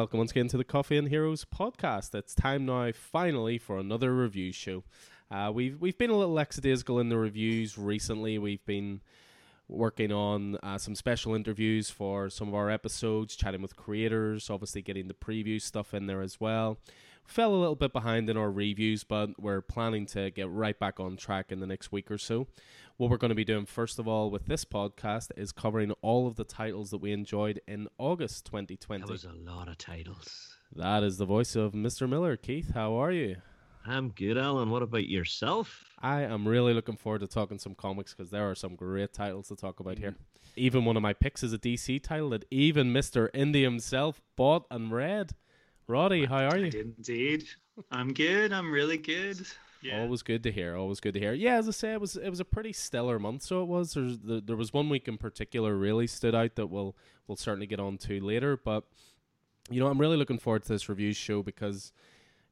Welcome once again to the Coffee and Heroes podcast. It's time now, finally, for another review show. Uh, we've we've been a little lackadaisical in the reviews recently. We've been working on uh, some special interviews for some of our episodes, chatting with creators, obviously getting the preview stuff in there as well. Fell a little bit behind in our reviews, but we're planning to get right back on track in the next week or so. What we're going to be doing, first of all, with this podcast is covering all of the titles that we enjoyed in August 2020. That was a lot of titles. That is the voice of Mr. Miller. Keith, how are you? I'm good, Alan. What about yourself? I am really looking forward to talking some comics because there are some great titles to talk about here. Mm-hmm. Even one of my picks is a DC title that even Mr. Indie himself bought and read. Roddy, how are I you? did indeed. I'm good. I'm really good. Yeah. Always good to hear. Always good to hear. Yeah, as I say, it was it was a pretty stellar month. So it was. There's there, there was one week in particular really stood out that we'll we'll certainly get on to later. But you know, I'm really looking forward to this review show because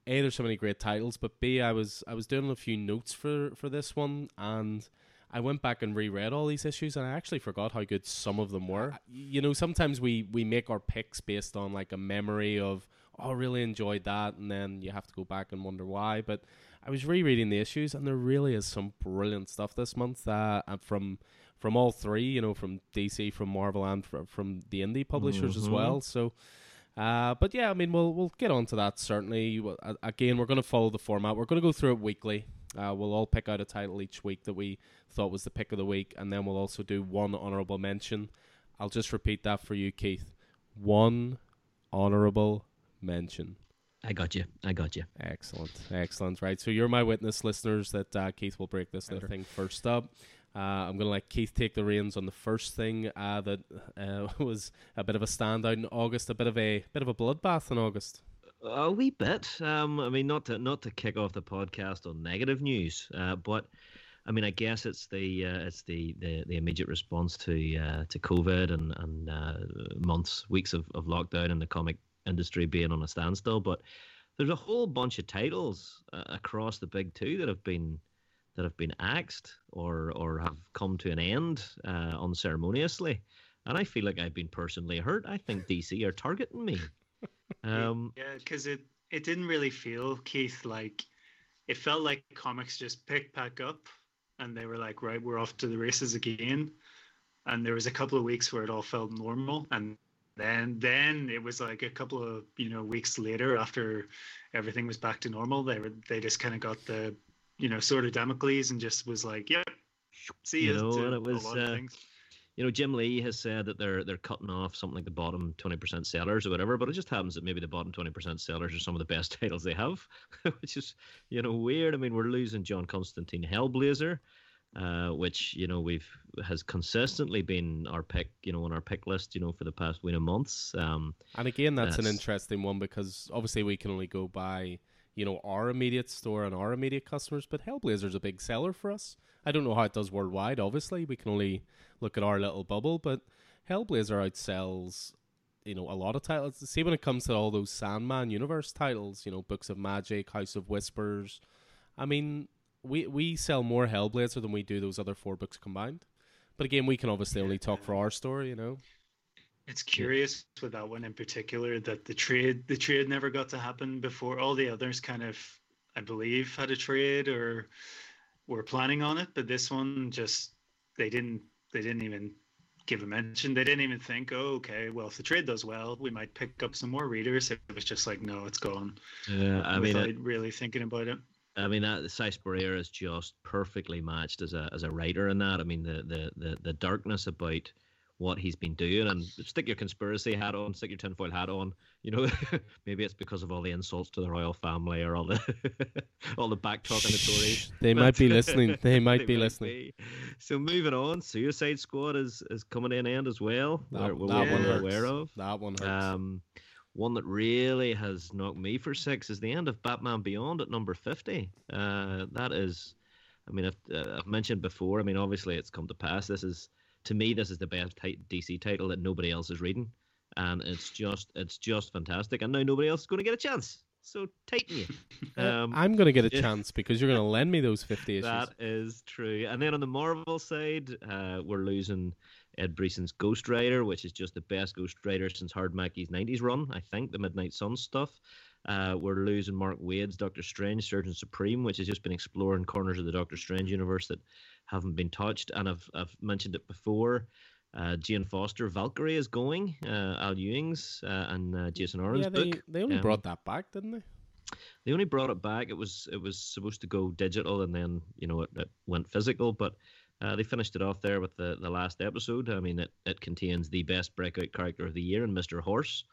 a there's so many great titles, but b I was I was doing a few notes for for this one and. I went back and reread all these issues, and I actually forgot how good some of them were. You know, sometimes we we make our picks based on like a memory of, oh, I really enjoyed that, and then you have to go back and wonder why. But I was rereading the issues, and there really is some brilliant stuff this month uh, from from all three. You know, from DC, from Marvel, and from, from the indie publishers as Mhm. well. So. Uh, but yeah, I mean, we'll we'll get onto that certainly. Again, we're going to follow the format. We're going to go through it weekly. Uh, we'll all pick out a title each week that we thought was the pick of the week, and then we'll also do one honorable mention. I'll just repeat that for you, Keith. One honorable mention. I got you. I got you. Excellent, excellent. Right, so you're my witness, listeners, that uh, Keith will break this little thing first up. Uh, I'm going to let Keith take the reins on the first thing uh, that uh, was a bit of a standout in August, a bit of a bit of a bloodbath in August. A wee bit. Um, I mean, not to not to kick off the podcast on negative news, uh, but I mean, I guess it's the uh, it's the, the, the immediate response to uh, to COVID and and uh, months, weeks of, of lockdown and the comic industry being on a standstill. But there's a whole bunch of titles uh, across the big two that have been that have been axed or or have come to an end uh, unceremoniously. And I feel like I've been personally hurt. I think DC are targeting me. Um, yeah, because it it didn't really feel Keith like it felt like comics just picked back up and they were like, right, we're off to the races again. And there was a couple of weeks where it all felt normal, and then then it was like a couple of you know weeks later after everything was back to normal. They were they just kind of got the you know sword of Damocles and just was like, yep, see You know, and it was, a lot of uh, things. you know, Jim Lee has said that they're they're cutting off something like the bottom twenty percent sellers or whatever, but it just happens that maybe the bottom twenty percent sellers are some of the best titles they have, which is you know weird. I mean, we're losing John Constantine Hellblazer, uh, which you know we've has consistently been our pick, you know, on our pick list, you know, for the past week of months. Um, And again, that's an interesting one because obviously we can only go by you know our immediate store and our immediate customers, but Hellblazer's a big seller for us. I don't know how it does worldwide. Obviously, we can only look at our little bubble, but Hellblazer outsells you know a lot of titles. See when it comes to all those Sandman universe titles, you know, Books of Magic, House of Whispers. I mean, we we sell more Hellblazer than we do those other four books combined. But again, we can obviously only talk for our story, you know. It's curious with that one in particular that the trade the trade never got to happen before all the others kind of I believe had a trade or were planning on it, but this one just they didn't they didn't even give a mention. They didn't even think, oh, okay, well if the trade does well, we might pick up some more readers. It was just like, no, it's gone. yeah, I mean, without it, really thinking about it. I mean that Si Spurrier is just perfectly matched as a as a writer in that. I mean the the the, the darkness about what he's been doing and stick your conspiracy hat on, stick your tinfoil hat on. You know, maybe it's because of all the insults to the royal family or all the all the back talking the Tories. They might be listening. They might be listening. be. So moving on, Suicide Squad is is coming in end as well. That, We're- we're that one well hurts. aware of. That one hurts. Um, one that really has knocked me for six is the end of Batman Beyond at number fifty. Uh, that is, I mean, I've, uh, I've mentioned before. I mean, obviously, it's come to pass. This is, to me, this is the best ti- DC title that nobody else is reading, and it's just, it's just fantastic. And now nobody else is going to get a chance. So tighten you. Um, I'm going to get a chance because you're going to lend me those 50 issues. that is true. And then on the Marvel side, uh, we're losing Ed Brisson's Ghost Rider, which is just the best Ghost Rider since Howard Mackie's 90s run, I think, the Midnight Sun stuff. Uh, we're losing Mark Waid's Doctor Strange, Surgeon Supreme, which has just been exploring corners of the Doctor Strange universe that haven't been touched. And I've, I've mentioned it before. Uh, Jane Foster, Valkyrie is going. Uh, Al Ewing's uh, and uh, Jason Aaron's yeah, they, book. they only Um, brought that back, didn't they? They only brought it back. It was it was supposed to go digital, and then you know it, it went physical. But uh, they finished it off there with the, the last episode. I mean, it, it contains the best breakout character of the year in Mister Horse.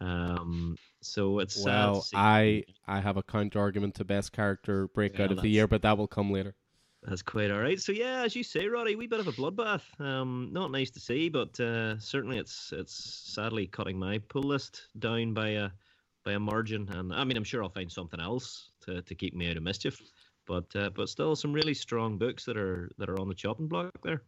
Um, so it's sad Well, to I I have a counter argument to best character breakout Well, of the year, but that will come later. That's quite all right. So yeah, as you say, Roddy, we bit of a bloodbath. Um, not nice to see, but uh, certainly it's it's sadly cutting my pull list down by a by a margin. And I mean, I'm sure I'll find something else to, to keep me out of mischief. But uh, but still, some really strong books that are that are on the chopping block there.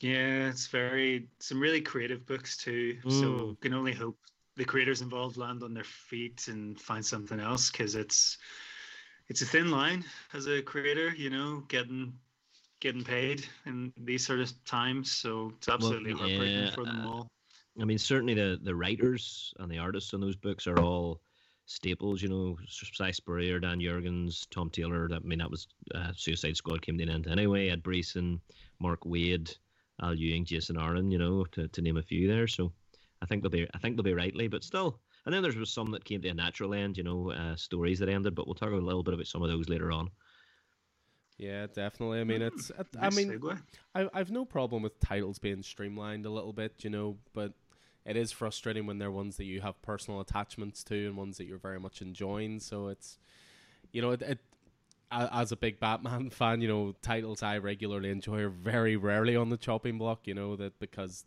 Yeah, it's very some really creative books too. So Mm. can only hope the creators involved land on their feet and find something else because it's it's a thin line as a creator, you know, getting getting paid in these sort of times. So it's absolutely heartbreaking yeah, for them all. I mean, certainly the the writers and the artists on those books are all staples. You know, Si Spurrier, Dan Jurgens, Tom Taylor. That I mean, that was uh, Suicide Squad came to an end anyway. Ed Brisson, Mark Waid, Al Ewing, Jason Aaron. You know, to, to name a few there. So I think they'll be I think they'll be rightly, but still. And then there was some that came to a natural end. You know, uh, stories that ended. But we'll talk a little bit about some of those later on. Yeah, definitely. I mean, it's. I, I mean, segue. I I've no problem with titles being streamlined a little bit, you know, but it is frustrating when they're ones that you have personal attachments to and ones that you're very much enjoying. So it's, you know, it. it as a big Batman fan, you know, titles I regularly enjoy are very rarely on the chopping block, you know, that because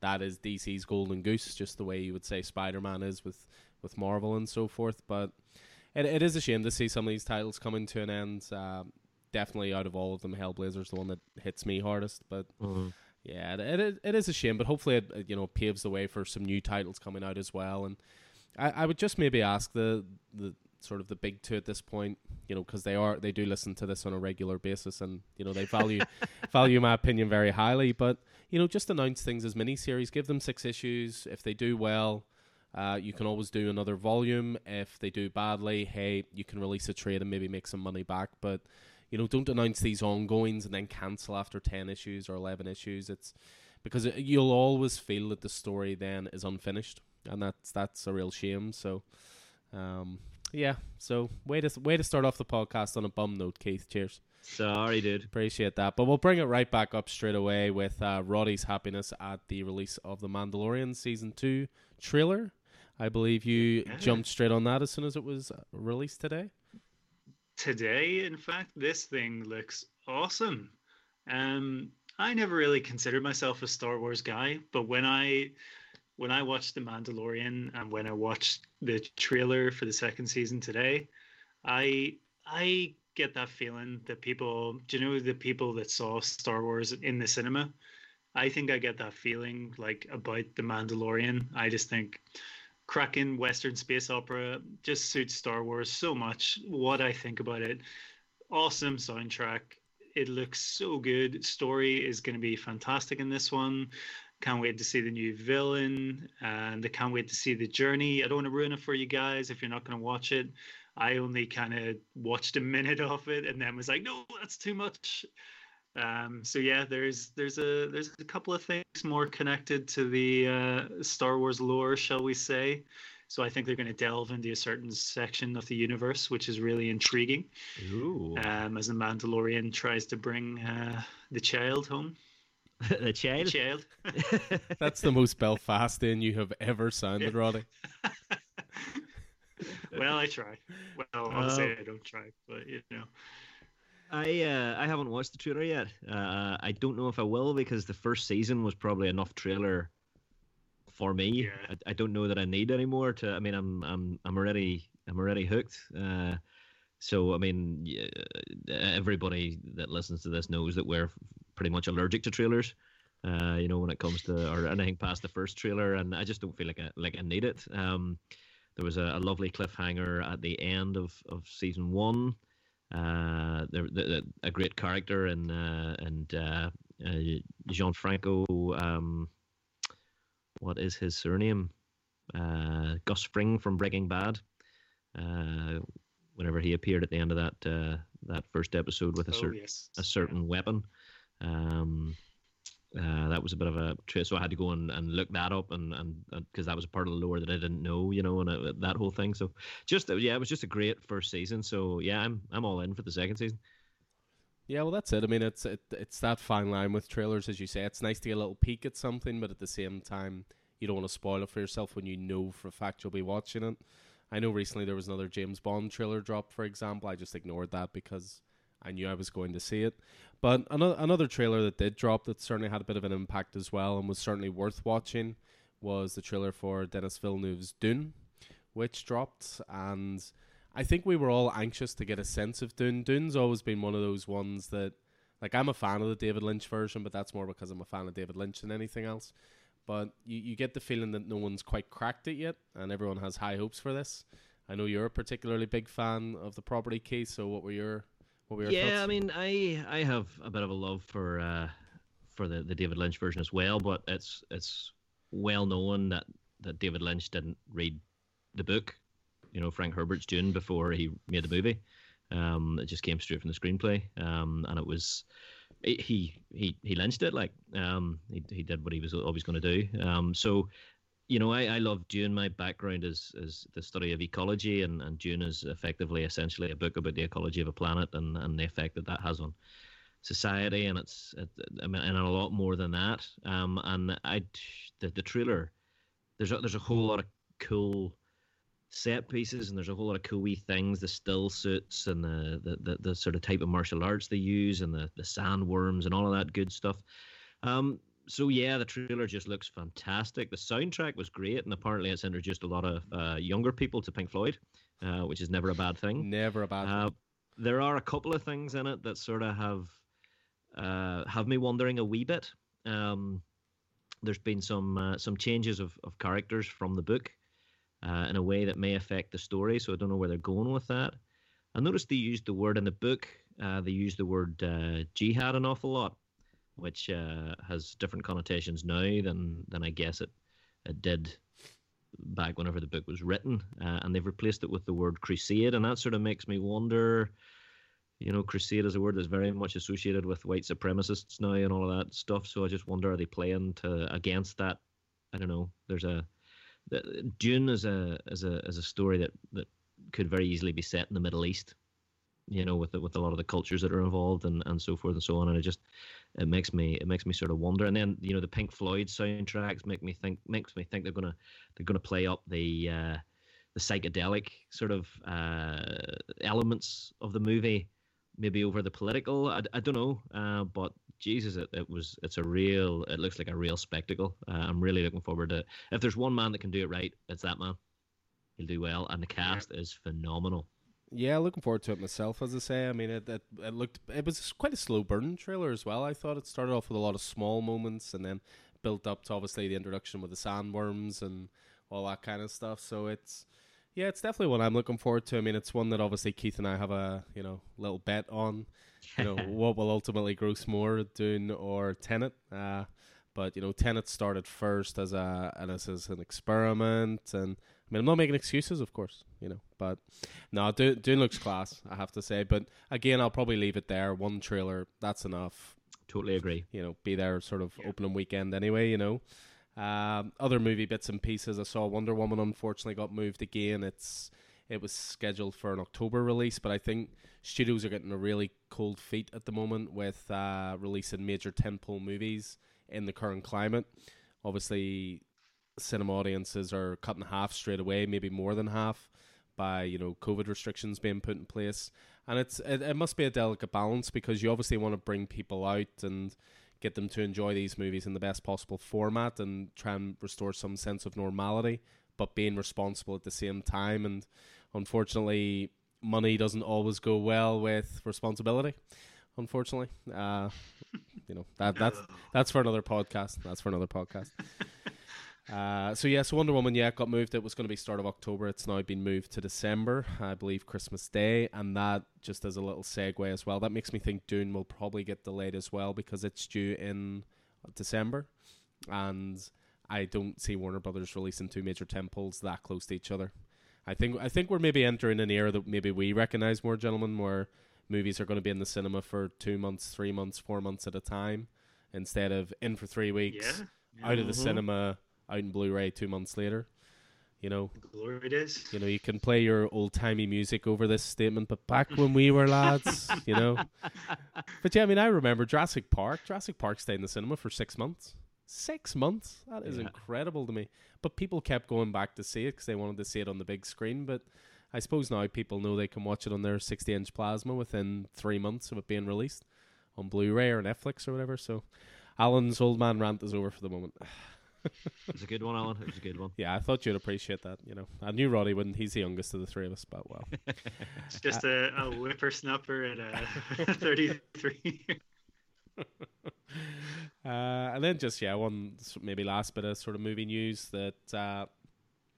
that is DC's golden goose, just the way you would say Spider Man is with, with Marvel and so forth. But it, it is a shame to see some of these titles coming to an end. Um, definitely out of all of them, Hellblazer's the one that hits me hardest. But yeah, it, it, it is a shame. But hopefully, it you know paves the way for some new titles coming out as well. And I, I would just maybe ask the the sort of the big two at this point, you know, because they are they do listen to this on a regular basis, and you know they value value my opinion very highly. But you know, just announce things as miniseries. Give them six issues. If they do well, uh, you can always do another volume. If they do badly, hey, you can release a trade and maybe make some money back. But you know, don't announce these ongoings and then cancel after ten issues or eleven issues. It's because it, you'll always feel that the story then is unfinished, and that's that's a real shame. So, um, yeah. So way to way to start off the podcast on a bum note, Keith. Cheers. Sorry, dude. Appreciate that. But we'll bring it right back up straight away with uh, Roddy's happiness at the release of The Mandalorian Season 2 trailer. I believe you Yeah. jumped straight on that as soon as it was released today. Today in fact this thing looks awesome. Um i never really considered myself a star wars guy but when i when i watched the mandalorian and when i watched the trailer for the second season today i i get that feeling that people do you know the people that saw star wars in the cinema? I think i get that feeling like about the mandalorian. I just think cracking Western space opera just suits Star Wars so much. What I think about it, awesome soundtrack. It looks so good. Story is going to be fantastic in this one. Can't wait to see the new villain, and I can't wait to see the journey. I don't want to ruin it for you guys if you're not going to watch it. I only kind of watched a minute of it and then was like, no, that's too much. Um, so yeah, there's there's a there's a couple of things more connected to the uh, Star Wars lore, shall we say? So I think they're going to delve into a certain section of the universe, which is really intriguing. Ooh. Um, as the Mandalorian tries to bring uh, the child home. the The child. child. That's the most Belfastian you have ever sounded, Yeah. Roddy. well, I try. Well, I'll say Uh, I don't try, but you know. I uh, I haven't watched the trailer yet. Uh, I don't know if I will because the first season was probably enough trailer for me. Yeah. I, I don't know that I need anymore. to. I mean, I'm I'm I'm already I'm already hooked. Uh, so I mean, yeah, everybody that listens to this knows that we're pretty much allergic to trailers. Uh, you know, when it comes to or anything past the first trailer, and I just don't feel like I like I need it. Um, there was a, a lovely cliffhanger at the end of, of season one. Uh, there, the, the, a great character and uh, and uh, uh, Gianfranco. Um, what is his surname? Uh, Gus Fring from Breaking Bad. Uh, whenever he appeared at the end of that uh, that first episode with a, Oh, yes. a certain weapon. Um, uh, that was a bit of a tra- so I had to go and, and look that up and and because that was a part of the lore that I didn't know, you know, and uh, that whole thing. So just uh, yeah, it was just a great first season. So yeah, I'm I'm all in for the second season. Yeah, well, that's it. I mean, it's it, it's that fine line with trailers, as you say. It's nice to get a little peek at something, but at the same time, you don't want to spoil it for yourself when you know for a fact you'll be watching it. I know recently there was another James Bond trailer drop, for example. I just ignored that because I knew I was going to see it. But another another trailer that did drop that certainly had a bit of an impact as well and was certainly worth watching was the trailer for Denis Villeneuve's Dune, which dropped and I think we were all anxious to get a sense of Dune. Dune's always been one of those ones that, like, I'm a fan of the David Lynch version, but that's more because I'm a fan of David Lynch than anything else. But you, you get the feeling that no one's quite cracked it yet, and everyone has high hopes for this. I know you're a particularly big fan of the property, Keith. So what were your what were your yeah, thoughts? I mean, I I have a bit of a love for uh, for the, the David Lynch version as well, but it's it's well known that, that David Lynch didn't read the book, you know, Frank Herbert's Dune before he made the movie. Um, it just came straight from the screenplay, um, and it was he he he lynched it like um, he he did what he was always going to do. Um, so you know, I, I love Dune. My background is is the study of ecology, and, and Dune is effectively essentially a book about the ecology of a planet and, and the effect that that has on society, and it's it, I mean, and a lot more than that. Um, and I the the trailer, there's a, there's a whole lot of cool set pieces, and there's a whole lot of cool wee things, the still suits and the the, the, the sort of type of martial arts they use, and the the sandworms and all of that good stuff. Um, so yeah, the trailer just looks fantastic. The soundtrack was great, and apparently it's introduced a lot of uh, younger people to Pink Floyd, uh, which is never a bad thing. Never a bad Uh, thing. there are a couple of things in it that sort of have uh, have me wondering a wee bit. Um, there's been some uh, some changes of, of characters from the book uh, in a way that may affect the story, so I don't know where they're going with that. I noticed they used the word in the book. Uh, they used the word uh, jihad an awful lot, which uh, has different connotations now than than I guess it it did back whenever the book was written, uh, and they've replaced it with the word crusade, and that sort of makes me wonder. You know, crusade is a word that's very much associated with white supremacists now and all of that stuff. So I just wonder, are they playing to against that? I don't know. There's a Dune is a is a is a story that that could very easily be set in the Middle East. You know, with the, with a lot of the cultures that are involved and, and so forth and so on, and it just it makes me it makes me sort of wonder. And then you know the Pink Floyd soundtracks make me think makes me think they're gonna they're gonna play up the uh, the psychedelic sort of uh, elements of the movie, maybe over the political. I, I don't know, uh, but Jesus, it, it was it's a real it looks like a real spectacle. Uh, I'm really looking forward to. It. If there's one man that can do it right, it's that man. He'll do well, and the cast is phenomenal. Yeah, looking forward to it myself. As I say, I mean, it, it it looked it was quite a slow burn trailer as well. I thought it started off with a lot of small moments and then built up to obviously the introduction with the sandworms and all that kind of stuff. So it's yeah, it's definitely one I'm looking forward to. I mean, it's one that obviously Keith and I have a you know little bet on. You know what will ultimately gross more, Dune or Tenet. Uh, but you know, Tenet started first as a and as, as an experiment, and I mean, I'm not making excuses, of course, you know, but no, Dune, Dune looks class, I have to say. But again, I'll probably leave it there. One trailer, that's enough. Totally agree. You know, be there sort of Yeah. opening weekend anyway. You know, um, other movie bits and pieces. I saw Wonder Woman unfortunately got moved again. It's it was scheduled for an October release, but I think studios are getting a really cold feet at the moment with uh, releasing major tentpole movies in the current climate. Obviously, cinema audiences are cut in half straight away, maybe more than half, by you know COVID restrictions being put in place, and it's it, it must be a delicate balance because you obviously want to bring people out and get them to enjoy these movies in the best possible format and try and restore some sense of normality, but being responsible at the same time. And unfortunately, money doesn't always go well with responsibility. Unfortunately, uh, you know that that's that's for another podcast. That's for another podcast. Uh, so yes, Wonder Woman, yeah, got moved. It was going to be start of October. It's now been moved to December, I believe, Christmas Day, and that just as a little segue as well. That makes me think Dune will probably get delayed as well because it's due in December, and I don't see Warner Brothers releasing two major tentpoles that close to each other. I think I think we're maybe entering an era that maybe we recognize more, gentlemen, where movies are going to be in the cinema for two months, three months, four months at a time, instead of in for three weeks, Yeah. out of the Mhm. cinema, out in Blu-ray two months later. You know, Glory days. you know, you can play your old timey music over this statement, but back when we were lads, you know. But yeah, I mean, I remember Jurassic Park. Jurassic Park stayed in the cinema for six months. Six months? That is Yeah. incredible to me. But people kept going back to see it because they wanted to see it on the big screen. But I suppose now people know they can watch it on their 60 inch plasma within three months of it being released on Blu ray or Netflix or whatever. So Alan's old man rant is over for the moment. It's a good one, Alan. It was a good one. Yeah, I thought you'd appreciate that. You know, I knew Roddy wouldn't. He's the youngest of the three of us, but well. It's just a, a whippersnapper at uh, 33. Uh, and then just yeah, one maybe last bit of sort of movie news that uh,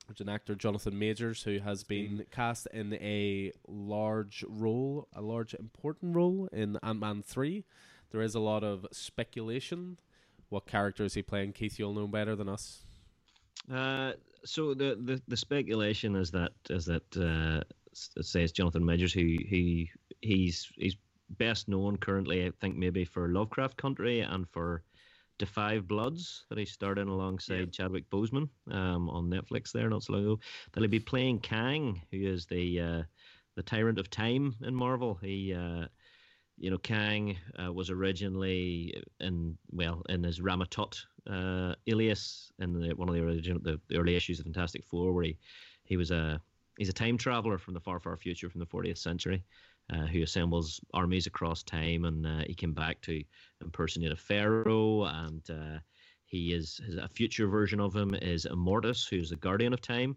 there's an actor Jonathan Majors who has been cast in a large role, a large important role in Ant Man three. There is a lot of speculation. What character is he playing? Keith, you'll know better than us. Uh, so the, the the speculation is that is that uh, says Jonathan Majors, who he he's he's best known currently, I think maybe for Lovecraft Country and for Five Bloods that he starred in alongside Yeah. Chadwick Boseman um, on Netflix there not so long ago. That he'll be playing Kang, who is the uh, the tyrant of time in Marvel. He uh, you know, Kang uh, was originally in well in his Rama-Tut uh, alias in the, one of the original the, the early issues of Fantastic Four, where he he was a he's a time traveler from the far far future from the 40th century. Uh, who assembles armies across time, and uh, he came back to impersonate a pharaoh, and uh, he is his, a future version of him is Immortus, who's the guardian of time.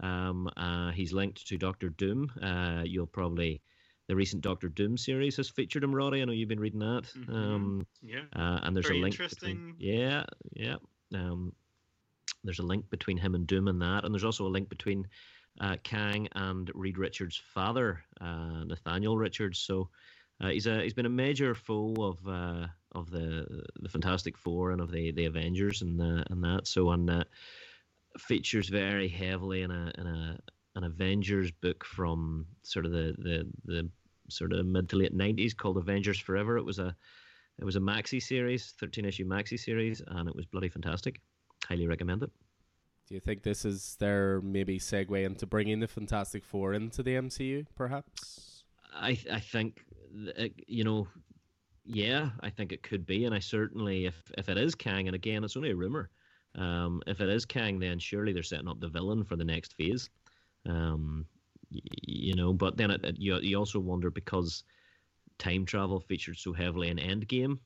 Um, uh, he's linked to Doctor Doom. Uh, you'll probably the recent Doctor Doom series has featured him, Roddy. I know you've been reading that. Mhm. Um, yeah. uh, and there's Very a link interesting. between yeah, yeah. Um, there's a link between him and Doom and that, and there's also a link between uh, Kang and Reed Richards' father, uh, Nathaniel Richards. So uh, he's a he's been a major foe of uh, of the the Fantastic Four and of the the Avengers and uh, and that. So and uh, features very heavily in a in a an Avengers book from sort of the the the sort of mid to late nineties called Avengers Forever. It was a it was a maxi series, thirteen issue maxi series, and it was bloody fantastic. Highly recommend it. Do you think this is their maybe segue into bringing the Fantastic Four into the MCU, perhaps? I I think you know, yeah, I think it could be, and I certainly if if it is Kang, and again, it's only a rumor. Um, if it is Kang, then surely they're setting up the villain for the next phase. Um, y- you know, but then it, it, you you also wonder because time travel featured so heavily in Endgame,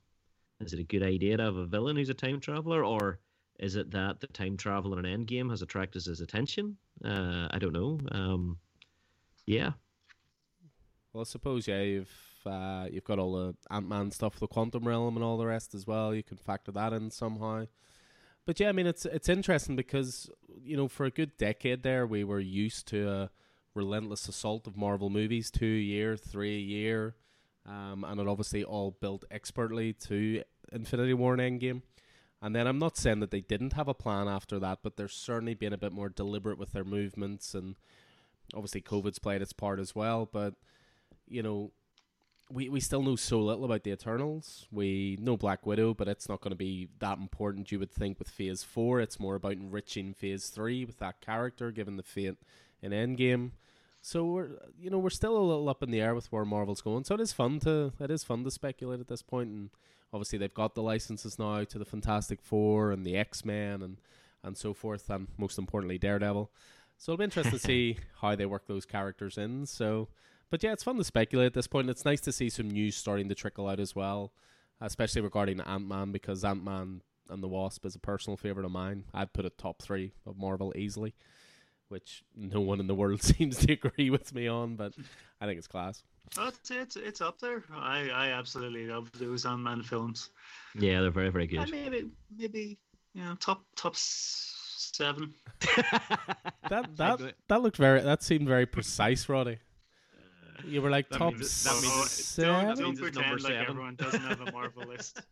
is it a good idea to have a villain who's a time traveler, or is it that the time traveler in Endgame has attracted his attention? Uh, I don't know. Um, yeah, Well, I suppose yeah, you've uh, you've got all the Ant Man stuff, the quantum realm, and all the rest as well. You can factor that in somehow. But yeah, I mean it's it's interesting because you know for a good decade there we were used to a relentless assault of Marvel movies, two a year, three a year, um, and it obviously all built expertly to Infinity War and Endgame. And then I'm not saying that they didn't have a plan after that, but they're certainly being a bit more deliberate with their movements, and obviously COVID's played its part as well. But you know, we we still know so little about the Eternals. We know Black Widow, but it's not going to be that important. You would think with Phase Four, it's more about enriching Phase Three with that character, given the fate in Endgame. So we're you know we're still a little up in the air with where Marvel's going. So it is fun to it is fun to speculate at this point, and obviously they've got the licenses now to the Fantastic Four and the X Men and and so forth, and most importantly Daredevil. So it'll be interesting to see how they work those characters in. So. But yeah, it's fun to speculate at this point. It's nice to see some news starting to trickle out as well, especially regarding Ant Man because Ant Man and the Wasp is a personal favorite of mine. I'd put it top three of Marvel easily, which no one in the world seems to agree with me on, but I think it's class. Oh, it's, it's it's up there. I, I absolutely love those Ant Man films. yeah, they're very very Uh, good. maybe maybe you know top top seven. That that that looked very. That seemed very precise, Roddy. You were like That top means it- that means Oh, it- seven. don't That don't means it's number pretend like seven. everyone doesn't have a Marvel list.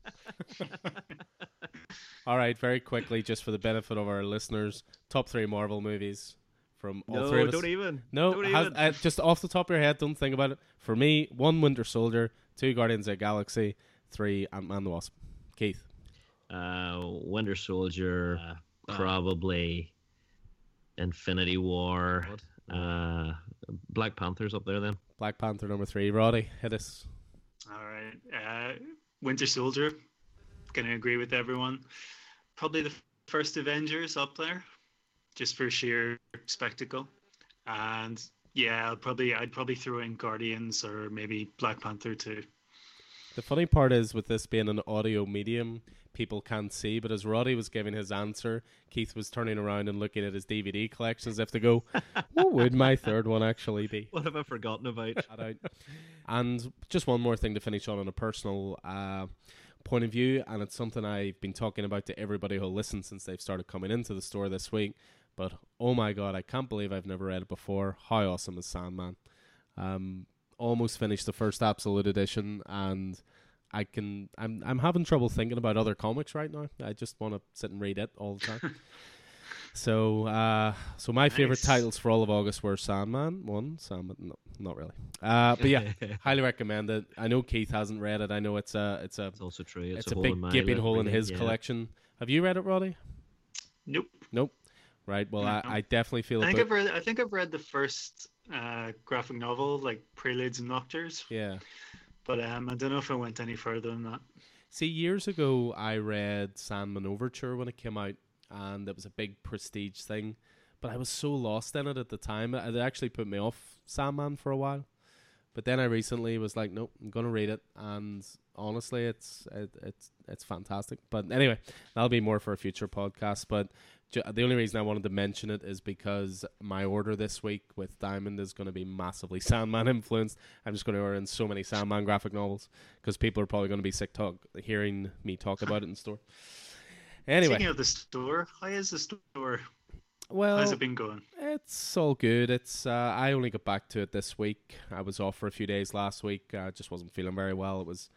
All right, very quickly, just for the benefit of our listeners, top three Marvel movies from all no, three of us. don't even. no, don't has- even. uh, just off the top of your head, don't think about it. For me, one Winter Soldier, two Guardians of the Galaxy, three Ant Man the Wasp. Keith, Uh, Winter Soldier, Uh, probably Infinity War. Uh, Black Panther's up there then. Black Panther number three. Roddy, hit us. All right. Uh, Winter Soldier. Gonna agree with everyone. Probably the first Avengers up there, just for sheer spectacle. And yeah, I'll probably I'd probably throw in Guardians or maybe Black Panther too. The funny part is, with this being an audio medium, people can't see. But as Roddy was giving his answer, Keith was turning around and looking at his DVD collection as if to go, "What would my third one actually be?" What have I forgotten about? Shout out. And just one more thing to finish on on a personal uh, point of view, and it's something I've been talking about to everybody who'll listen since they've started coming into the store this week. But oh my god, I can't believe I've never read it before. How awesome is Sandman? Um, almost finished the first Absolute Edition, and I can. I'm I'm having trouble thinking about other comics right now. I just want to sit and read it all the time. So, uh, so my favorite titles for all of August were Sandman one, Sandman, no, not really. Uh, but yeah, highly recommend it. I know Keith hasn't read it. I know it's a it's a it's also true. It's, it's, a, hole big gaping hole in his yeah. collection. Have you read it, Roddy? Nope. Nope. Right. Well, I, No. I definitely feel I a think bit. I've read I think I've read the first uh, graphic novel, like Preludes and Nocturnes, Yeah. But um, I don't know if I went any further than that. See, years ago, I read Sandman Overture when it came out, and it was a big prestige thing. But I was so lost in it at the time, it actually put me off Sandman for a while. But then I recently was like, nope, I'm gonna read it, and honestly, it's it, it's it's fantastic. But anyway, that'll be more for a future podcast. But the only reason I wanted to mention it is because my order this week with Diamond is going to be massively Sandman influenced. I'm just going to order in so many Sandman graphic novels because people are probably going to be sick talk hearing me talk about it in store. Anyway, Speaking of the store, how is the store? well, How's it been going? it's all good. It's uh, I only got back to it this week. I was off for a few days last week. I just wasn't feeling very well. It was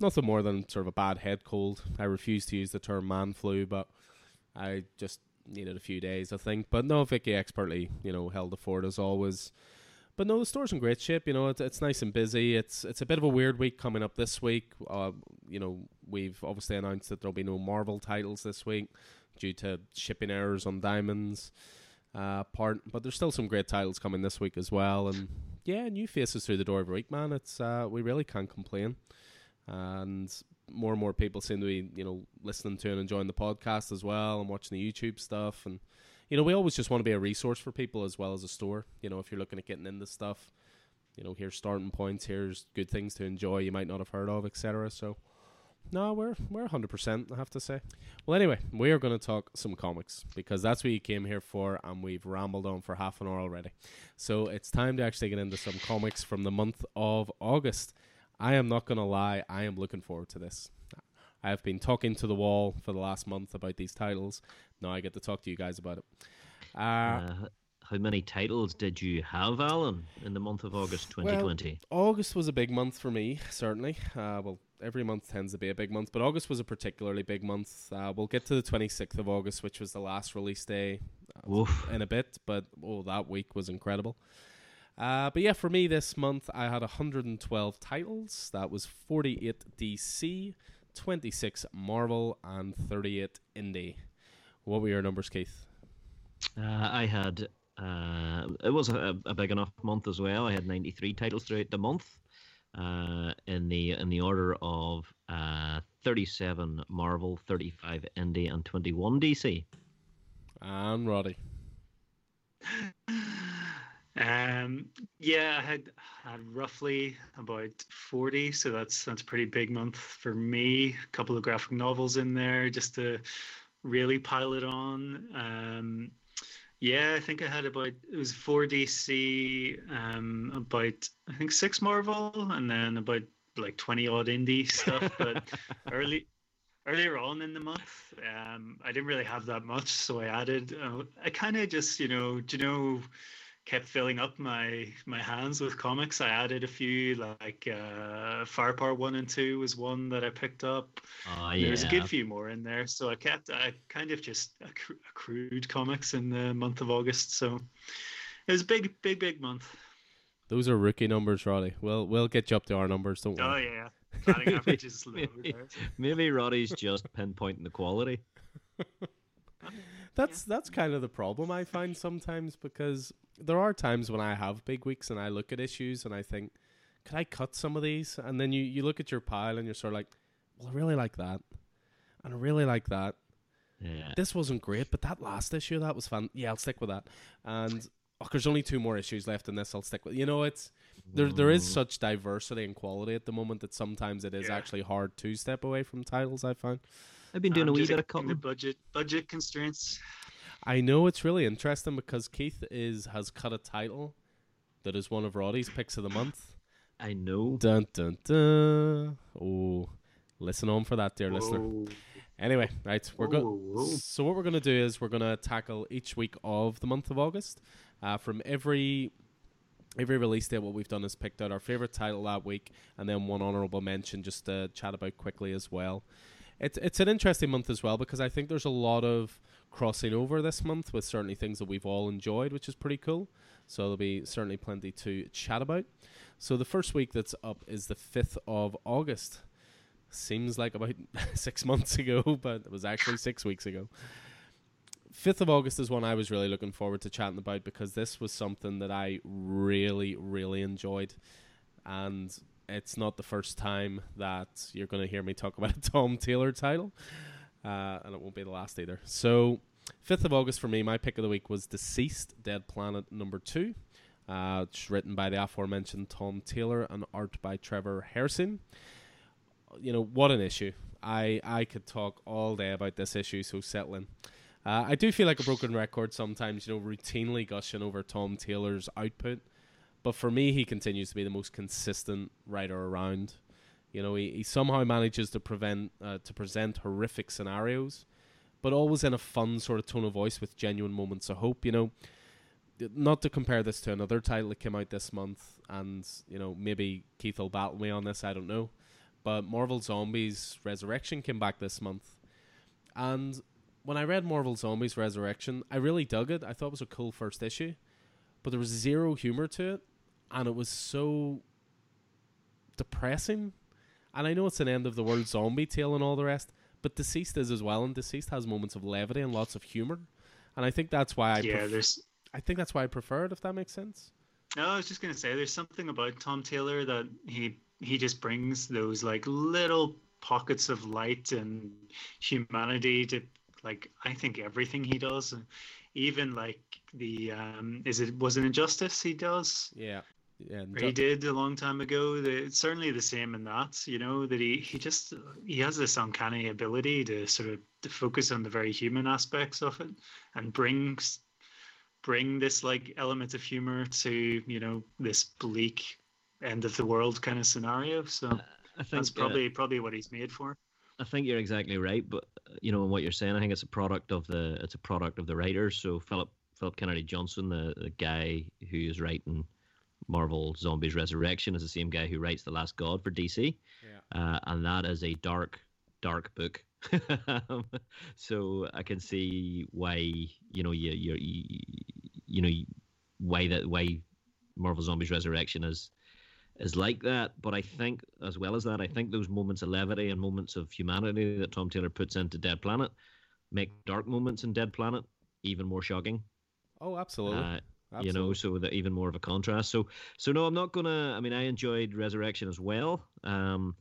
nothing more than sort of a bad head cold. I refuse to use the term man flu, but I just needed a few days, I think. But no, Vicky expertly, you know, held the fort as always. But no, the store's in great shape. You know, it's, it's nice and busy. It's it's a bit of a weird week coming up this week. Uh, you know, we've obviously announced that there'll be no Marvel titles this week due to shipping errors on Diamonds uh, part. But there's still some great titles coming this week as well. And yeah, new faces through the door every week, man. It's uh, we really can't complain. And more and more people seem to be, you know, listening to and enjoying the podcast as well, and watching the YouTube stuff. And you know, we always just want to be a resource for people as well as a store. You know, if you're looking at getting into stuff, you know, here's starting points, here's good things to enjoy you might not have heard of, etc. So. No, we're we're hundred percent. I have to say. Well, anyway, we are going to talk some comics because that's what you came here for, and we've rambled on for half an hour already. So it's time to actually get into some comics from the month of August. I am not going to lie; I am looking forward to this. I have been talking to the wall for the last month about these titles. Now I get to talk to you guys about it. Uh, Uh, how many titles did you have, Alan, in the month of August 2020? August was a big month for me, certainly. Uh, well, every month tends to be a big month, but August was a particularly big month. Uh, we'll get to the 26th of August, which was the last release day uh, in a bit, but oh, that week was incredible. Uh, but yeah, for me this month, I had 112 titles. That was 48 DC, 26 Marvel, and 38 Indie. What were your numbers, Keith? Uh, I had. Uh, it was a, a big enough month as well. I had 93 titles throughout the month, uh, in the in the order of uh, 37 Marvel, 35 Indie, and 21 DC. And Roddy. Um, yeah, I had had roughly about forty, so that's that's a pretty big month for me. A couple of graphic novels in there just to really pile it on. Um, yeah, I think I had about it was four DC, um, about I think six Marvel, and then about like twenty odd indie stuff. But early earlier on in the month, um, I didn't really have that much, so I added. Uh, I kind of just, you know, do you know, kept filling up my my hands with comics. I added a few, like uh, Firepower One and Two was one that I picked up. Oh, yeah. There's a good few more in there, so I kept. I kind of just accru- accrued comics in the month of August, so it was a big, big, big month. Those are rookie numbers, Roddy. We'll we'll get you up to our numbers. Don't Oh worry. yeah, batting average is low. Maybe, maybe Roddy's just pinpointing the quality. That's that's kind of the problem I find sometimes because there are times when I have big weeks and I look at issues and I think, could I cut some of these? And then you, you look at your pile and you're sort of like, well, I really like that, and I really like that. Yeah. This wasn't great, but that last issue that was fun. Yeah, I'll stick with that. And oh, there's only two more issues left in this. I'll stick with. You know, it's there. There is such diversity and quality at the moment that sometimes it is Yeah. actually hard to step away from titles. I find. I've been doing a Um, wee just bit of in the budget budget constraints. I know it's really interesting because Keith is has cut a title that is one of Roddy's picks of the month. I know. Dun dun dun. Oh, listen on for that, dear listener. Anyway, right, we're Whoa, going. So what we're going to do is we're going to tackle each week of the month of August. Uh, from every every release date, what we've done is picked out our favorite title that week, and then one honorable mention just to chat about quickly as well. It's it's an interesting month as well because I think there's a lot of crossing over this month with certainly things that we've all enjoyed, which is pretty cool. So there'll be certainly plenty to chat about. So the first week that's up is the fifth of August. Seems like about six months ago, but it was actually six weeks ago. 5th of August is one I was really looking forward to chatting about because this was something that I really, really enjoyed. And it's not the first time that you're going to hear me talk about a Tom Taylor title. Uh, and it won't be the last either. So, 5th of August for me, my pick of the week was Deceased Dead Planet number 2. Uh, it's written by the aforementioned Tom Taylor and art by Trevor Harrison. You know, what an issue. I, I could talk all day about this issue, so settling. Uh, I do feel like a broken record sometimes, you know, routinely gushing over Tom Taylor's output. But for me, he continues to be the most consistent writer around. You know, he, he somehow manages to prevent uh, to present horrific scenarios, but always in a fun sort of tone of voice with genuine moments of hope. You know, not to compare this to another title that came out this month, and you know maybe Keith will battle me on this. I don't know, but Marvel Zombies Resurrection came back this month, and when I read Marvel Zombies Resurrection, I really dug it. I thought it was a cool first issue, but there was zero humor to it, and it was so depressing. And I know it's an end of the world zombie tale and all the rest, but Deceased is as well, and Deceased has moments of levity and lots of humor, and I think that's why I yeah, pref- there's. I think that's why I prefer it. If that makes sense. No, I was just gonna say there's something about Tom Taylor that he he just brings those like little pockets of light and humanity to like I think everything he does, even like the um is it was it Injustice he does yeah. And he did a long time ago. The, it's certainly the same in that, you know, that he, he just he has this uncanny ability to sort of to focus on the very human aspects of it and brings bring this like element of humor to you know this bleak end of the world kind of scenario. So I think that's uh, probably probably what he's made for. I think you're exactly right, but uh, you know, in what you're saying, I think it's a product of the it's a product of the writers. So Philip Philip Kennedy Johnson, the, the guy who is writing Marvel Zombies Resurrection, is the same guy who writes The Last God for DC, Yeah. uh, and that is a dark, dark book. so I can see why you know you you you, you know why that why Marvel Zombies Resurrection is is like that. But I think, as well as that, I think those moments of levity and moments of humanity that Tom Taylor puts into Dead Planet make dark moments in Dead Planet even more shocking. Oh, absolutely. Uh, absolutely. you know, so that even more of a contrast. So, so no, I'm not gonna. I mean, I enjoyed Resurrection as well. Um,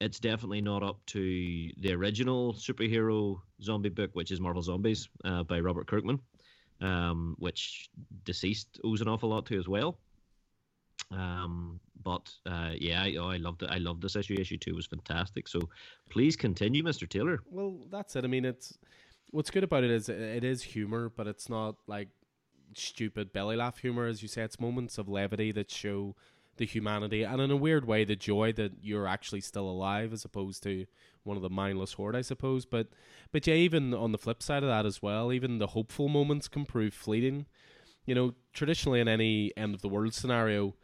it's definitely not up to the original superhero zombie book, which is Marvel Zombies uh, by Robert Kirkman, um, which Deceased owes an awful lot to as well. Um, but uh, yeah, I, oh, I loved it. I loved this issue. Issue two was fantastic. So please continue, Mr. Taylor. Well, that's it. I mean, it's what's good about it is it is humor, but it's not like stupid belly laugh humor, as you say. It's moments of levity that show the humanity and in a weird way the joy that you're actually still alive as opposed to one of the mindless horde, I suppose. But but yeah, even on the flip side of that as well, even the hopeful moments can prove fleeting. You know, traditionally in any end of the world scenario,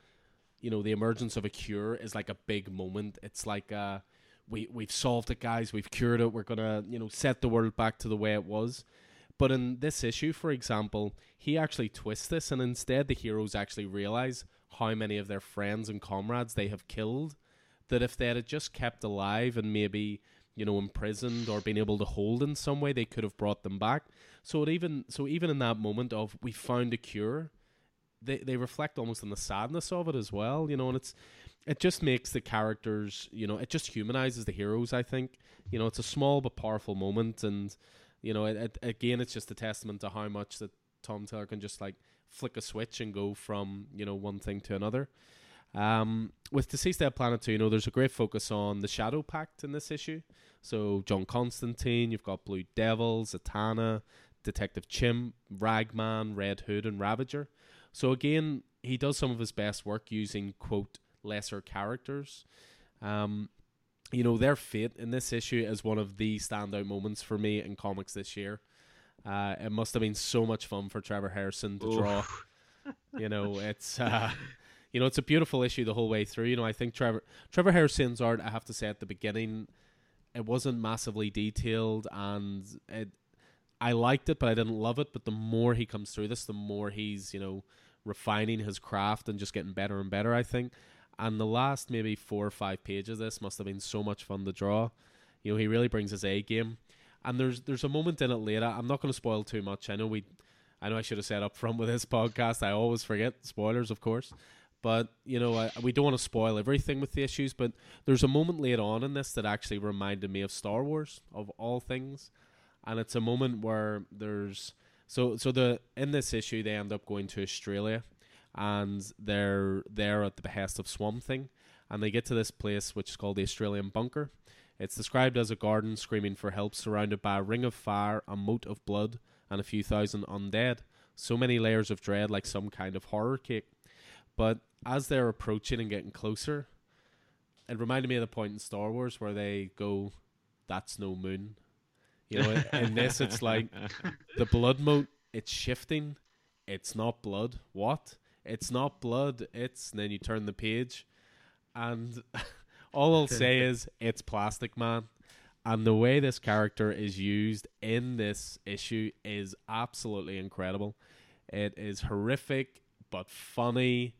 you know, the emergence of a cure is like a big moment. It's like uh we we've solved it, guys. We've cured it. We're gonna you know set the world back to the way it was. But in this issue, for example, he actually twists this, and instead the heroes actually realize how many of their friends and comrades they have killed. That if they had just kept alive and maybe you know imprisoned or been able to hold in some way, they could have brought them back. So even so even in that moment of we found a cure, they they reflect almost on the sadness of it as well. You know, and it's it just makes the characters, you know, it just humanizes the heroes. I think, you know, it's a small but powerful moment, and you know, it, it, again, it's just a testament to how much that Tom Taylor can just like flick a switch and go from you know one thing to another. Um, with DCeased Dead Planet 2, you know, there's a great focus on the Shadow Pact in this issue. So, John Constantine, you've got Blue Devil, Zatanna, Detective Chimp, Ragman, Red Hood, and Ravager. So, again, he does some of his best work using, quote, lesser characters. Um, you know, their fate in this issue is one of the standout moments for me in comics this year. Uh, it must have been so much fun for Trevor Hairsine to draw. you know, it's uh, you know, it's a beautiful issue the whole way through. You know, I think Trevor Trevor Hairsine's art, I have to say at the beginning, it wasn't massively detailed and it I liked it, but I didn't love it. But the more he comes through this, the more he's, you know, refining his craft and just getting better and better, I think. And the last maybe four or five pages of this must have been so much fun to draw. You know, he really brings his A game. And there's there's a moment in it later. I'm not going to spoil too much. I know we, I know I should have said up front with this podcast. I always forget spoilers, of course. But you know, I, we don't want to spoil everything with the issues. But there's a moment later on in this that actually reminded me of Star Wars of all things, and it's a moment where there's so so the in this issue they end up going to Australia, and they're there at the behest of Swamp Thing, and they get to this place which is called the Australian Bunker. It's described as a garden screaming for help, surrounded by a ring of fire, a moat of blood, and a few thousand undead. So many layers of dread, like some kind of horror cake. But as they're approaching and getting closer, it reminded me of the point in Star Wars where they go, "That's no moon." You know, in this it's like the blood moat. It's shifting. It's not blood. What? It's not blood. It's. And then you turn the page, and all I'll say is it's Plastic Man. And the way this character is used in this issue is absolutely incredible. It is horrific, but funny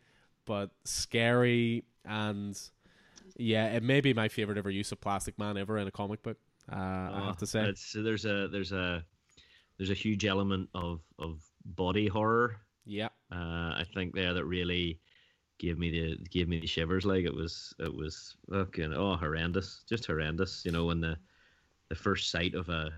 but scary and yeah, it may be my favorite ever use of Plastic Man ever in a comic book. Uh, I have to say, there's a there's a there's a huge element of of body horror. Yeah, uh, I think there that really gave me the gave me the shivers. Like it was it was fucking oh horrendous, just horrendous. You know, when the the first sight of a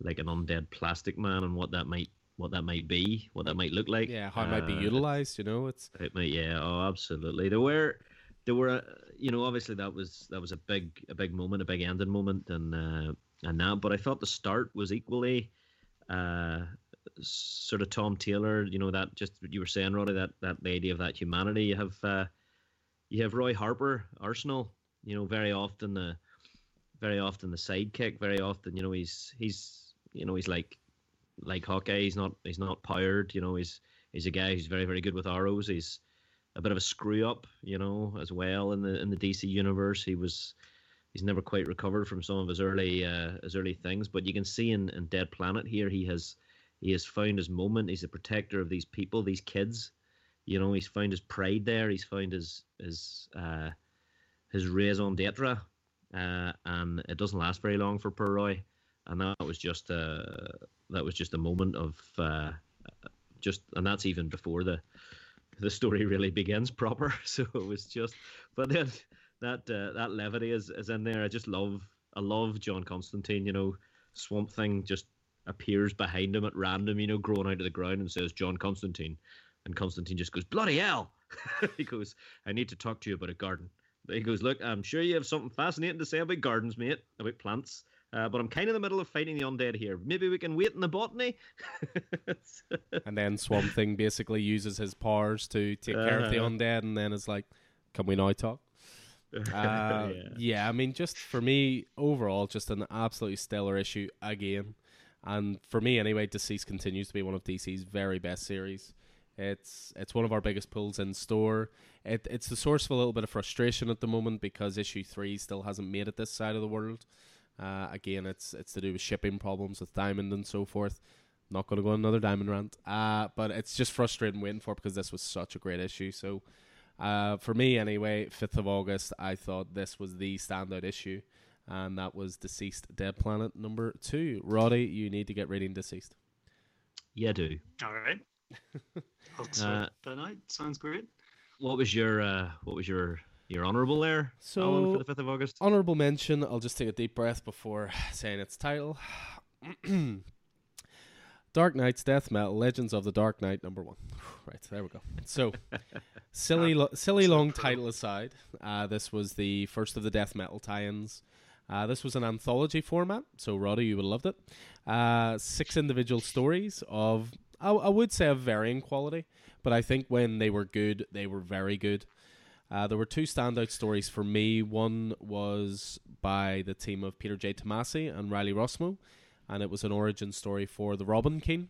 like an undead plastic man and what that might what that might be, what that might look like. Yeah, how it might be uh, utilized. You know, it's it might. Yeah, oh, absolutely. There were, there were, uh, you know, obviously that was that was a big a big moment, a big ending moment, and uh, and that. But I thought the start was equally, uh, sort of Tom Taylor. You know that just you were saying, Roddy, that that lady of that humanity. You have, uh, you have Roy Harper, Arsenal. You know, very often the, very often the sidekick. Very often, you know, he's he's you know he's like like Hawkeye. He's not he's not powered. You know, he's he's a guy who's very very good with arrows. He's a bit of a screw up, you know, as well in the in the DC universe. He was he's never quite recovered from some of his early uh, his early things, but you can see in, in Dead Planet here he has he has found his moment. He's a protector of these people, these kids. You know, he's found his pride there. He's found his his uh, his raison d'être, uh, and it doesn't last very long for poor Roy. And that was just a that was just a moment of uh, just, and that's even before the the story really begins proper. So it was just, but then that uh, that levity is is in there. I just love I love John Constantine. You know, Swamp Thing just appears behind him at random. You know, growing out of the ground and says John Constantine, and Constantine just goes bloody hell. he goes, I need to talk to you about a garden. He goes, look, I'm sure you have something fascinating to say about gardens, mate, about plants. Uh, but I'm kind of in the middle of fighting the undead here. Maybe we can wait in the botany. and then Swamp Thing basically uses his powers to take care of the Uh-huh. undead, and then it's like, can we now talk? Uh, yeah. yeah. I mean, just for me, overall, just an absolutely stellar issue again. And for me, anyway, DCeased continues to be one of DC's very best series. It's it's one of our biggest pulls in store. It it's the source of a little bit of frustration at the moment because issue three still hasn't made it this side of the world. Uh, again, it's it's to do with shipping problems with Diamond and so forth. Not going to go on another Diamond rant, uh, but it's just frustrating waiting for because this was such a great issue. So, uh, for me anyway, fifth of August, I thought this was the standout issue, and that was DCeased Dead Planet number two. Roddy, you need to get reading DCeased. yeah, do. All right. Uh, that night Sounds great. What was your uh, what was your your honourable there? Alan, So- for the fifth of August. Honorable mention. I'll just take a deep breath before saying its title. Dark Nights Death Metal Legends of the Dark Knight number one. Right there we go. So silly, lo- silly long title aside, uh, this was the first of the death metal tie-ins. Uh, this was an anthology format, so Roddy, you would have loved it. Uh, six individual stories of, I, I would say, of varying quality, but I think when they were good, they were very good. Uh, there were two standout stories for me. One was by the team of Peter J. Tomasi and Riley Rossmo, and it was an origin story for the Robin King.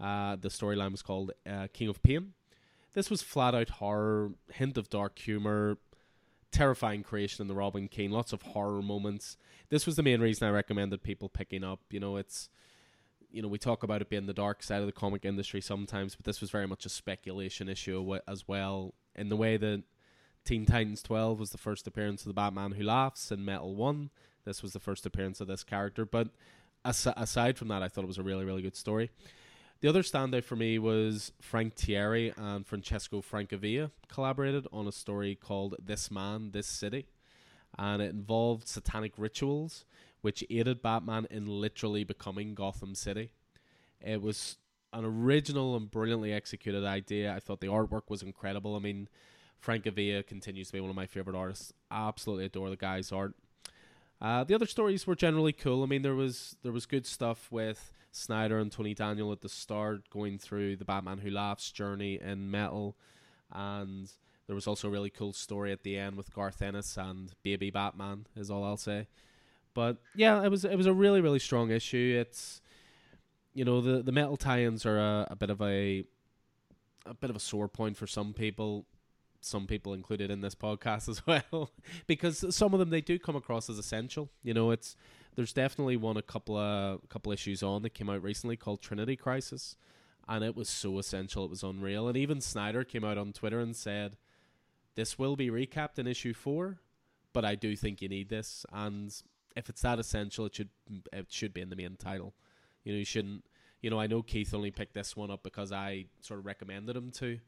Uh, the storyline was called uh, King of Pain. This was flat out horror, hint of dark humor, terrifying creation in the Robin King, lots of horror moments. This was the main reason I recommended people picking up. You know, it's you know we talk about it being the dark side of the comic industry sometimes, but this was very much a speculation issue as well. In the way that Teen Titans 12 was the first appearance of the Batman Who Laughs in Metal 1. This was the first appearance of this character. But as- aside from that, I thought it was a really, really good story. The other standout for me was Frank Tieri and Francesco Francavilla collaborated on a story called This Man, This City. And it involved satanic rituals, which aided Batman in literally becoming Gotham City. It was an original and brilliantly executed idea. I thought the artwork was incredible. I mean, Francavilla continues to be one of my favorite artists. Absolutely adore the guy's art. Uh, the other stories were generally cool. I mean, there was there was good stuff with Snyder and Tony Daniel at the start, going through the Batman Who Laughs journey in Metal, and there was also a really cool story at the end with Garth Ennis and Baby Batman. Is all I'll say. But yeah, it was it was a really really strong issue. It's you know the the metal tie-ins are a, a bit of a a bit of a sore point for some people some people included in this podcast as well because some of them they do come across as essential you know it's there's definitely one a couple of a couple issues on that came out recently called trinity crisis and it was so essential it was unreal. And even snyder came out on twitter and said this will be recapped in issue four but i do think you need this. And if it's that essential it should it should be in the main title. You know you shouldn't you know i know keith only picked this one up because i sort of recommended him to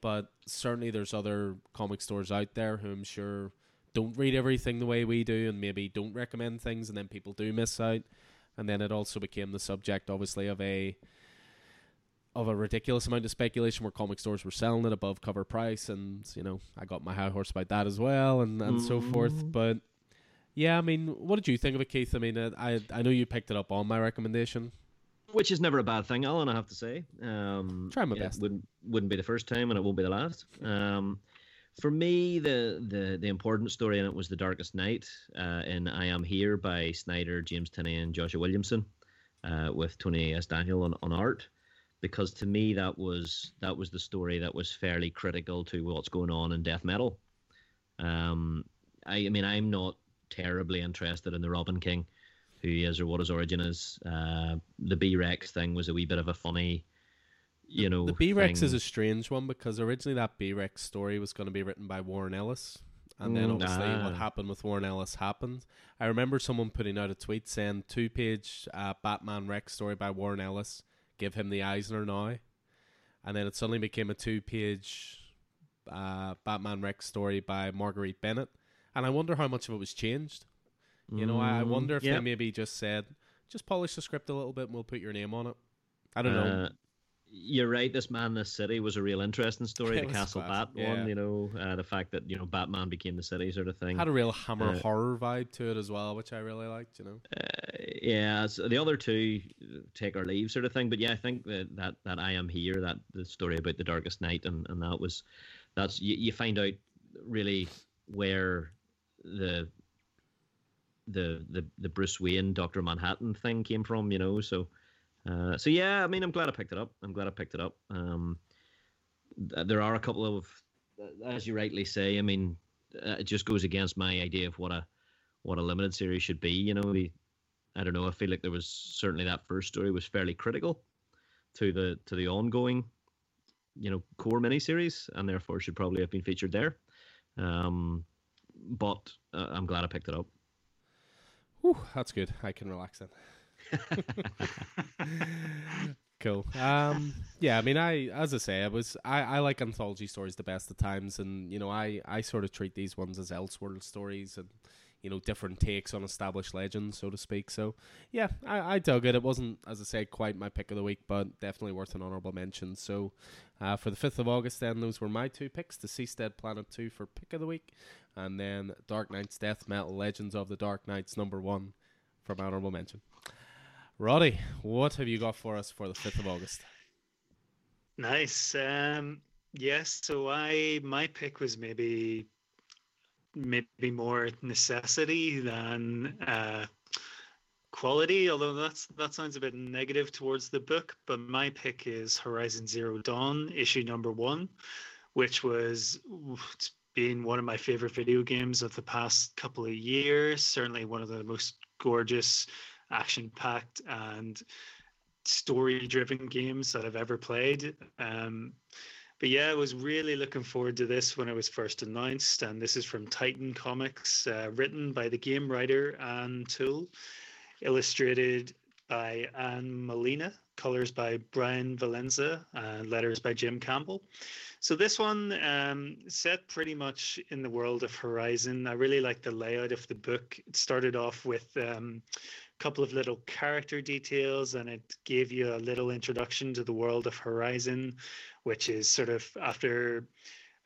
but certainly there's other comic stores out there who I'm sure don't read everything the way we do and maybe don't recommend things and then people do miss out and then it also became the subject obviously of a of a ridiculous amount of speculation where comic stores were selling it above cover price and you know I got my high horse about that as well and, and so forth Mm. but yeah I mean what did you think of it Keith I mean uh, I I know you picked it up on my recommendation which is never a bad thing, Alan. I have to say. Um, Try my best. Wouldn't wouldn't be the first time, and it won't be the last. Um, for me, the, the the important story in it was the Darkest Knight uh, in I Am Here by Snyder, James Tynion, and Joshua Williamson, uh, with Tony S. Daniel on, on art. Because to me, that was that was the story that was fairly critical to what's going on in death metal. Um, I, I mean, I'm not terribly interested in the Robin King who is or what his origin is. Uh, the B Rex thing was a wee bit of a funny, you know. The B Rex is a strange one because originally that B Rex story was going to be written by Warren Ellis. And then Mm, obviously what ah. happened with Warren Ellis happened. I remember someone putting out a tweet saying two page uh, Batman Rex story by Warren Ellis, give him the Eisner now. And then it suddenly became a two page uh, Batman Rex story by Marguerite Bennett. And I wonder how much of it was changed. You know, I Mm, wonder if yeah. they maybe just said, just polish the script a little bit and we'll put your name on it. I don't know. You're right. This man, this city was a real interesting story. It the Castle Bat yeah. one, you know, uh, the fact that you know Batman became the city, sort of thing. Had a real Hammer Uh, horror vibe to it as well, which I really liked. You know. Uh, yeah, so the other two take or leave sort of thing. But yeah, I think that that, that I am here, that the story about the Darkest Knight, and, and that was that's you, you find out really where the the the the Bruce Wayne Doctor Manhattan thing came from, you know. So uh, so yeah, I mean, I'm glad I picked it up. I'm glad I picked it up. Um, th- there are a couple of, as you rightly say, I mean, uh, it just goes against my idea of what a what a limited series should be. You know, I don't know. I feel like there was certainly that first story was fairly critical to the to the ongoing, you know, core miniseries, and therefore should probably have been featured there. Um, but uh, I'm glad I picked it up. Whew, that's good. I can relax then. cool. Um, yeah, I mean, I as I say, I was I, I like anthology stories the best of times, and you know, I I sort of treat these ones as Elseworld stories, and you know, different takes on established legends, so to speak. So yeah, I I dug it. It wasn't, as I said, quite my pick of the week, but definitely worth an honorable mention. So. Uh, for the 5th of August, then, those were my two picks DCeased Dead Planet 2 for pick of the week, and then Dark Nights Death Metal Legends of the Dark Knights number one from honorable mention. Roddy, what have you got for us for the 5th of August? Nice. Um, yes. So I my pick was maybe maybe more necessity than uh, quality. Although that's that sounds a bit negative towards the book. But my pick is Horizon Zero Dawn, issue number one, which was been one of my favorite video games of the past couple of years. Certainly one of the most gorgeous, action-packed, and story-driven games that I've ever played. Um, but yeah, I was really looking forward to this when it was first announced, and this is from Titan Comics, uh, written by the game writer Anne Toole, illustrated by Ann Maulina, colors by Brian Valenza, and letters by Jim Campbell. So this one um, set pretty much in the world of Horizon. I really like the layout of the book. It started off with um, couple of little character details, and it gave you a little introduction to the world of Horizon, which is sort of after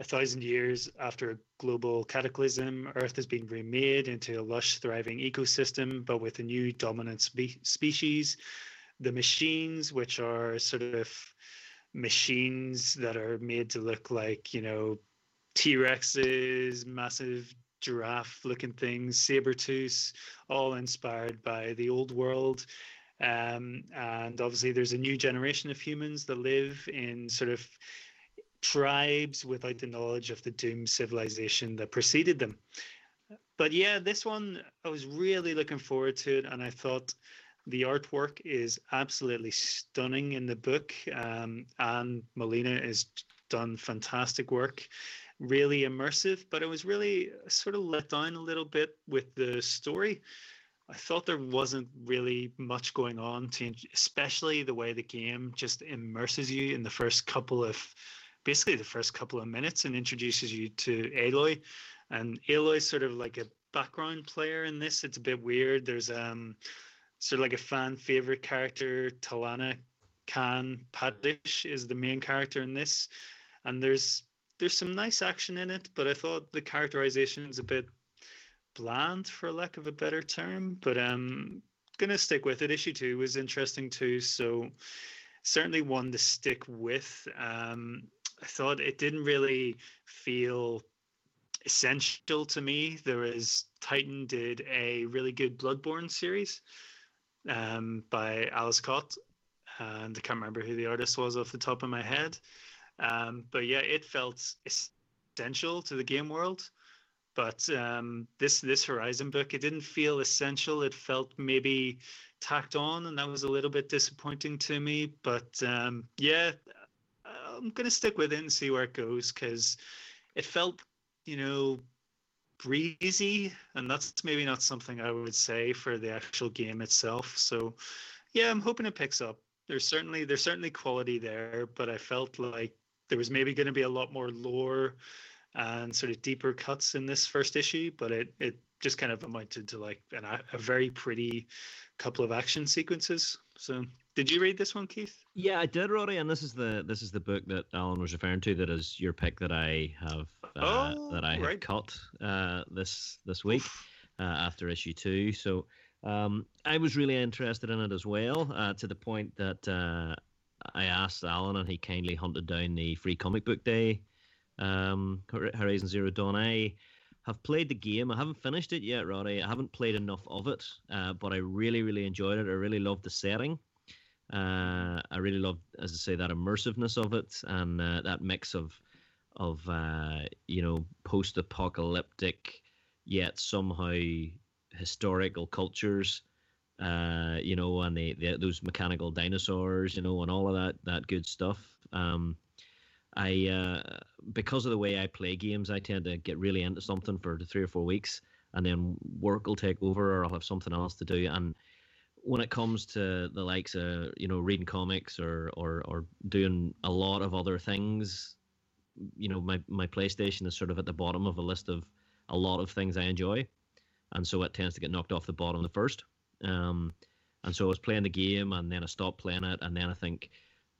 a thousand years after a global cataclysm, Earth has been remade into a lush, thriving ecosystem, but with a new dominant spe- species. The machines, which are sort of machines that are made to look like, you know, T Rexes, massive giraffe looking things, saber tooths, all inspired by the old world. Um, and obviously, there's a new generation of humans that live in sort of tribes without the knowledge of the doomed civilization that preceded them. But yeah, this one I was really looking forward to it, and I thought the artwork is absolutely stunning in the book. Um, and Maulina has done fantastic work, really immersive. But I was really sort of let down a little bit with the story. I thought there wasn't really much going on, to, especially the way the game just immerses you in the first couple of, basically the first couple of minutes, and introduces you to Aloy. And Aloy's sort of like a background player in this. It's a bit weird. There's um sort of like a fan favorite character, Talanah Khane Padish is the main character in this, and there's there's some nice action in it, but I thought the characterization is a bit bland, for lack of a better term. But um, gonna stick with it. Issue two was interesting too, so certainly one to stick with. Um, I thought it didn't really feel essential to me. There is Titan did a really good Bloodborne series um, by Aleš Kot, and I can't remember who the artist was off the top of my head. Um, but yeah, it felt essential to the game world. But um, this this Horizon book, it didn't feel essential. It felt maybe tacked on, and that was a little bit disappointing to me. But um, yeah, I'm gonna stick with it and see where it goes because it felt, you know, breezy, and that's maybe not something I would say for the actual game itself. So, yeah, I'm hoping it picks up. There's certainly there's certainly quality there, but I felt like there was maybe going to be a lot more lore and sort of deeper cuts in this first issue, but it it just kind of amounted to like an, a very pretty couple of action sequences. So Did you read this one, Keith? Yeah, I did, Roddy, and this is the this is the book that Alan was referring to. That is your pick that I have uh, Oh, that I have right. cut uh, this this week uh, after issue two. So um, I was really interested in it as well, uh, to the point that uh, I asked Alan, and he kindly hunted down the free comic book day um, Horizon Zero Dawn. I have played the game. I haven't finished it yet, Roddy. I haven't played enough of it, uh, but I really, really enjoyed it. I really loved the setting. Uh, I really loved, as I say, that immersiveness of it and uh, that mix of, of uh, you know, post-apocalyptic yet somehow historical cultures. Uh, you know, and the, the those mechanical dinosaurs, you know, and all of that that good stuff. Um, I uh, because of the way I play games, I tend to get really into something for three or four weeks, and then work will take over, or I'll have something else to do. And when it comes to the likes of you know reading comics or or or doing a lot of other things, you know, my my PlayStation is sort of at the bottom of a list of a lot of things I enjoy, and so it tends to get knocked off the bottom the first. Um, and so I was playing the game, and then I stopped playing it, and then I think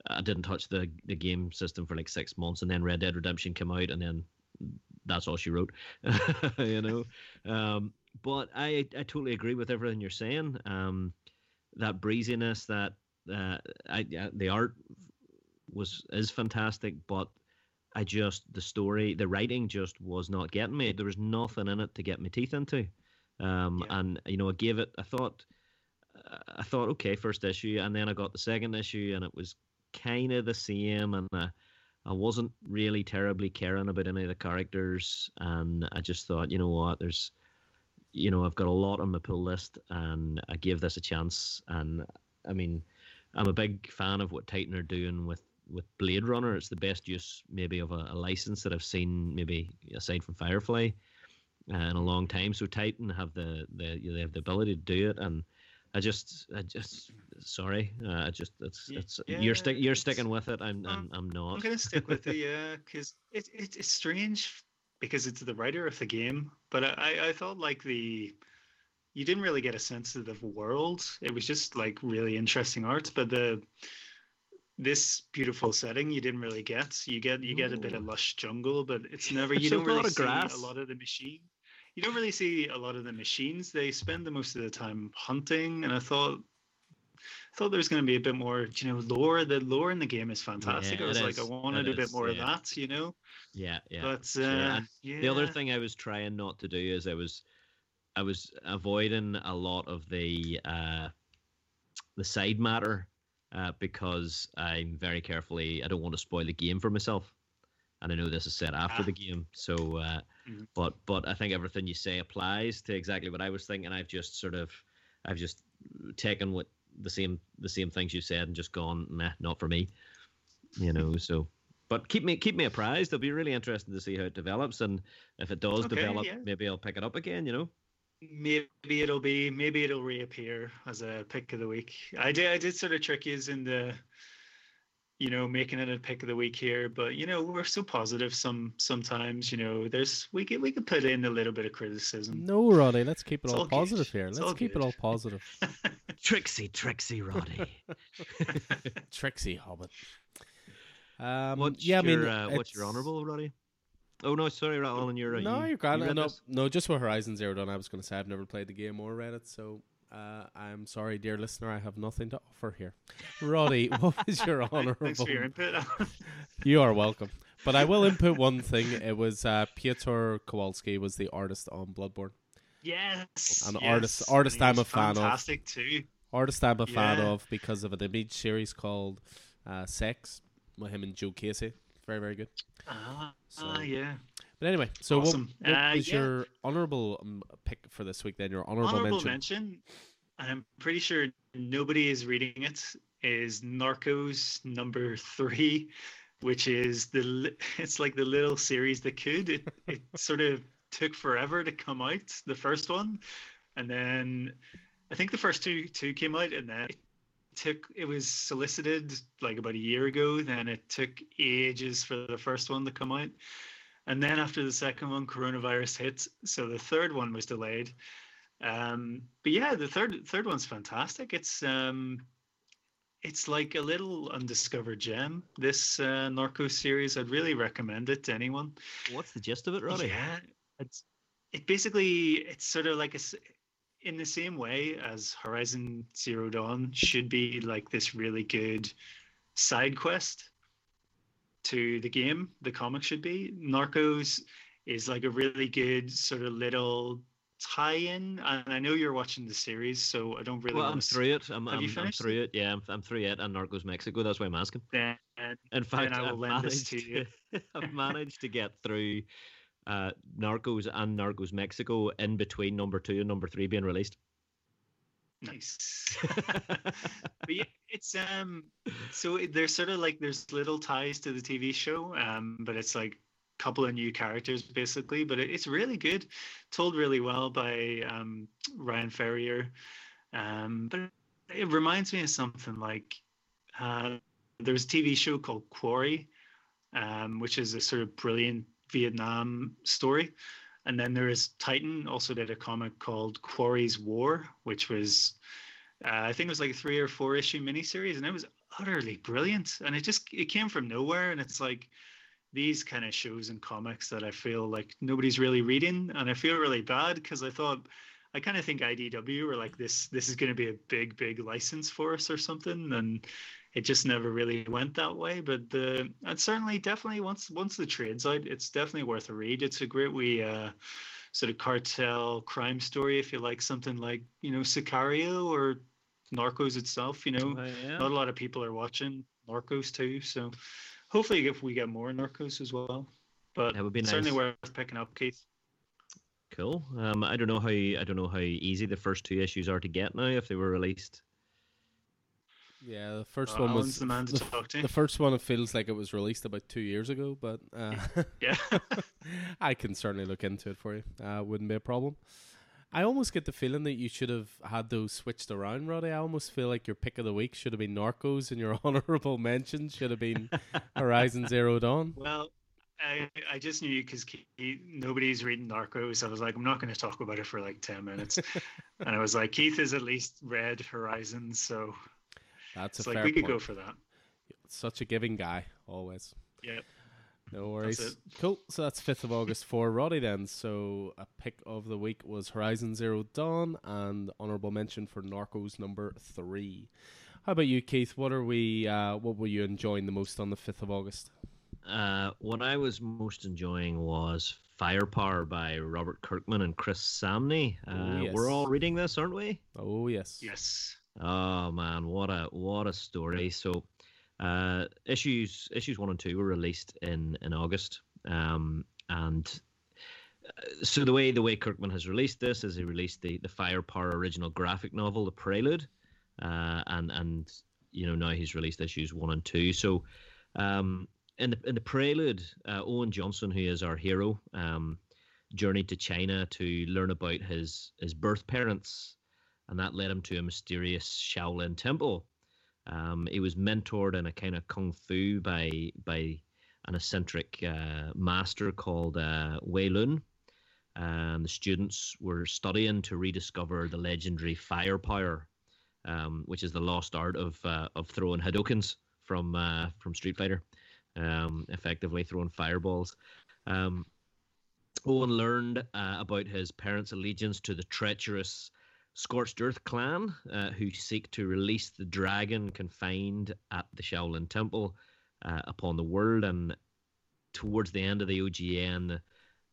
I didn't touch the the game system for like six months, and then Red Dead Redemption came out, and then that's all she wrote, you know. Um, but I I totally agree with everything you're saying. Um, that breeziness, that uh, I, I the art was is fantastic, but I just the story, the writing just was not getting me. There was nothing in it to get my teeth into, um, Yeah. and you know I gave it. I thought, uh, I thought okay, first issue, and then I got the second issue, and it was kind of the same, and I, I wasn't really terribly caring about any of the characters, and I just thought, you know what, there's, you know, I've got a lot on my pull list, and I gave this a chance, and I mean, I'm a big fan of what Titan are doing with with Blade Runner. It's the best use maybe of a, a license that I've seen, maybe aside from Firefly, uh, in a long time. So Titan have the the they have the ability to do it, and I just I just sorry, uh, I just it's it's yeah, you're stick you're sticking with it. I'm I'm, I'm not. I'm gonna stick with it, yeah, because it, it it's strange because it's the writer of the game, but I I- felt like the you didn't really get a sense of the world. It was just like really interesting art, but the this beautiful setting you didn't really get. You get you get a bit of lush jungle, but it's never you don't a lot really of see grass. a lot of the machine. You don't really see a lot of the machines. They spend the most of the time hunting, and I thought I thought there was going to be a bit more, you know, lore. The lore in the game is fantastic. Yeah, I was it like, I wanted a bit is, more of that, you know. Yeah, yeah. But uh. Yeah, The other thing I was trying not to do is I was I was avoiding a lot of the uh, the side matter uh, because I'm very carefully I don't want to spoil the game for myself, and I know this is said after Ah. the game. So, uh, Mhm. but but I think everything you say applies to exactly what I was thinking. I've just sort of I've just taken what the same the same things you said and just gone nah not for me, you know. So. But keep me keep me apprised. It'll be really interesting to see how it develops, and if it does Okay, develop, yeah. maybe I'll pick it up again. You know. maybe it'll be maybe it'll reappear as a pick of the week. I did I did sort of trick yous in the you know making it a pick of the week here, but you know we're so positive some sometimes you know there's we could we could put in a little bit of criticism. No, Roddy, let's keep it It's all all good. positive here. It's Let's all keep it all positive. Trixie, Trixie, Roddy. Trixie Hobbit. Um, what's yeah, I mean, your uh, what's your honourable, Roddy? Oh no, sorry, Alan, you're No, you, you're grand. you no, no, just with Horizon Zero Dawn, I was going to say I've never played the game or read it, so uh, I'm sorry, dear listener, I have nothing to offer here. Roddy, what was your honourable? Thanks for your input. You are welcome. But I will input one thing. It was uh, Piotr Kowalski was the artist on Bloodborne. yes, An yes, artist- artist I'm a fan of. Fantastic too. Artist I'm a fan of because of an image series called uh, Sex with him and Joe Casey. Very, very good. Ah, So- ah, yeah. But anyway, so what- Awesome. what, Uh, was yeah. your honourable um, pick for this week then? Your honourable, honorable mention? mention. I'm pretty sure nobody is reading it, is Narcos number three, which is the it's like the little series that could. It it sort of took forever to come out, the first one, and then I think the first two two came out, and then it took it was solicited like about a year ago. Then it took ages for the first one to come out. And then after the second one, coronavirus hit, so the third one was delayed. Um, but yeah, the third third one's fantastic. It's um, it's like a little undiscovered gem. This uh, Narcos series, I'd really recommend it to anyone. What's the gist of it, Roddy? Yeah, it's it basically it's sort of like a in the same way as Horizon Zero Dawn should be like this really good side quest to the game. The comic should be Narcos is like a really good sort of little tie-in. And I know you're watching the series, so I don't really. Well, want I'm to through it. I'm, Have I'm, you I'm finished through it. Yeah, I'm, I'm through it. And Narcos Mexico. That's why I'm asking. Then, In fact, I will I've lend this to you. I've managed to get through uh, Narcos and Narcos Mexico in between number two and number three being released. Nice. but yeah, it's um. So there's sort of like there's little ties to the TV show, um, but it's like a couple of new characters basically. But it, it's really good, told really well by um Ryan Ferrier. Um, but it reminds me of something like uh, there's a TV show called Quarry, um, which is a sort of brilliant Vietnam story. And then there is Titan, also did a comic called Quarry's War, which was, uh, I think it was like a three or four issue miniseries, and it was utterly brilliant. And it just it came from nowhere, and it's like these kind of shows and comics that I feel like nobody's really reading, and I feel really bad because I thought I kind of think IDW were like this. This is going to be a big, big license for us or something, and it just never really went that way. But the and certainly, definitely once once the trade's out, it's definitely worth a read. It's a great wee uh, sort of cartel crime story. If you like something like you know Sicario or Narcos itself, you know, Oh, yeah. not a lot of people are watching Narcos too. So hopefully, if we get more Narcos as well. But That would be certainly nice. worth picking up, Keith. Cool. Um, I don't know how I don't know how easy the first two issues are to get now if they were released. Yeah, the first Uh, one Alan's was the man to the, talk to. the first one. It feels like it was released about two years ago, but uh, Yeah. I can certainly look into it for you. Uh, wouldn't be a problem. I almost get the feeling that you should have had those switched around, Roddy. I almost feel like your pick of the week should have been Narcos, and your honorable mention should have been Horizon Zero Dawn. Well, I I just knew because nobody's reading Narcos. I was like, I'm not going to talk about it for like ten minutes, and I was like, Keith has at least read Horizon, so That's it's a like fair we could point. go for that. Such a giving guy, always. Yep. No worries. Cool. So that's fifth of August for Roddy then. So a pick of the week was Horizon Zero Dawn and honorable mention for Narcos number three. How about you, Keith? What are we? Uh, what were you enjoying the most on the fifth of August? Uh, what I was most enjoying was Firepower by Robert Kirkman and Chris Samnee. Uh, Oh, yes. We're all reading this, aren't we? Oh yes. Yes. Oh man, what a what a story! So, uh, issues issues one and two were released in in August, um, and uh, so the way the way Kirkman has released this is he released the the Firepower original graphic novel, The Prelude, uh, and and you know now he's released issues one and two. So, um, in the in the Prelude, uh, Owen Johnson, who is our hero, um, journeyed to China to learn about his his birth parents and that led him to a mysterious Shaolin temple. Um, he was mentored in a kind of kung fu by by an eccentric uh, master called uh, Wei Lun. And the students were studying to rediscover the legendary firepower, um, which is the lost art of uh, of throwing Hadoukens from uh, from Street Fighter, um, effectively throwing fireballs. Um, Owen learned uh, about his parents' allegiance to the treacherous Scorched Earth clan, uh, who seek to release the dragon confined at the Shaolin Temple uh, upon the world. And towards the end of the OGN,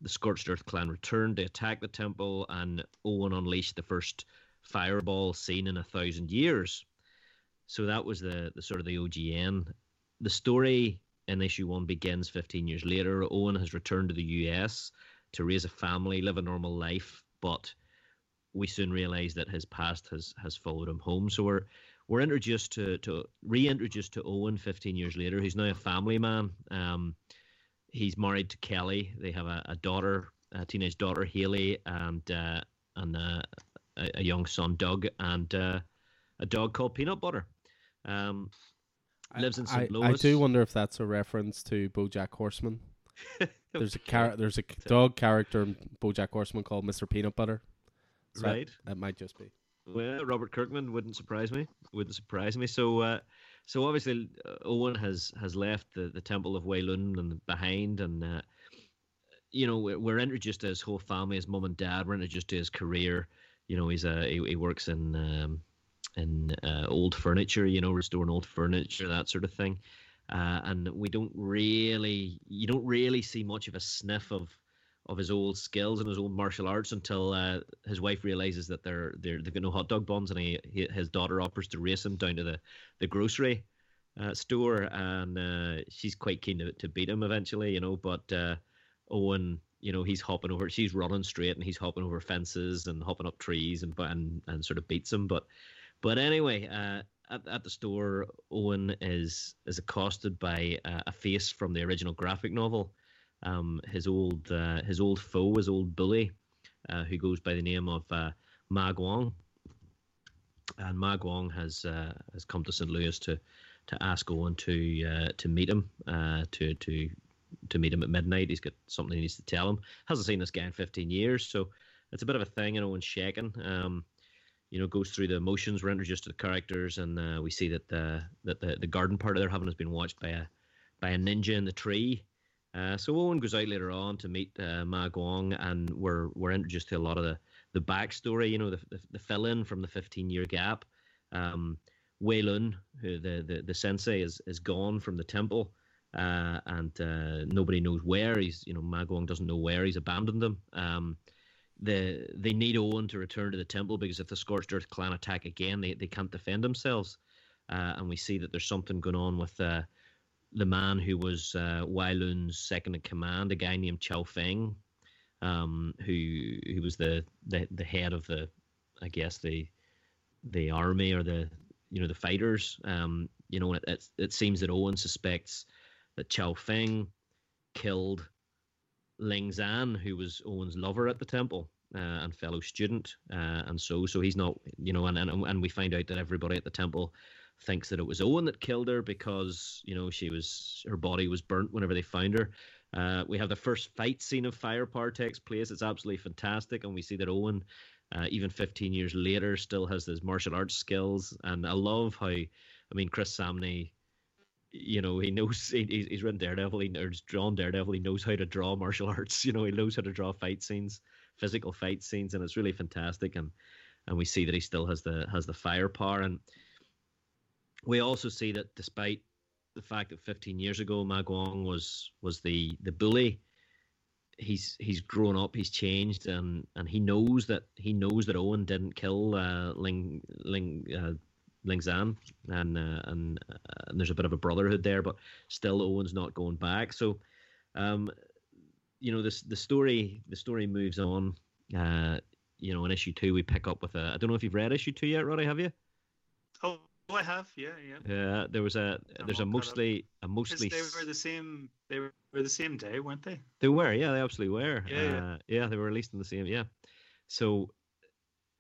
the Scorched Earth clan returned to attack the temple, and Owen unleashed the first fireball seen in a thousand years. So that was the, the sort of the OGN. The story in issue one begins 15 years later. Owen has returned to the US to raise a family, live a normal life, but we soon realize that his past has has followed him home. So we're we're introduced to to reintroduced to Owen 15 years later. He's now a family man. Um, he's married to Kelly. They have a, a daughter, a teenage daughter, Haley, and uh, and uh, a, a young son, Doug, and uh, a dog called Peanut Butter. Um, lives in I, St. I Louis. do wonder if that's a reference to BoJack Horseman. There's a char- there's a dog character in BoJack Horseman called Mr. Peanut Butter. So right. That might just be. Well, Robert Kirkman wouldn't surprise me. Wouldn't surprise me. So, uh, so obviously uh, Owen has has left the, the Temple of Wei Lun and behind, and uh, you know we're, we're, introduced to his whole family, his mum and dad. We're introduced to his career. You know, he's a he, he works in um, in uh, old furniture. You know, restoring old furniture, that sort of thing. Uh, and we don't really, you don't really see much of a sniff of of his old skills and his old martial arts until uh, his wife realizes that they're they're they've got no hot dog buns, and he, he his daughter offers to race him down to the the grocery uh, store, and uh, she's quite keen to, to beat him eventually, you know. But uh, Owen, you know, he's hopping over, she's running straight, and he's hopping over fences and hopping up trees and and and sort of beats him. But but anyway, uh, at, at the store, Owen is is accosted by uh, a face from the original graphic novel. Um, his old uh, his old foe, his old bully, uh, who goes by the name of uh, Ma Guang. And Ma Guang has uh, has come to St. Louis to to ask Owen to uh, to meet him uh, to to to meet him at midnight. He's got something he needs to tell him. Hasn't seen this guy in 15 years, so it's a bit of a thing. And Owen's shaking. Um, you know, goes through the emotions. We're introduced to the characters, and we see that the that the, the garden party they're having has been watched by a by a ninja in the tree. Uh, so Owen goes out later on to meet uh, Ma Guang, and we're we're introduced to a lot of the the backstory. You know, the the, the fill in from the 15 year gap. Um, Wei Lun, who the, the the sensei, is is gone from the temple. Uh, and uh, nobody knows where he's. You know, Ma Guang doesn't know where he's abandoned them. Um, the they need Owen to return to the temple because if the Scorched Earth clan attack again, they, they can't defend themselves. Uh, and we see that there's something going on with uh, the man who was uh, Wei Lun's second in command, a guy named Chao Feng, um, who who was the, the the head of the, I guess the the army or the you know the fighters. Um, you know, it, it, it seems that Owen suspects that Chao Feng killed Ling Zan, who was Owen's lover at the temple uh, and fellow student, uh, and so so he's not, you know, and, and and we find out that everybody at the temple thinks that it was Owen that killed her because you know she was her body was burnt whenever they found her. Uh, we have the first fight scene of Firepower takes place. It's absolutely fantastic, and we see that Owen, uh, even 15 years later, still has his martial arts skills. And I love how, I mean, Chris Samnee you know, he knows he, he's written Daredevil, he, or drawn Daredevil. He knows how to draw martial arts. You know, he knows how to draw fight scenes, physical fight scenes, and it's really fantastic. And and we see that he still has the has the firepower. And we also see that despite the fact that 15 years ago Ma Guang was was the the bully, he's he's grown up, he's changed, and and he knows that he knows that Owen didn't kill uh, Ling Ling uh, Ling Zan, and uh, and, uh, and there's a bit of a brotherhood there, but still Owen's not going back. So, um, you know, this the story the story moves on. Uh, you know, in issue two, we pick up with a. I don't know if you've read issue two yet, Roddy. Have you? Oh, I have. Yeah, yeah. Yeah, there was a I'm there's a mostly a mostly. They were the same. They were the same day, weren't they? They were. Yeah, they absolutely were. Yeah, yeah. Uh, yeah they were released in the same. Yeah. So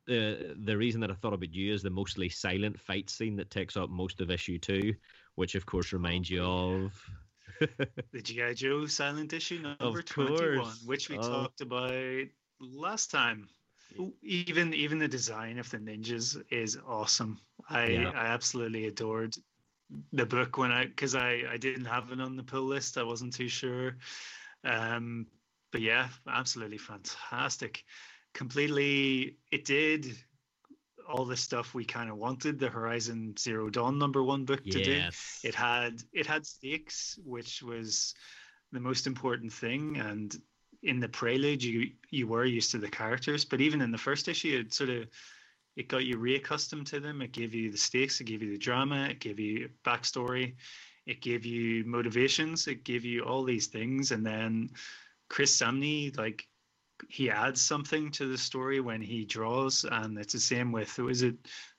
the the reason that I thought about you is the mostly silent fight scene that takes up most of issue two, which of course reminds you of the GI Joe silent issue number twenty one, which we oh. talked about last time. Even even the design of the ninjas is awesome. I yeah. I absolutely adored the book when I because I I didn't have it on the pull list. I wasn't too sure. Um, but yeah, absolutely fantastic completely it did all the stuff we kind of wanted the horizon zero dawn number one book to do it had it had stakes which was the most important thing and in the prelude you you were used to the characters but even in the first issue it sort of it got you reaccustomed to them it gave you the stakes it gave you the drama it gave you backstory it gave you motivations it gave you all these things and then chris samnee like he adds something to the story when he draws, and it's the same with who is it?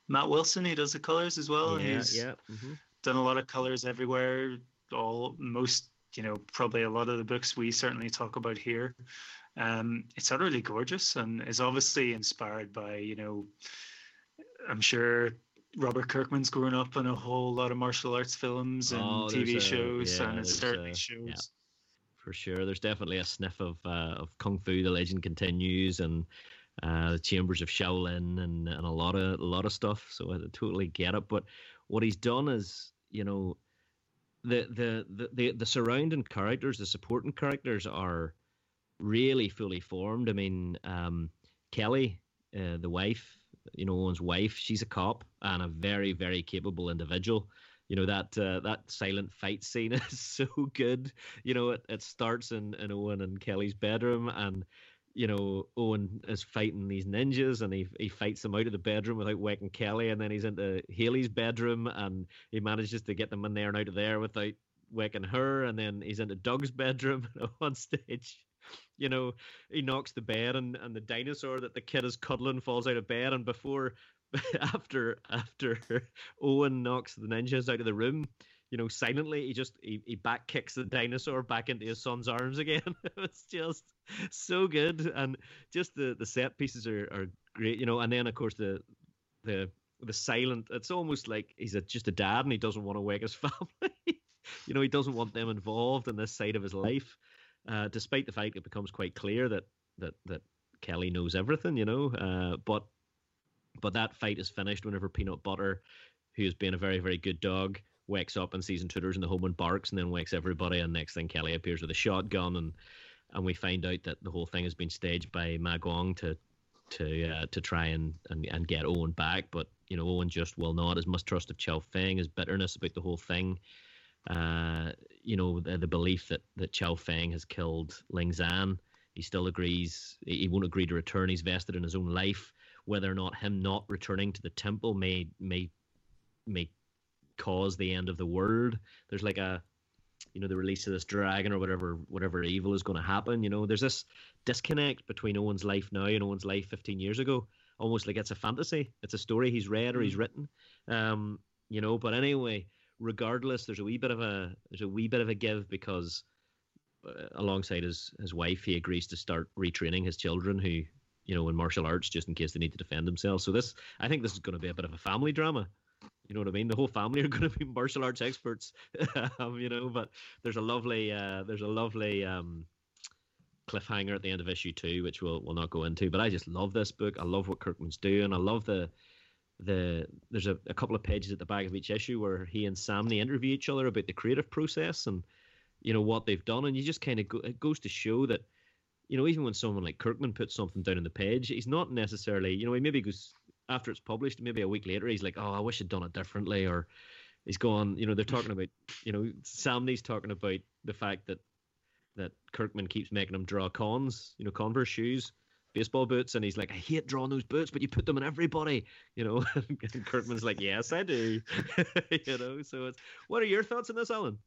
Matt Wilson. He does the colors as well. Yeah, He's yeah. Mm-hmm. Done a lot of colors everywhere. All most, you know, probably a lot of the books we certainly talk about here. Um, it's utterly gorgeous and is obviously inspired by, you know, I'm sure Robert Kirkman's grown up on a whole lot of martial arts films and oh, TV a, shows, yeah, and it certainly a, shows. Yeah for sure. There's definitely a sniff of uh, of Kung Fu: The Legend Continues, and uh, the Chambers of Shaolin, and, and a lot of a lot of stuff. So I totally get it. But what he's done is, you know, the the the the, the surrounding characters, the supporting characters are really fully formed. I mean, um, Kelly, uh, the wife, you know, Owen's wife, she's a cop and a very very capable individual you know that uh, that silent fight scene is so good. You know, it, it starts in, in Owen and Kelly's bedroom, and you know Owen is fighting these ninjas, and he he fights them out of the bedroom without waking Kelly, and then he's into Haley's bedroom, and he manages to get them in there and out of there without waking her, and then he's into Doug's bedroom on stage. You know, he knocks the bed, and, and the dinosaur that the kid is cuddling falls out of bed, and before after after Owen knocks the ninjas out of the room, you know, silently he just he, he back kicks the dinosaur back into his son's arms again. it's just so good, and just the the set pieces are are great, you know. And then of course the the the silent. It's almost like he's a, just a dad, and he doesn't want to wake his family. you know, he doesn't want them involved in this side of his life, uh, despite the fact it becomes quite clear that that that Kelly knows everything. You know, uh, but but that fight is finished whenever Peanut Butter, who's been a very, very good dog, wakes up and sees intruders in the home and barks and then wakes everybody. And next thing, Kelly appears with a shotgun. And, and we find out that the whole thing has been staged by Ma Guang to to uh, to try and, and and get Owen back. But, you know, Owen just will not. His mistrust of Chow Feng, his bitterness about the whole thing. Uh, you know, the, the belief that, that Chow Feng has killed Ling Zan. He still agrees. He won't agree to return. He's vested in his own life whether or not him not returning to the temple may may may cause the end of the world. There's like a you know the release of this dragon or whatever whatever evil is going to happen. You know, there's this disconnect between Owen's life now and Owen's life 15 years ago. Almost like it's a fantasy. It's a story he's read or he's mm. written. Um, you know, but anyway, regardless, there's a wee bit of a there's a wee bit of a give because uh, alongside his his wife, he agrees to start retraining his children who you know, in martial arts just in case they need to defend themselves. So this, I think, this is going to be a bit of a family drama. You know what I mean? The whole family are going to be martial arts experts, um, you know. But there's a lovely, uh, there's a lovely um, cliffhanger at the end of issue two, which we'll we'll not go into. But I just love this book. I love what Kirkman's doing. I love the the there's a, a couple of pages at the back of each issue where he and Samnee interview each other about the creative process and you know what they've done, and you just kind of go, it goes to show that you know, even when someone like Kirkman puts something down on the page, he's not necessarily, you know, he maybe goes after it's published, maybe a week later, he's like, oh, I wish I'd done it differently, or he's gone, you know, they're talking about, you know, Samnee's talking about the fact that that Kirkman keeps making him draw cons, you know, Converse shoes, baseball boots, and he's like, I hate drawing those boots, but you put them on everybody, you know. and Kirkman's like, Yes, I do, you know. So it's what are your thoughts on this, Alan?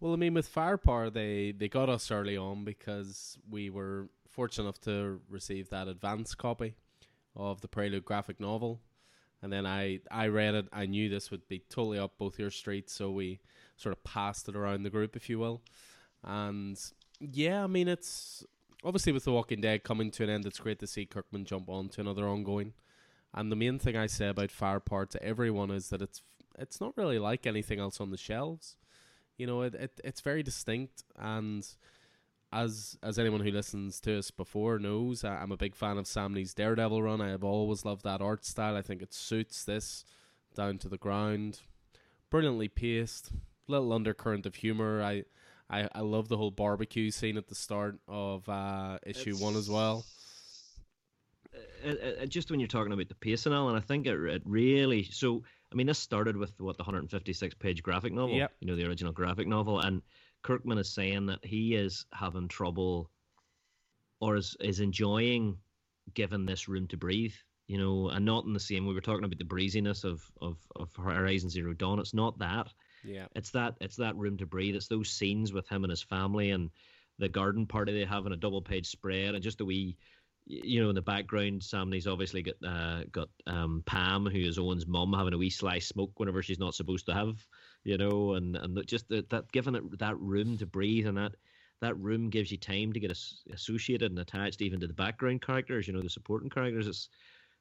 Well, I mean, with Firepower, they they got us early on because we were fortunate enough to receive that advance copy of the Prelude graphic novel, and then I I read it. I knew this would be totally up both your streets, so we sort of passed it around the group, if you will. And yeah, I mean, it's obviously with The Walking Dead coming to an end, it's great to see Kirkman jump on to another ongoing. And the main thing I say about Firepower to everyone is that it's it's not really like anything else on the shelves. You know, it, it it's very distinct, and as as anyone who listens to us before knows, I, am a big fan of Samnee's Daredevil run. I have always loved that art style. I think it suits this down to the ground. Brilliantly paced, little undercurrent of humor. I I, I love the whole barbecue scene at the start of uh, issue it's, one as well. Uh, uh, just when you're talking about the pacing, and I think it, it really so I mean, this started with what the 156 page graphic novel, yep. you know, the original graphic novel, and Kirkman is saying that he is having trouble or is is enjoying given this room to breathe, you know, and not in the same. We were talking about the breeziness of of of Horizon Zero Dawn. It's not that. Yeah. It's that it's that room to breathe. It's those scenes with him and his family and the garden party they have in a double page spread and just the wee you know, in the background, Samnee's obviously got uh, got um, Pam, who is Owen's mum, having a wee slice smoke whenever she's not supposed to have, you know, and and just that, that giving it that room to breathe and that that room gives you time to get associated and attached even to the background characters, you know, the supporting characters. It's,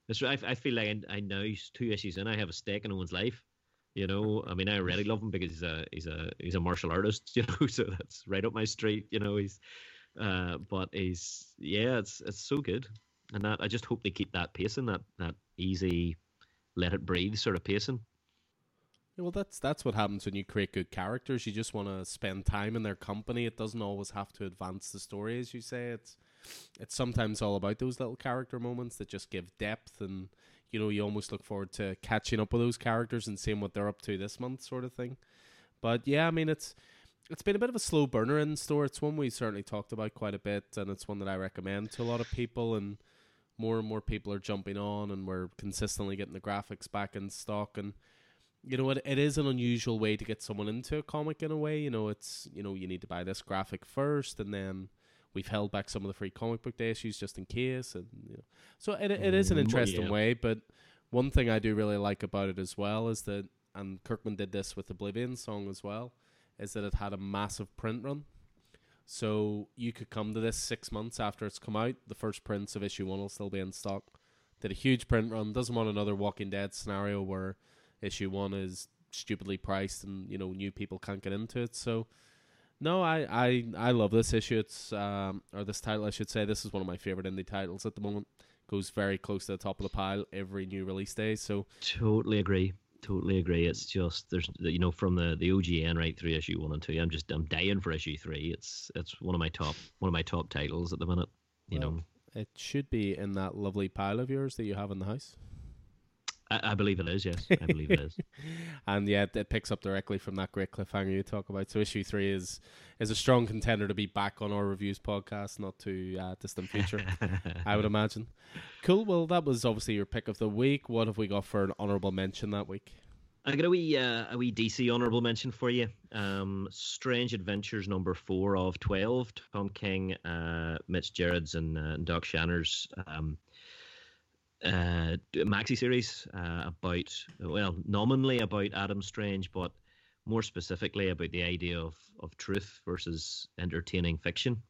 it's I, I feel like I, I now two issues in, I have a stake in Owen's life. You know, I mean, I really love him because he's a he's a he's a martial artist, you know, so that's right up my street. You know, he's uh, but he's yeah, it's it's so good. and that I just hope they keep that pacing, that that easy, let it breathe sort of pacing. Well, that's that's what happens when you create good characters. You just want to spend time in their company. It doesn't always have to advance the story, as you say. It's it's sometimes all about those little character moments that just give depth, and you know you almost look forward to catching up with those characters and seeing what they're up to this month, sort of thing. But yeah, I mean it's it's been a bit of a slow burner in store. It's one we certainly talked about quite a bit, and it's one that I recommend to a lot of people. And more and more people are jumping on, and we're consistently getting the graphics back in stock. And you know, it, it is an unusual way to get someone into a comic in a way. You know, it's you know you need to buy this graphic first, and then we've held back some of the free comic book day issues just in case, and you know, so it it is an Mm, interesting yeah. way. But one thing I do really like about it as well is that, and Kirkman did this with Oblivion song as well, is that it had a massive print run. So you could come to this six months after it's come out. The first prints of issue one will still be in stock. Did a huge print run. Doesn't want another Walking Dead scenario where issue one is stupidly priced and you know new people can't get into it. So no, I I, I love this issue. It's um or this title I should say. This is one of my favorite indie titles at the moment. Goes very close to the top of the pile every new release day. So Totally agree. Totally agree. It's just there's you know from the the OGN right through issue one and two. I'm just I'm dying for issue three. It's it's one of my top one of my top titles at the minute. You Well, know, it should be in that lovely pile of yours that you have in the house. I, I believe it is. Yes, I believe it is. and yeah, it picks up directly from that great cliffhanger you talk about. So issue three is is a strong contender to be back on our reviews podcast, not too uh, distant future, I would imagine. Cool. Well, that was obviously your pick of the week. What have we got for an honourable mention that week? I got a wee uh, a wee DC honorable mention for you. Um, Strange Adventures number four of twelve. Tom King, uh, Mitch Gerads, and, uh, and Doc Shaner's um, uh, maxi series uh, about well, nominally about Adam Strange, but more specifically about the idea of of truth versus entertaining fiction.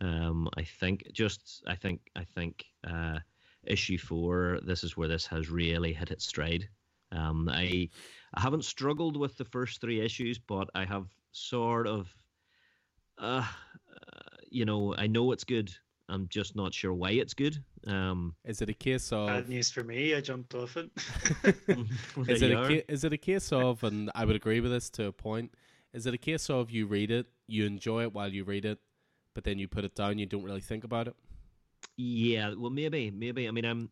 Um, I think just I think I think uh, issue four. This is where this has really hit its stride. Um, I I haven't struggled with the first three issues, but I have sort of, uh, uh, you know, I know it's good. I'm just not sure why it's good. Um, Is it a case of Bad news for me. I jumped off it. is it a ca- is it a case of and I would agree with this to a point. Is it a case of you read it, you enjoy it while you read it, but then you put it down, you don't really think about it? Yeah, well, maybe, maybe. I mean, I'm,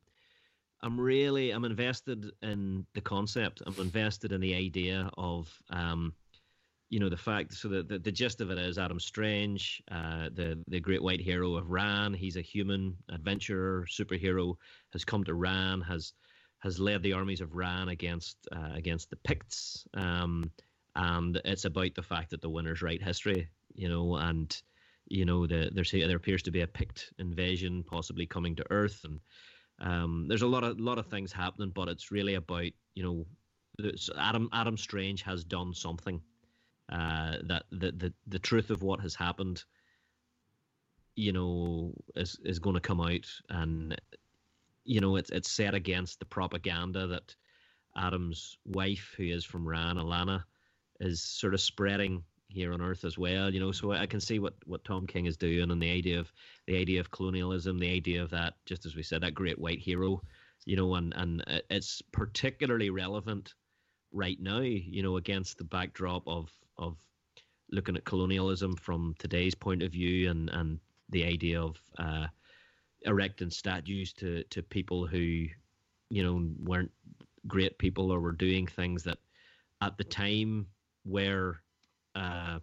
I'm really, I'm invested in the concept. I'm invested in the idea of, um, you know, the fact. So the, the the gist of it is Adam Strange, uh, the the great white hero of Rann. He's a human adventurer, superhero, has come to Rann, has has led the armies of Rann against uh, against the Pykkts, um, and it's about the fact that the winners write history, you know, and you know the, there's there appears to be a Pykkt invasion possibly coming to Earth, and um, there's a lot of lot of things happening, but it's really about you know Adam Adam Strange has done something uh, that the, the the truth of what has happened, you know, is is going to come out, and you know it's it's set against the propaganda that Adam's wife, who is from Rann, Alana, is sort of spreading here on Earth as well. You know, so I can see what what Tom King is doing, and the idea of the idea of colonialism, the idea of that, just as we said, that great white hero. You know, and and it's particularly relevant right now. You know, against the backdrop of of looking at colonialism from today's point of view, and and the idea of uh, erecting statues to to people who, you know, weren't great people or were doing things that at the time were uh,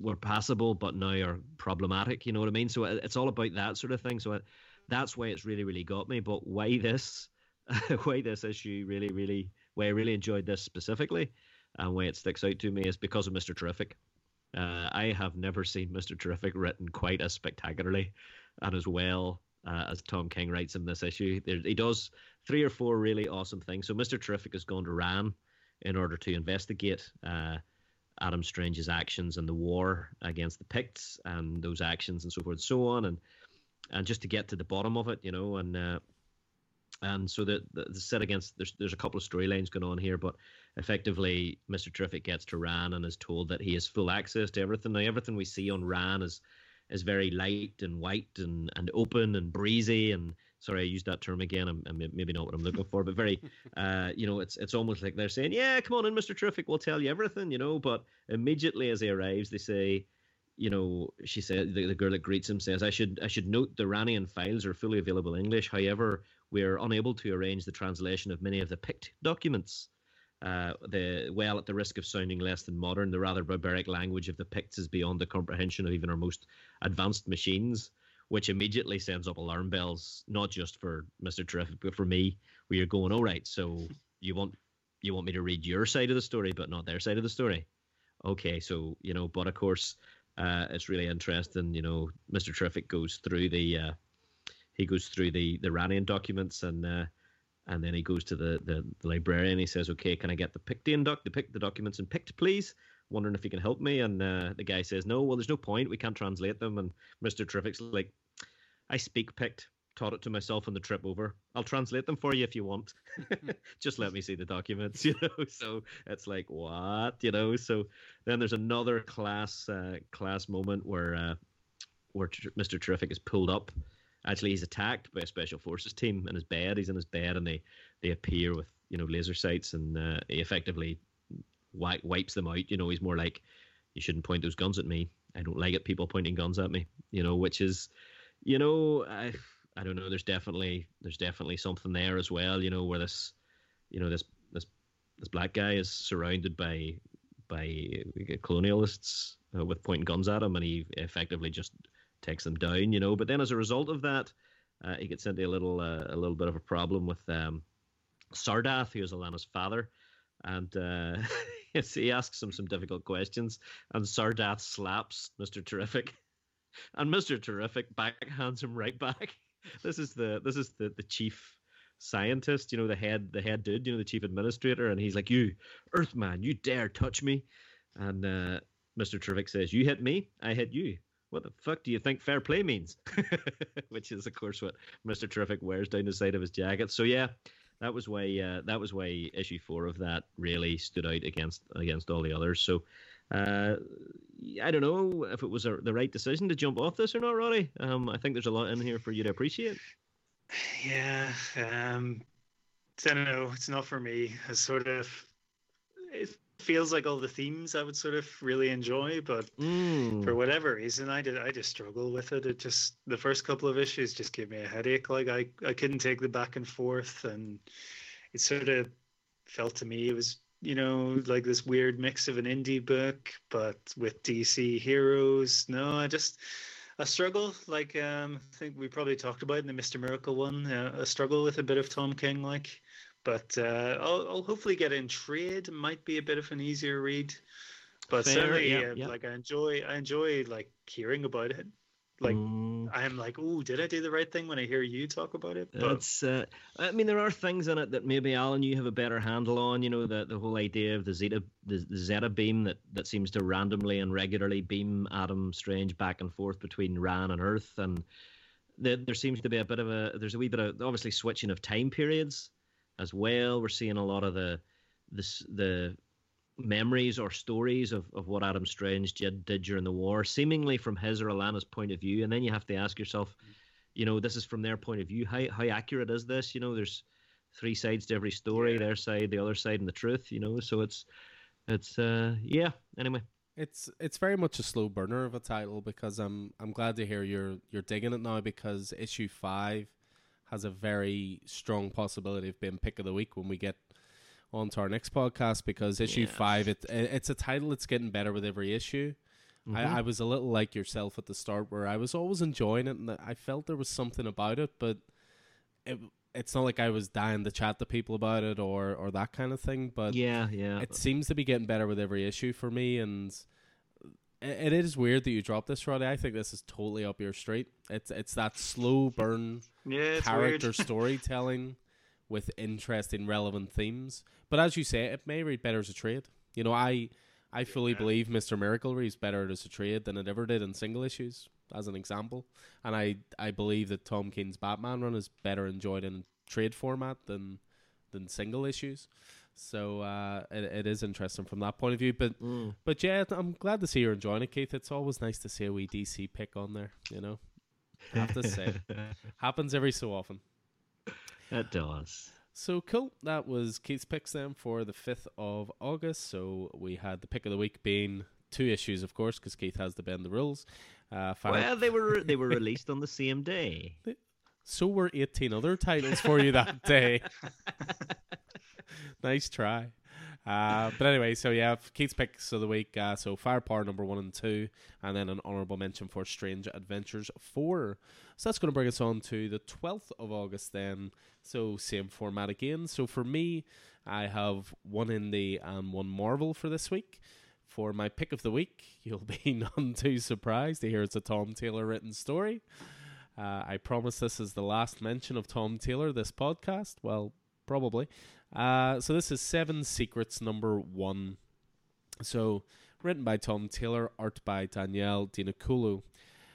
were passable, but now are problematic. You know what I mean? So it's all about that sort of thing. So it, that's why it's really, really got me. But why this, why this issue really, really, why I really enjoyed this specifically, and why it sticks out to me is because of Mister Terrific. Uh, I have never seen Mister Terrific written quite as spectacularly and as well uh, as Tom King writes in this issue. There, he does three or four really awesome things. So Mister Terrific has gone to Rann in order to investigate uh, Adam Strange's actions and the war against the Pykkts and those actions and so forth and so on, and and just to get to the bottom of it, you know, and uh, and so the, the, the set against there's there's a couple of storylines going on here, but effectively Mr. Terrific gets to Rann and is told that he has full access to everything. Now everything we see on Rann is is very light and white and, and open and breezy and sorry I used that term again I'm, I'm maybe not what I'm looking for but very uh, you know it's it's almost like they're saying yeah come on in Mr. Terrific we'll tell you everything you know but immediately as he arrives they say you know, she said the, the girl that greets him says, "I should I should note the Rannian files are fully available in English. However, we are unable to arrange the translation of many of the Pykkt documents. Uh, the well, at the risk of sounding less than modern, the rather barbaric language of the Pykkts is beyond the comprehension of even our most advanced machines." Which immediately sends up alarm bells, not just for Mister Terrific, but for me. Where you're going, all right, so you want you want me to read your side of the story, but not their side of the story. Okay, so you know, but of course, uh, it's really interesting. You know, Mr. Terrific goes through the uh, he goes through the the Rannian documents and uh, and then he goes to the, the, the librarian. He says, "Okay, can I get the Pictian doc the pick the documents in Pykkt, please?" Wondering if he can help me, and uh, the guy says, "No, well, there's no point. We can't translate them." And Mr. Terrific's like, "I speak Pykkt." taught it to myself on the trip over. I'll translate them for you if you want. Just let me see the documents, you know. So it's like what, you know. So then there's another class uh, class moment where uh, where Mr. Terrific is pulled up. Actually, he's attacked by a special forces team in his bed. He's in his bed, and they they appear with you know laser sights, and uh, he effectively wi- wipes them out. You know, he's more like, you shouldn't point those guns at me. I don't like it. People pointing guns at me. You know, which is, you know, I I don't know. There's definitely there's definitely something there as well. You know where this, you know this this this black guy is surrounded by by colonialists uh, with pointing guns at him, and he effectively just takes them down. You know, but then as a result of that, uh, he gets into a little uh, a little bit of a problem with um, Sardath, who is Alana's father, and uh, he asks him some difficult questions, and Sardath slaps Mister Terrific, and Mister Terrific backhands him right back this is the this is the the chief scientist, you know, the head the head dude, you know, the chief administrator, and he's like, "You, Earthman, you dare touch me?" And uh, Mr. Terrific says, "You hit me, I hit you." What the fuck do you think fair play means? Which is, of course, what Mr. Terrific wears down the side of his jacket. So yeah, that was why uh, that was why issue four of that really stood out against against all the others. So uh, I don't know if it was a, the right decision to jump off this or not, Roddy. Um, I think there's a lot in here for you to appreciate. Yeah, um, I don't know. It's not for me. I sort of it feels like all the themes I would sort of really enjoy, but mm. for whatever reason, I did I just struggle with it. It just the first couple of issues just gave me a headache. Like I I couldn't take the back and forth, and it sort of felt to me it was you know, like this weird mix of an indie book, but with DC heroes. No, I just a struggle. Like um, I think we probably talked about in the Mister Miracle one, uh, a struggle with a bit of Tom King, like. But uh, I'll, I'll hopefully get in trade. Might be a bit of an easier read, but Fair, certainly, yeah, uh, yeah. like I enjoy, I enjoy like hearing about it like mm. I'm like, oh, did I do the right thing when I hear you talk about it? But... It's, uh, I mean, there are things in it that maybe Alan, you have a better handle on. You know, the the whole idea of the Zeta the, the Zeta beam that that seems to randomly and regularly beam Adam Strange back and forth between Rann and Earth, and the, there seems to be a bit of a there's a wee bit of obviously switching of time periods as well. We're seeing a lot of the this the memories or stories of, of what Adam Strange did, did during the war, seemingly from his or Alana's point of view. And then you have to ask yourself, you know, this is from their point of view. How, how accurate is this? You know, there's three sides to every story, yeah. their side, the other side, and the truth, you know, so it's, it's, uh, yeah, anyway. It's it's very much a slow burner of a title because I'm I'm glad to hear you're you're digging it now because issue five has a very strong possibility of being pick of the week when we get on to our next podcast because issue yes. five, it, it's a title that's getting better with every issue. Mm-hmm. I, I, was a little like yourself at the start where I was always enjoying it and I felt there was something about it, but it, it's not like I was dying to chat to people about it or, or that kind of thing. But yeah, yeah, it seems to be getting better with every issue for me, and it, it is weird that you dropped this, Roddy. I think this is totally up your street. It's it's that slow burn yeah, character storytelling with interesting, relevant themes. But as you say, it may read better as a trade. You know, I I fully yeah. believe Mister Miracle reads better as a trade than it ever did in single issues, as an example. And I I believe that Tom King's Batman run is better enjoyed in trade format than than single issues. So uh, it, it is interesting from that point of view. But Mm. but yeah, I'm glad to see you're enjoying it, Keith. It's always nice to see a wee DC pick on there. You know, have to say, happens every so often. it does. So cool. That was Keith's picks then for the 5th of August. So we had the pick of the week being two issues, of course, because Keith has to bend the rules. Uh, Well, they were they were released on the same day. so were 18 other titles for you that day. nice try. Uh, but anyway, so yeah, Keith's picks of the week. Uh, so Firepower number one and two, and then an honorable mention for Strange Adventures four. So that's going to bring us on to the 12th of August then. So same format again. So for me, I have one indie and one Marvel for this week. For my pick of the week, you'll be none too surprised to hear it's a Tom Taylor written story. Uh, I promise this is the last mention of Tom Taylor this podcast. Well, probably. Uh, so this is Seven Secrets number one. So written by Tom Taylor, art by Daniele Di Nicuolo.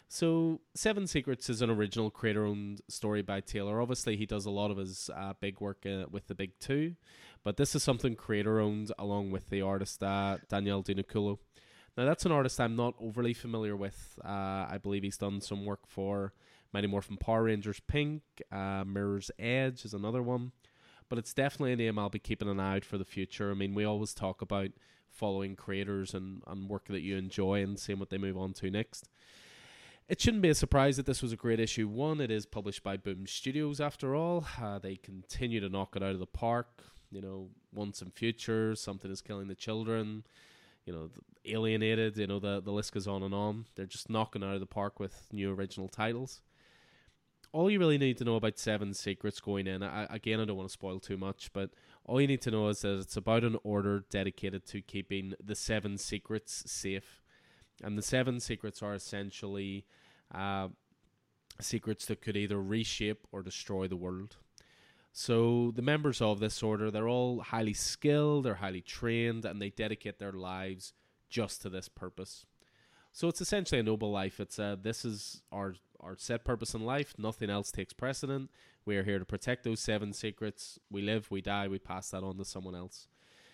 So Seven Secrets is an original creator-owned story by Taylor. Obviously, he does a lot of his uh, big work uh, with the big two, but this is something creator-owned along with the artist uh, Daniele Di Nicuolo. Now that's an artist I'm not overly familiar with. Uh, I believe he's done some work for Mighty Morphin Power Rangers Pink, uh, Mirror's Edge is another one. But it's definitely a name I'll be keeping an eye out for the future. I mean, we always talk about following creators and, and work that you enjoy and seeing what they move on to next. It shouldn't be a surprise that this was a great issue. One, it is published by Boom Studios after all. Uh, they continue to knock it out of the park. You know, once and future, something is killing the children. You know, alienated. You know, the the list goes on and on. They're just knocking out of the park with new original titles all you really need to know about Seven Secrets going in, I, again, I don't want to spoil too much, but all you need to know is that it's about an order dedicated to keeping the Seven Secrets safe. And the Seven Secrets are essentially uh, secrets that could either reshape or destroy the world. So the members of this order, they're all highly skilled, they're highly trained, and they dedicate their lives just to this purpose. So it's essentially a noble life. It's uh, this is our our set purpose in life. Nothing else takes precedent. We are here to protect those seven secrets. We live, we die, we pass that on to someone else.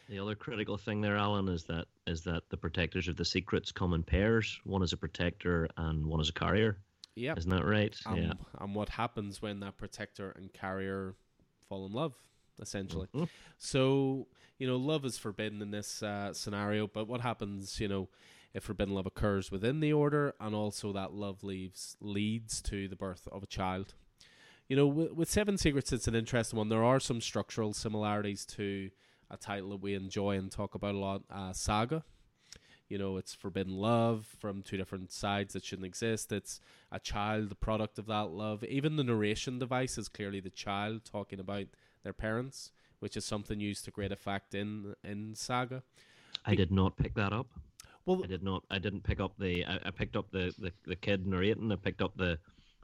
The other critical thing there, Alan, is that is that the protectors of the secrets come in pairs. One is a protector and one is a carrier. Yep. Isn't that right? Um, yeah. And what happens when that protector and carrier fall in love, essentially. Mhm. So, you know, love is forbidden in this uh, scenario, but what happens, you know, if forbidden love occurs within the order and also that love leaves leads to the birth of a child. You know, with, with Seven Secrets, it's an interesting one. There are some structural similarities to a title that we enjoy and talk about a lot, uh, Saga. You know, it's forbidden love from two different sides that shouldn't exist. It's a child, the product of that love. Even the narration device is clearly the child talking about their parents, which is something used to great effect in in Saga. I did not pick that up. Well, I did not. I didn't pick up the. I, I picked up the, the the kid narrating. I picked up the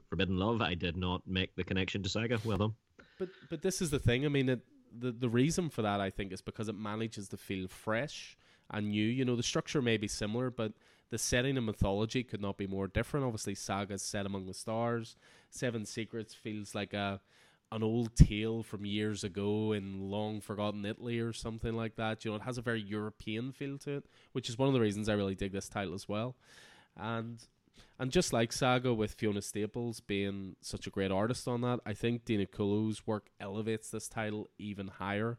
Forbidden Love. I did not make the connection to Saga. Well done. But but this is the thing. I mean, it, the the reason for that I think is because it manages to feel fresh and new. You know, the structure may be similar, but the setting and mythology could not be more different. Obviously, Saga's set among the stars. Seven Secrets feels like a an old tale from years ago in long forgotten Italy or something like that. You know, it has a very European feel to it, which is one of the reasons I really dig this title as well. And and just like Saga with Fiona Staples being such a great artist on that, I think Di Nicuolo's work elevates this title even higher.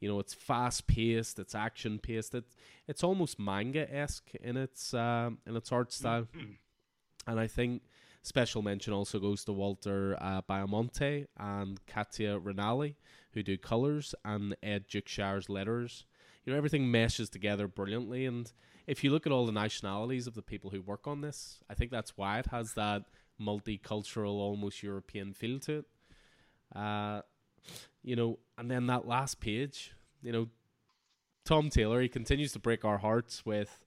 You know, it's fast paced, it's action paced, it, it's almost manga esque in its um, in its art style. And I think special mention also goes to Walter uh, Baiamonte and Katia Ranalli, who do colors, and Ed Dukeshire's letters. You know, everything meshes together brilliantly. And if you look at all the nationalities of the people who work on this, I think that's why it has that multicultural, almost European feel to it. Uh, you know, and then that last page, you know, Tom Taylor, he continues to break our hearts with,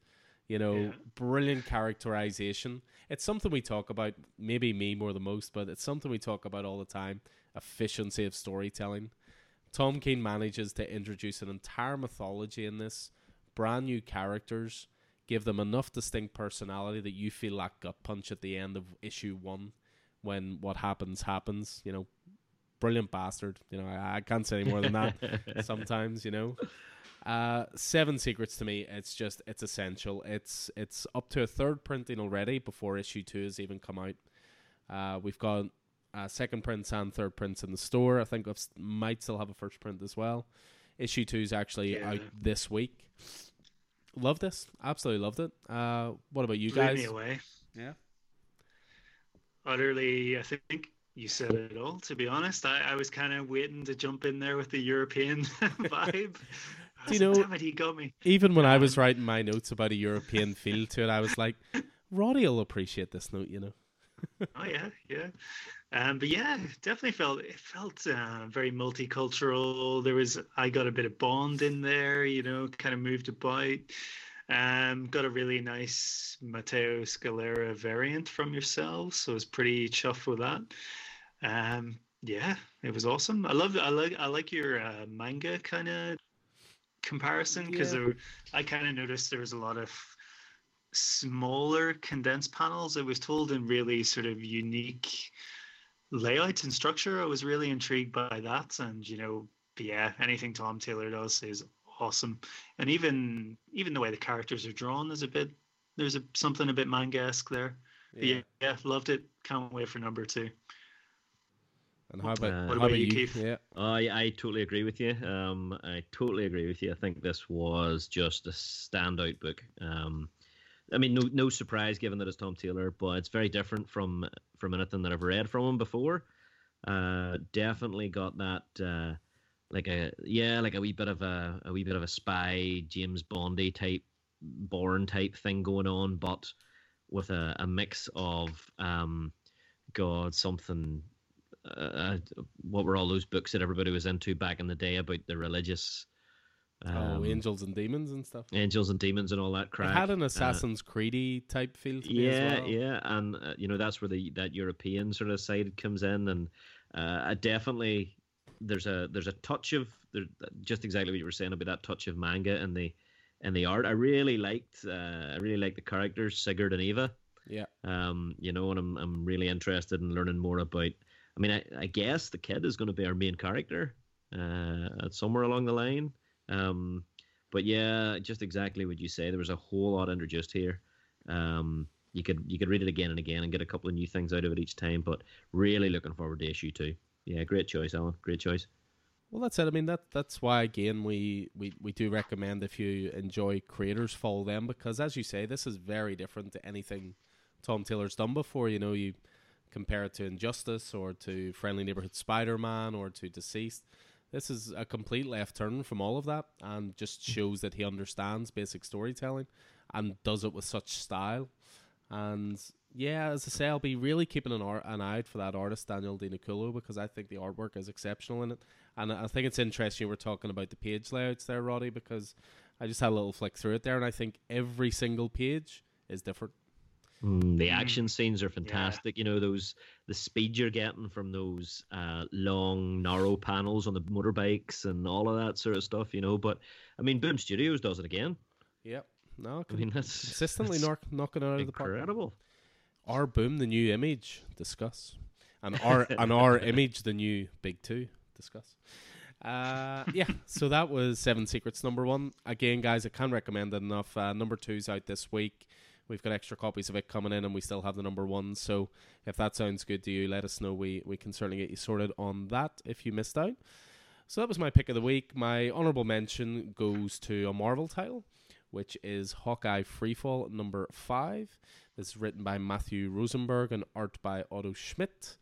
you know, Yeah. brilliant characterization. It's something we talk about, maybe me more than most, but it's something we talk about all the time efficiency of storytelling. Tom King manages to introduce an entire mythology in this, brand new characters, give them enough distinct personality that you feel like gut punch at the end of issue one when what happens happens. You know, brilliant bastard. You know, I, I can't say any more than that. sometimes, you know. Uh, Seven Secrets to me, it's just it's essential. It's it's up to a third printing already before issue two has even come out. Uh, we've got uh, second prints and third prints in the store. I think we might still have a first print as well. Issue two is actually Yeah. out this week. Love this, absolutely loved it. Uh, what about you Blew guys? me away. Yeah. Utterly, I think you said it all. To be honest, I, I was kind of waiting to jump in there with the European vibe. Do you know- Damn it, he got me. Even when I was writing my notes about a European feel to it, I was like, Roddy will appreciate this note, you know. Oh yeah, yeah. Um, but yeah, definitely felt it felt uh, very multicultural. There was I got a bit of Bond in there, you know, kind of moved about. Um, got a really nice Matteo Scalera variant from yourselves, so I was pretty chuffed with that. Um, yeah, it was awesome. I love I like I like your uh, manga kind of comparison because Yeah. I kind of noticed there was a lot of smaller condensed panels. It was told in really sort of unique layouts and structure. I was really intrigued by that, and you know, yeah, anything Tom Taylor does is awesome, and even even the way the characters are drawn is a bit. There's a something a bit manga-esque there. But Yeah. yeah, loved it. Can't wait for number two. And how about, Uh, how What about about you, you? Keith? Yeah. I I totally agree with you. Um, I totally agree with you. I think this was just a standout book. Um, I mean, no no surprise given that it's Tom Taylor, but it's very different from from anything that I've read from him before. Uh, definitely got that uh, like a yeah, like a wee bit of a a wee bit of a spy James Bondy type Bourne type thing going on, but with a, a mix of um, God something uh, what were all those books that everybody was into back in the day about the religious oh, um, angels and demons and stuff. angels and demons and all that crap. It had an Uh, Assassin's Creedy type feel to me yeah, as well. yeah, and uh, you know that's where the that European sort of side comes in, and uh, definitely there's a there's a touch of there, just exactly what you were saying about that touch of manga and the and the art. I really liked uh, I really liked the characters Sigurd and Eva. Yeah. Um, you know, and I'm I'm really interested in learning more about. I mean, I, I guess the kid is going to be our main character, uh, somewhere along the line. Um, but yeah, just exactly what you say. There was a whole lot introduced here. Um, you could you could read it again and again and get a couple of new things out of it each time. But really looking forward to issue two. Yeah, great choice, Alan. Great choice. Well, that's it. I mean, that that's why again we, we, we do recommend if you enjoy creators, follow them because, as you say, this is very different to anything Tom Taylor's done before. You know, you compare it to Injustice or to Friendly Neighborhood Spider-Man or to DCeased. This is a complete left turn from all of that, and just mm-hmm. shows that he understands basic storytelling and does it with such style. And yeah, as I say, I'll be really keeping an, ar- an eye out for that artist Daniele Di Nicuolo because I think the artwork is exceptional in it. And I think it's interesting you were talking about the page layouts there, Roddy, because I just had a little flick through it there, and I think every single page is different. Mm, the Mm. action scenes are fantastic. You know those the speed you're getting from those uh, long, narrow panels on the motorbikes and all of that sort of stuff. You know, but I mean, Boom Studios does it again. Yep. No, I mean, that's consistently that's knock, knocking it out of the park. incredible. Our boom, the new image, discuss, and our and our image, the new big two, discuss. Uh, yeah, so that was Seven Secrets number one. Again, guys, I can't recommend it enough. Uh, number two's out this week. We've got extra copies of it coming in, and we still have the number one. So if that sounds good to you, let us know. We we can certainly get you sorted on that if you missed out. So that was my pick of the week. My honorable mention goes to a Marvel title, which is Hawkeye Freefall number five. This is written by Matthew Rosenberg and art by Otto Schmidt.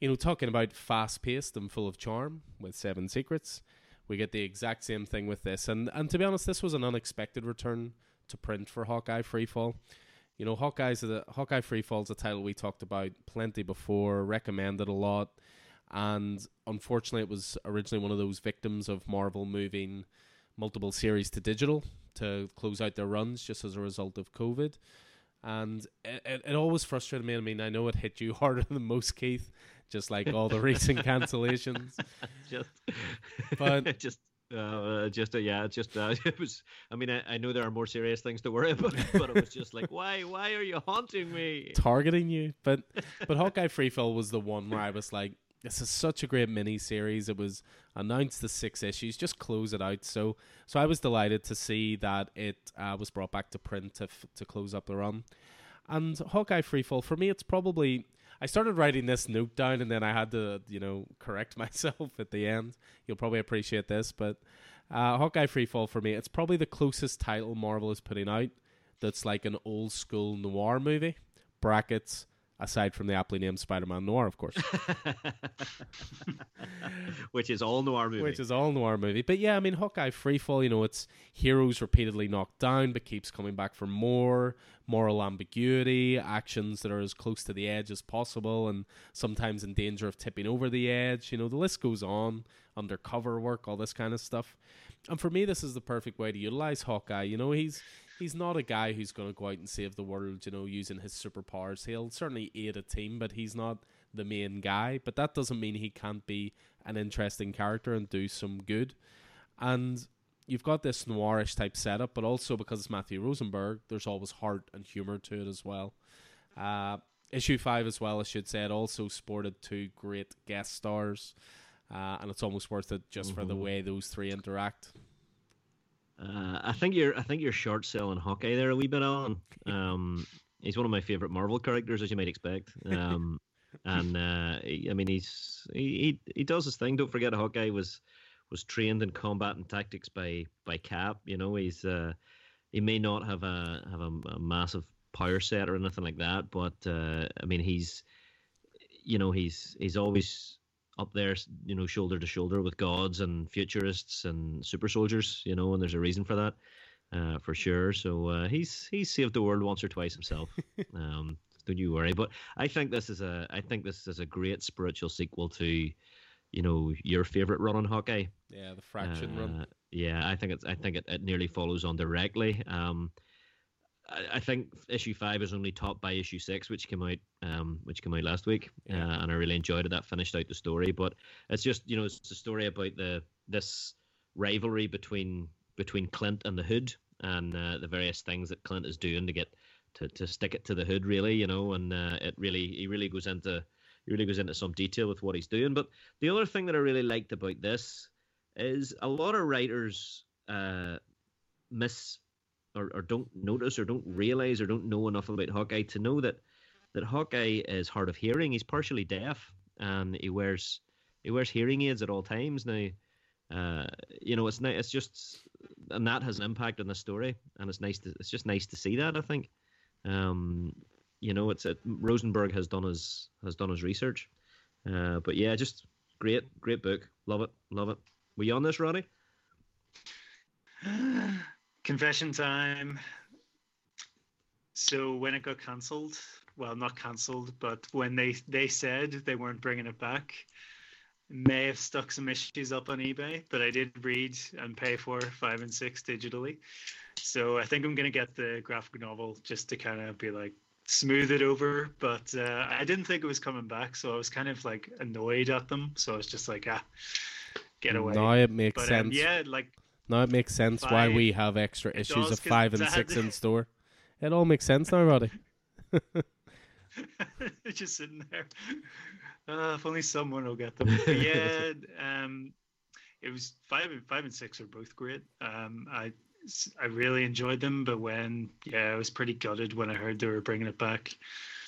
You know, talking about fast paced and full of charm with Seven Secrets, we get the exact same thing with this. And and to be honest, this was an unexpected return to print for Hawkeye Freefall. You know, Hawkeye's the Hawkeye Free Fall's a title we talked about plenty before, recommended a lot, and unfortunately, it was originally one of those victims of Marvel moving multiple series to digital to close out their runs just as a result of COVID. And it, it, it always frustrated me. I mean, I know it hit you harder than most, Keith, just like all the recent cancellations. just, But- just. Uh, just uh, yeah, just uh, it was. I mean, I, I know there are more serious things to worry about, but it was just like, why, why are you haunting me? targeting you. But but Hawkeye Freefall was the one where I was like, this is such a great mini series. It was announced the six issues, just close it out. So, so I was delighted to see that it uh, was brought back to print to f- to close up the run. And Hawkeye Freefall for me, it's probably I started writing this note down and then I had to you know correct myself at the end. You'll probably appreciate this, but uh, Hawkeye Freefall for me, it's probably the closest title Marvel is putting out that's like an old school noir movie. Brackets aside from the aptly named Spider-Man Noir, of course, which is all noir movie. which is all noir movie. But yeah, I mean, Hawkeye Freefall, you know, it's heroes repeatedly knocked down, but keeps coming back for more moral ambiguity, actions that are as close to the edge as possible, and sometimes in danger of tipping over the edge. You know, the list goes on. Undercover work, all this kind of stuff. And for me, this is the perfect way to utilize Hawkeye. You know, he's he's not a guy who's going to go out and save the world, you know, using his superpowers. He'll certainly aid a team, but he's not the main guy. But that doesn't mean he can't be an interesting character and do some good. And you've got this noirish type setup, but also because it's Matthew Rosenberg, there's always heart and humor to it as well. Uh, issue five, as well, I should say, it also sported two great guest stars. Uh, and it's almost worth it just mm-hmm. for the mm-hmm. way those three interact. Uh, I think you're I think you're short selling Hawkeye there a wee bit on. Um, he's one of my favorite Marvel characters, as you might expect. Um, and uh, he, I mean, he's he, he he does his thing. Don't forget, Hawkeye was was trained in combat and tactics by by Cap. You know, he's uh, he may not have a have a, a massive power set or anything like that, but uh, I mean, he's you know he's he's always up there, you know, shoulder to shoulder with gods and futurists and super soldiers, you know, and there's a reason for that, uh, for sure. So uh, he's he's saved the world once or twice himself. um, don't you worry. But I think this is a I think this is a great spiritual sequel to, you know, your favorite run on Hawkeye. Yeah, the Fraction uh, run. Yeah, I think it's I think it, it nearly follows on directly. Um, I think issue five is only topped by issue six, which came out um, which came out last week, yeah. uh, and I really enjoyed it. That finished out the story, but it's just you know it's a story about the this rivalry between between Clint and the Hood, and uh, the various things that Clint is doing to get to, to stick it to the Hood, really, you know, and uh, it really he really goes into he really goes into some detail with what he's doing. But the other thing that I really liked about this is a lot of writers uh, miss or, or don't notice or don't realize or don't know enough about Hawkeye to know that that Hawkeye is hard of hearing. He's partially deaf and he wears he wears hearing aids at all times now. Uh, you know, it's. It's just, and that has an impact on the story, and it's nice. To, it's just nice to see that. I think, um, you know, it's it, Rosenberg has done his has done his research, uh, but yeah, just great, great book. Love it, love it. Were you on this, Roddy? Confession time. So when it got cancelled, well, not cancelled, but when they they said they weren't bringing it back, may have stuck some issues up on eBay, but I did read and pay for five and six digitally. So I think I'm gonna get the graphic novel just to kind of be like smooth it over. But uh, I didn't think it was coming back, so I was kind of like annoyed at them. So I was just like, ah, get away. Now it makes but, sense. Um, yeah, like now it makes sense five. why we have extra it issues of five and six in store. It all makes sense now, Roddy. just sitting there. Uh, if only someone will get them. But yeah, um, it was five and five and six are both great. Um, I I really enjoyed them, but when yeah, I was pretty gutted when I heard they were bringing it back.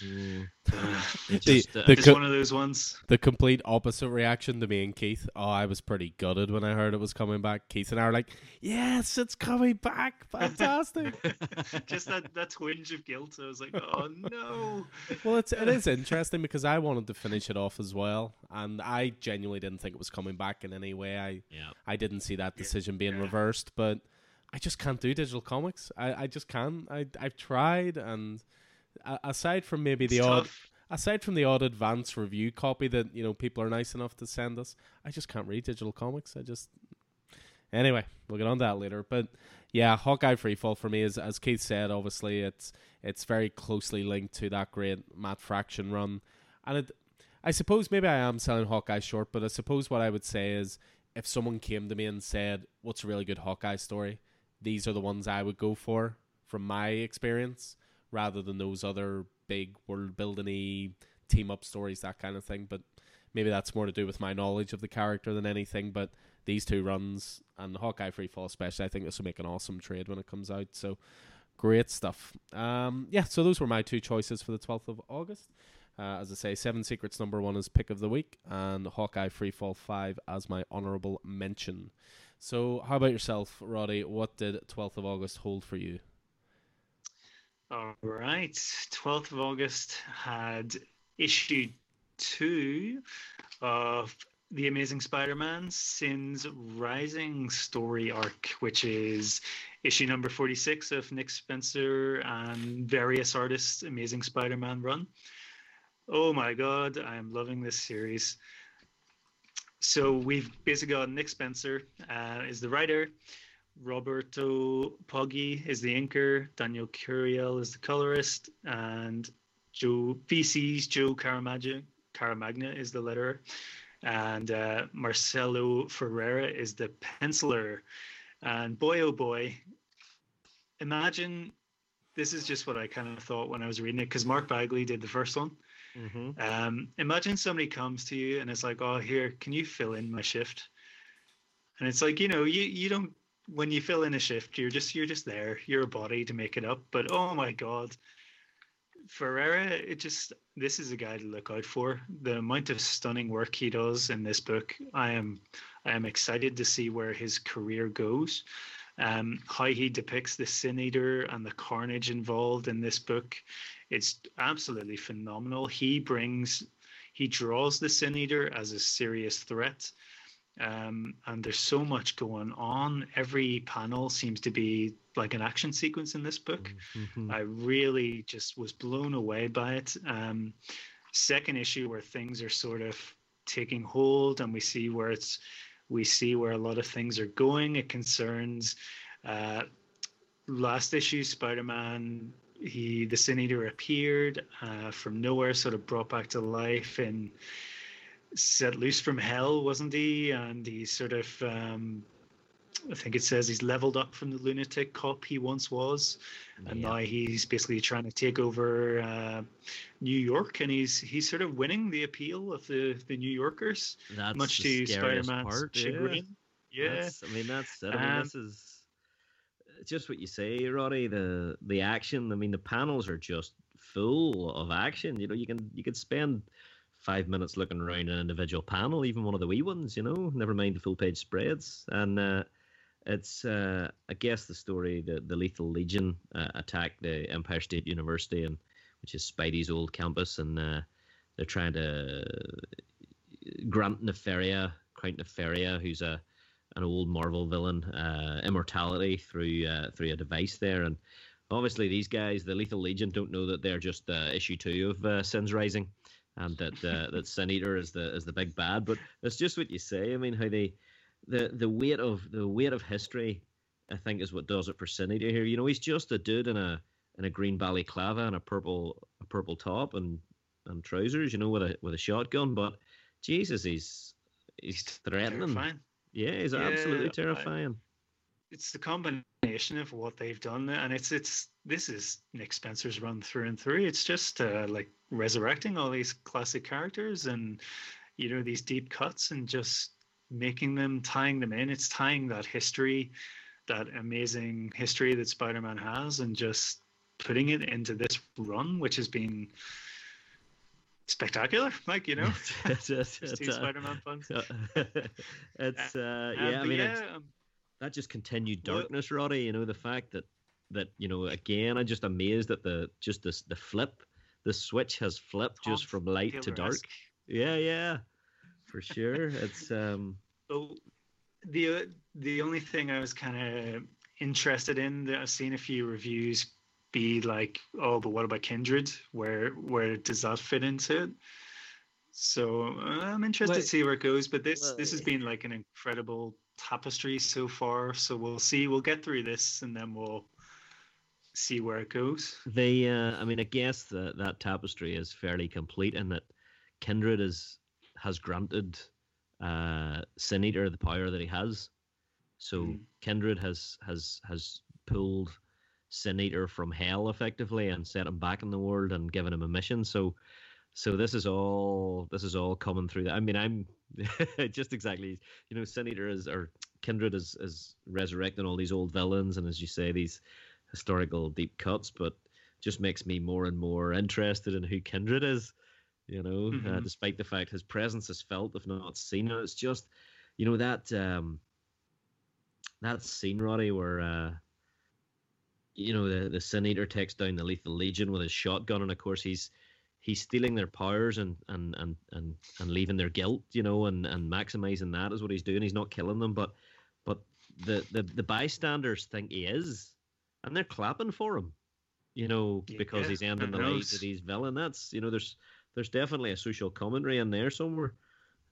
Mm. Uh, just, the, uh, the co- one of those ones. The complete opposite reaction to me and Keith. Oh, I was pretty gutted when I heard it was coming back. Keith and I were like, "Yes, it's coming back! Fantastic!" just that that twinge of guilt. I was like, "Oh no." well, it's it is interesting because I wanted to finish it off as well, and I genuinely didn't think it was coming back in any way. I yeah. I didn't see that decision being yeah. reversed, but I just can't do digital comics. I, I just can't. I I've tried, and uh, aside from maybe the it's odd, aside from the odd advance review copy that you know people are nice enough to send us, I just can't read digital comics. I just anyway, we'll get on that later. But yeah, Hawkeye Freefall for me is, as Keith said, obviously it's it's very closely linked to that great Matt Fraction run, and it. I suppose maybe I am selling Hawkeye short, but I suppose what I would say is if someone came to me and said, "What's a really good Hawkeye story?" These are the ones I would go for from my experience, rather than those other big world building team up stories, that kind of thing. But maybe that's more to do with my knowledge of the character than anything. But these two runs and Hawkeye Freefall especially, I think this will make an awesome trade when it comes out. So great stuff. Um, yeah, so those were my two choices for the 12th of August. Uh, as I say, Seven Secrets number one is pick of the week, and Hawkeye Freefall 5 as my honourable mention. So, how about yourself, Roddy? What did 12th of August hold for you? All right. 12th of August had issue two of The Amazing Spider Man Sins Rising story arc, which is issue number 46 of Nick Spencer and various artists' Amazing Spider Man run. Oh my God, I'm loving this series. So we've basically got Nick Spencer uh, is the writer. Roberto Poggi is the inker, Daniel Curiel is the colorist, and Joe VC's Joe Caramagna, Caramagna is the letterer, and uh, Marcelo Ferreira is the penciler. And boy, oh boy, imagine this is just what I kind of thought when I was reading it because Mark Bagley did the first one. Mm-hmm. Um, imagine somebody comes to you and it's like, "Oh, here, can you fill in my shift?" And it's like, you know, you you don't when you fill in a shift, you're just you're just there. You're a body to make it up. But oh my god, Ferreira, it just this is a guy to look out for. The amount of stunning work he does in this book, I am I am excited to see where his career goes. Um, how he depicts the Sin Eater and the carnage involved in this book, it's absolutely phenomenal. He brings he draws the Sin Eater as a serious threat um, and there's so much going on. Every panel seems to be like an action sequence in this book. Mm-hmm. I really just was blown away by it. Um, second issue where things are sort of taking hold, and we see where it's we see where a lot of things are going. It concerns uh, last issue Spider-Man. He the Sin Eater appeared uh, from nowhere, sort of brought back to life and set loose from hell, wasn't he? And he sort of, um, I think it says he's leveled up from the lunatic cop he once was, and yeah. now he's basically trying to take over uh, New York, and he's he's sort of winning the appeal of the the New Yorkers, that's much to Spider-Man's chagrin. Yeah, yeah. I mean that's I mean um, this is just what you say, Roddy. The the action. I mean the panels are just full of action. You know, you can you can spend five minutes looking around an individual panel, even one of the wee ones, you know, never mind the full page spreads. And uh, it's, uh, I guess, the story that the Lethal Legion uh, attacked the Empire State University, and which is Spidey's old campus, and uh, they're trying to grant Nefaria, Count Nefaria, who's a an old Marvel villain, uh, immortality through uh, through a device there, and obviously these guys, the Lethal Legion, don't know that they're just issue two of Sins Rising and that uh, that Sin Eater is the is the big bad. But it's just what you say. I mean, how they the the weight of the weight of history, I think, is what does it for Sin here. You know, he's just a dude in a in a green balaclava and a purple a purple top and and trousers. You know, with a with a shotgun. But Jesus, he's he's threatening. Terrifying. Yeah, he's yeah, absolutely terrifying. It's the combination of what they've done, and it's it's this is Nick Spencer's run through and through. It's just uh, like resurrecting all these classic characters and you know these deep cuts and just making them tying them in it's tying that history that amazing history that spider-man has and just putting it into this run which has been spectacular like you know it's, it's, it's, it's uh, spider-man fun it's uh, yeah um, i mean yeah, um, that just continued darkness roddy you know the fact that that you know again i'm just amazed at the just this the flip the switch has flipped Tom just from light to dark. Yeah, yeah, for sure. it's um. So the the only thing I was kind of interested in that I've seen a few reviews be like, oh, but what about Kindred? Where where does that fit into it? So uh, I'm interested to see where it goes. But this well, this has been like an incredible tapestry so far. So we'll see. We'll get through this, and then we'll see where it goes. They, uh, I mean, I guess that that tapestry is fairly complete in that Kindred is has granted uh, Sin Eater the power that he has. So mm. Kindred has has has pulled Sin Eater from hell effectively and set him back in the world and given him a mission. So so this is all this is all coming through. I mean, I'm just exactly you know, Sin Eater is or Kindred is is resurrecting all these old villains, and as you say, these historical deep cuts, but just makes me more and more interested in who Kindred is. You know, mm-hmm. uh, despite the fact his presence is felt, if not seen, and it's just, you know, that um, that scene, Roddy, where uh, you know the the Sin Eater takes down the Lethal Legion with his shotgun, and of course he's he's stealing their powers and and and and, and leaving their guilt, you know, and and maximizing that is what he's doing. He's not killing them, but but the the the bystanders think he is, and they're clapping for him, you know, because yeah, he's ending the lives of these villain. That's you know, there's there's definitely a social commentary in there somewhere.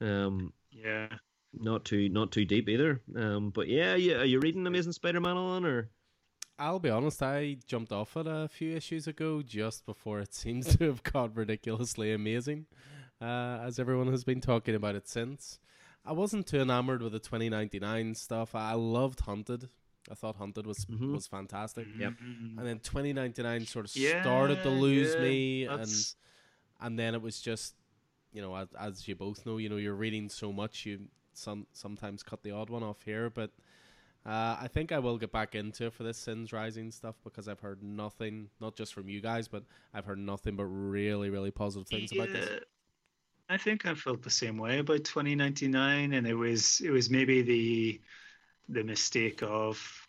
Um, yeah, not too not too deep either. Um, but yeah, yeah, are you reading Amazing Spider-Man on or? I'll be honest, I jumped off it a few issues ago just before it seems to have got ridiculously amazing, uh, as everyone has been talking about it since. I wasn't too enamored with the 2099 stuff. I loved Hunted. I thought Hunted was mm-hmm. was fantastic. Yep. And then 2099 sort of yeah, started to lose yeah, me, that's... and and then it was just, you know, as, as you both know, you know, you're reading so much, you some sometimes cut the odd one off here, but uh, I think I will get back into for this Sins Rising stuff because I've heard nothing, not just from you guys, but I've heard nothing but really, really positive things yeah, about this. I think I felt the same way about 2099, and it was it was maybe the the mistake of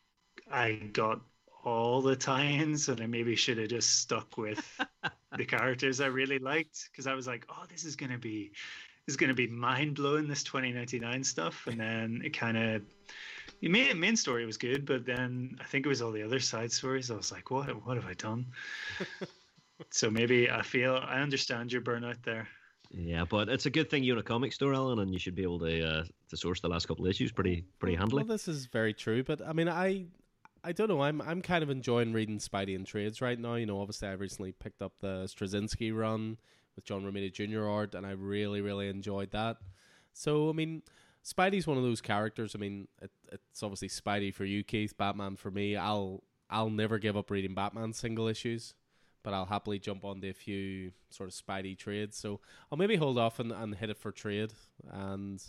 I got all the tie-ins, and I maybe should have just stuck with the characters I really liked because I was like, oh, this is gonna be this is gonna be mind blowing this 2099 stuff, and then it kind of the main main story was good, but then I think it was all the other side stories. I was like, what what have I done? so maybe I feel I understand your burnout there. Yeah, but it's a good thing you're in a comic store, Alan, and you should be able to uh, to source the last couple of issues pretty pretty handily. Well, this is very true, but I mean, I I don't know. I'm I'm kind of enjoying reading Spidey and Trades right now. You know, obviously, I recently picked up the Straczynski run with John Romita Jr. art, and I really really enjoyed that. So, I mean, Spidey's one of those characters. I mean, it, it's obviously Spidey for you, Keith. Batman for me. I'll I'll never give up reading Batman single issues, but I'll happily jump onto a few sort of Spidey trades. So I'll maybe hold off and, and hit it for trade and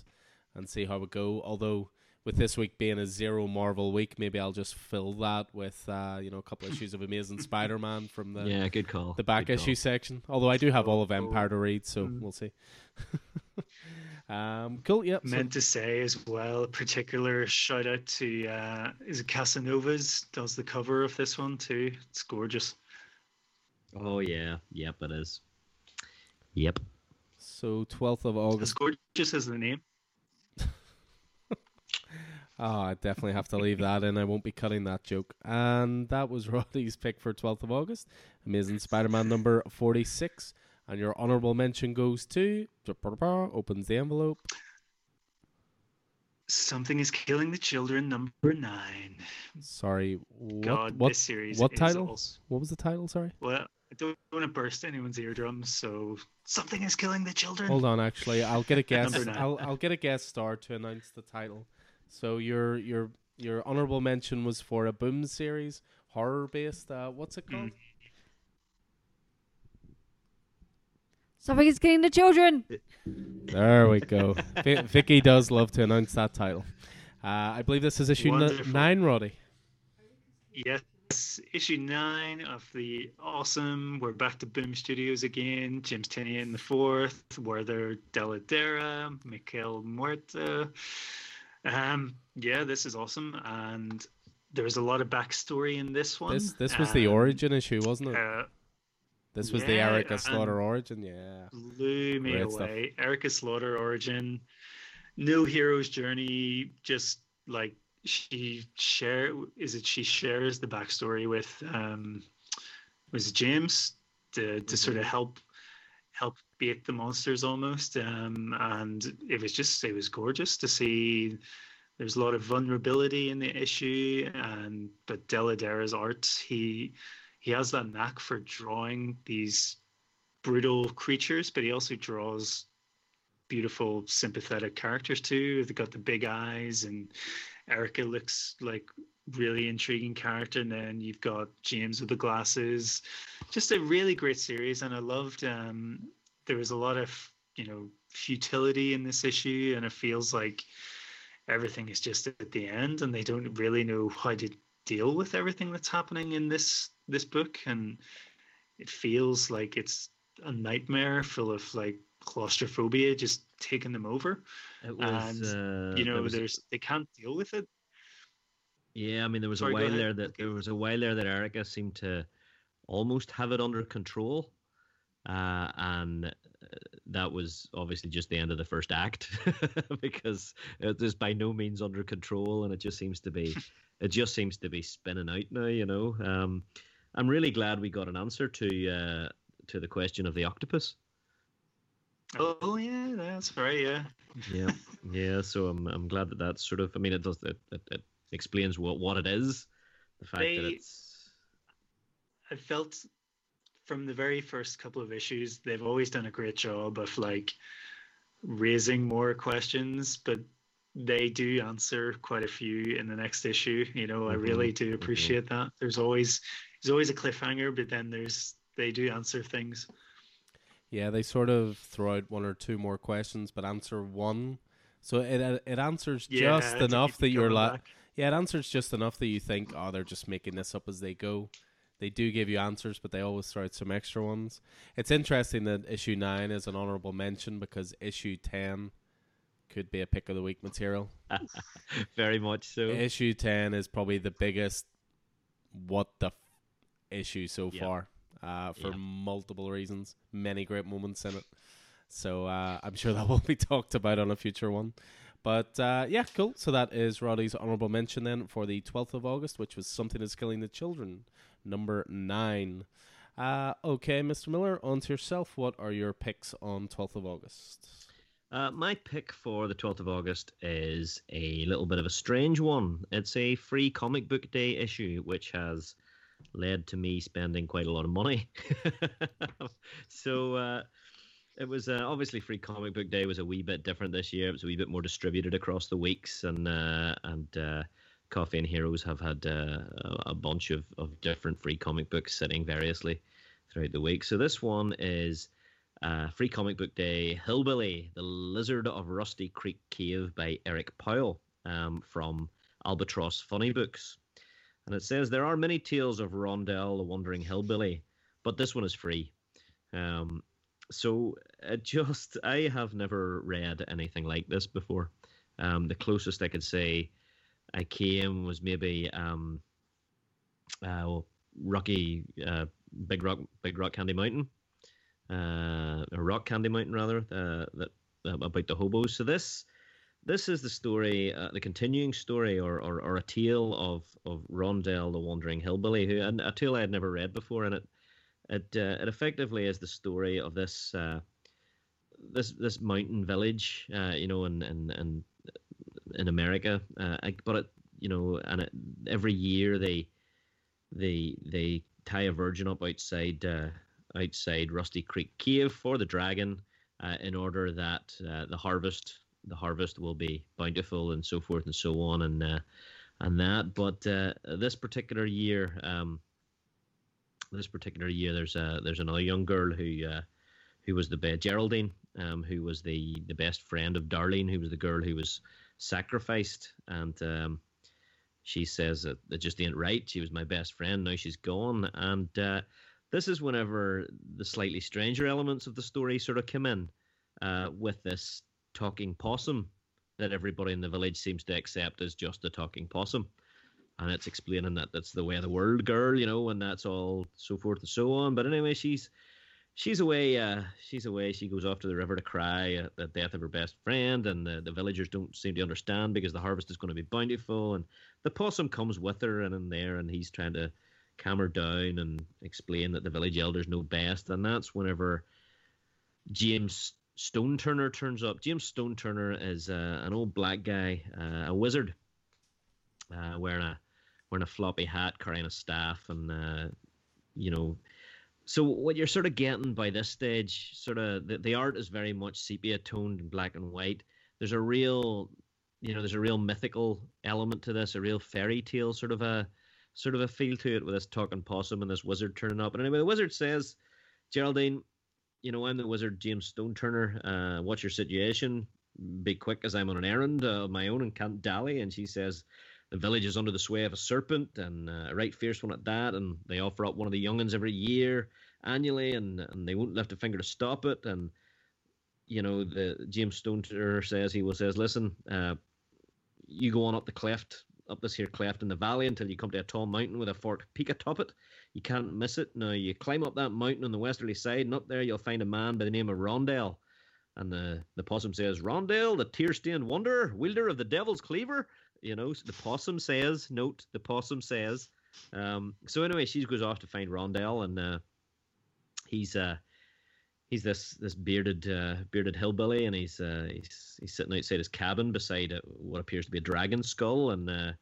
and see how it go. Although with this week being a zero Marvel week, maybe I'll just fill that with uh, you know a couple issues of Amazing Spider-Man from the yeah, good call, the back good issue call. section. Although I do have all of Empire to read, so mm. we'll see. Um, cool. Yep. Meant so, to say as well, a particular shout out to uh, is it Casanovas does the cover of this one too. It's gorgeous. Oh yeah, yep, it is. Yep. So twelfth of August. As gorgeous as the name. Oh, I definitely have to leave that in. I won't be cutting that joke. And that was Roddy's pick for 12th of August. Amazing Spider Man number 46. And your honorable mention goes to opens the envelope. Something is killing the children. Number nine. Sorry. What, God, what, this series. What title? Also... What was the title? Sorry. Well, I don't want to burst anyone's eardrums, so something is killing the children. Hold on, actually, I'll get a guest. I'll I'll get a guest star to announce the title. So your your your honorable mention was for a Boom series, horror based. Uh, what's it called? Mm. Somebody's killing the children. There we go. v- Vicky does love to announce that title. Uh, I believe this is issue n- nine, Roddy. Yes, issue nine of the awesome. We're back to Boom Studios again. James Tynion in the fourth. Werther Dell'Edera, Miquel Muerto. Um, yeah, this is awesome, and there's a lot of backstory in this one. This this was um, the origin issue, wasn't it? Uh, this was yeah, the Erica Slaughter origin, yeah. Blew me Great away. Stuff. Erica Slaughter origin, new hero's journey. Just like she share, is it she shares the backstory with um, was it James to to mm-hmm. sort of mm-hmm. help help beat the monsters almost. Um, and it was just it was gorgeous to see. There's a lot of vulnerability in the issue, and but Dell'Edera's art, he he has that knack for drawing these brutal creatures, but he also draws beautiful, sympathetic characters too. They've got the big eyes, and Erica looks like really intriguing character. And then you've got James with the glasses. Just a really great series, and I loved um, there was a lot of you know futility in this issue, and it feels like everything is just at the end, and they don't really know how to deal with everything that's happening in this this book, and it feels like it's a nightmare full of like claustrophobia just taking them over. It was, And, uh, you know, was- there's they can't deal with it. Yeah, I mean, there was Sorry, a while there that there was a while there that Erica seemed to almost have it under control, uh, and uh, that was obviously just the end of the first act because it is by no means under control, and it just seems to be, it just seems to be spinning out now. You know, um, I'm really glad we got an answer to uh, to the question of the octopus. Oh yeah, that's right. Yeah, Yeah, yeah. So I'm I'm glad that that's sort of. I mean, it does it it, it explains what what it is. The fact that it's I felt from the very first couple of issues they've always done a great job of like raising more questions, but they do answer quite a few in the next issue. You know, I Mhm, really do mhm. appreciate that. There's always there's always a cliffhanger, but then there's they do answer things. Yeah, they sort of throw out one or two more questions, but answer one. So it it answers Yeah, just enough that you you're like, back. yeah, it answers just enough that you think, oh, they're just making this up as they go. They do give you answers, but they always throw out some extra ones. It's interesting that issue nine is an honorable mention because issue ten could be a pick of the week material. very much so. Issue 10 is probably the biggest what the f- issue so Yeah. far uh, for Yeah. multiple reasons. Many great moments in it. So uh, I'm sure that will be talked about on a future one. But uh, yeah, cool. So that is Roddy's honorable mention then for the 12th of August, which was Something is Killing the Children, number nine. Uh, okay, Mr. Miller, on to yourself. What are your picks on 12th of August? Uh, my pick for the 12th of August is a little bit of a strange one. It's a free comic book day issue, which has led to me spending quite a lot of money. so uh, it was uh, obviously free comic book day was a wee bit different this year. It was a wee bit more distributed across the weeks, and uh, and uh, Coffee and Heroes have had uh, a- bunch of, of different free comic books sitting variously throughout the week. So this one is uh, Free Comic Book Day, Hillbilly, The Lizard of Rusty Creek Cave by Eric Powell um, from Albatross Funny Books. And it says there are many tales of Rondel, the Wandering Hillbilly, but this one is free. Um, so it just, I have never read anything like this before. Um, the closest I could say I came was maybe um, uh, Rocky, uh, Big Rock, Big Rock Candy Mountain uh, Rock Candy Mountain rather, uh, that uh, about the hobos. So this this is the story, uh, the continuing story, or, or or a tale of of Rondel, the wandering hillbilly, who a tale I had never read before, and it it uh, it effectively is the story of this uh, this this mountain village, uh, you know, in in in, in America. Uh, but it, you know, and it, every year they they they tie a virgin up outside uh, outside Rusty Creek Cave for the dragon, in order that the harvest the harvest will be bountiful and so forth and so on and uh, and that. But uh, this particular year, um, this particular year, there's a there's another young girl who uh, who was the be- Geraldine, um, who was the the best friend of Darlene, who was the girl who was sacrificed, and um, she says that it just ain't right. She was my best friend. Now she's gone, and uh, this is whenever the slightly stranger elements of the story sort of come in, uh, with this talking possum that everybody in the village seems to accept as just a talking possum. And it's explaining that that's the way of the world, girl, you know, and that's all so forth and so on. But anyway, she's she's away. Uh, she's away. She goes off to the river to cry at the death of her best friend, and the, the villagers don't seem to understand because the harvest is going to be bountiful. And the possum comes with her and in there, and he's trying to calm her down and explain that the village elders know best. And that's whenever James Stone Turner turns up. James Stone Turner is uh, an old black guy, uh, a wizard, uh, wearing a wearing a floppy hat, carrying a staff, and uh, you know. So what you're sort of getting by this stage, sort of the, the art is very much sepia toned and black and white. There's a real, you know, there's a real mythical element to this, a real fairy tale sort of a sort of a feel to it with this talking possum and this wizard turning up. And anyway, the wizard says, Geraldine, you know, I'm the wizard, James Stone Turner. Uh, what's your situation? Be quick, as I'm on an errand uh, of my own and can't dally. And she says, the village is under the sway of a serpent, and uh, a right fierce one at that. And they offer up one of the younguns every year, annually, and and they won't lift a finger to stop it. And you know, the James Stone says he will says, listen, uh, you go on up the cleft, up this here cleft in the valley until you come to a tall mountain with a forked peak atop it. You can't miss it. Now you climb up that mountain on the westerly side, and up there you'll find a man by the name of Rondel. And the, the possum says, Rondel, the tear stained wonder, wielder of the devil's cleaver. You know, the possum says, note, the possum says. Um, so anyway, she goes off to find Rondel, and uh, he's uh, he's this this bearded uh, bearded hillbilly, and he's uh, he's he's sitting outside his cabin beside a, what appears to be a dragon skull, and uh,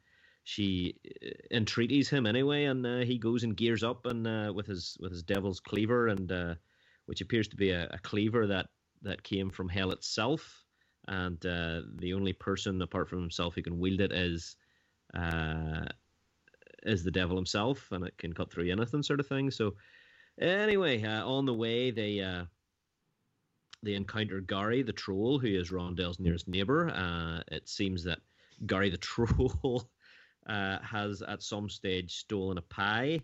she uh, entreaties him anyway, and uh, he goes and gears up and uh, with his with his devil's cleaver, and uh, which appears to be a, a cleaver that that came from hell itself, and uh, the only person apart from himself who can wield it is. Uh, is the devil himself, and it can cut through anything, sort of thing. So, anyway, uh, on the way, they uh, they encounter Gary the troll, who is Rondel's nearest neighbor. Uh, it seems that Gary the troll uh, has at some stage stolen a pie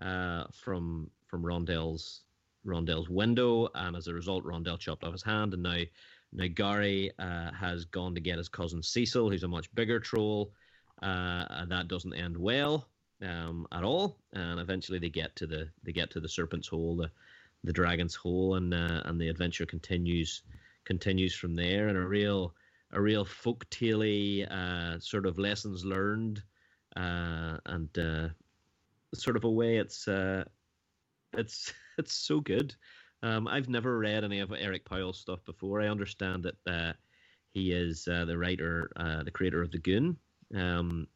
from from Rondel's Rondel's window, and as a result, Rondel chopped off his hand, and now now Gary uh, has gone to get his cousin Cecil, who's a much bigger troll. Uh, that doesn't end well um, at all, and eventually they get to the they get to the serpent's hole, the the dragon's hole, and uh, and the adventure continues continues from there, and a real a real folk uh, sort of lessons learned, uh, and uh, sort of a way it's uh, it's it's so good. Um, I've never read any of Eric Powell's stuff before. I understand that uh, he is uh, the writer, uh, the creator of the Goon. Um,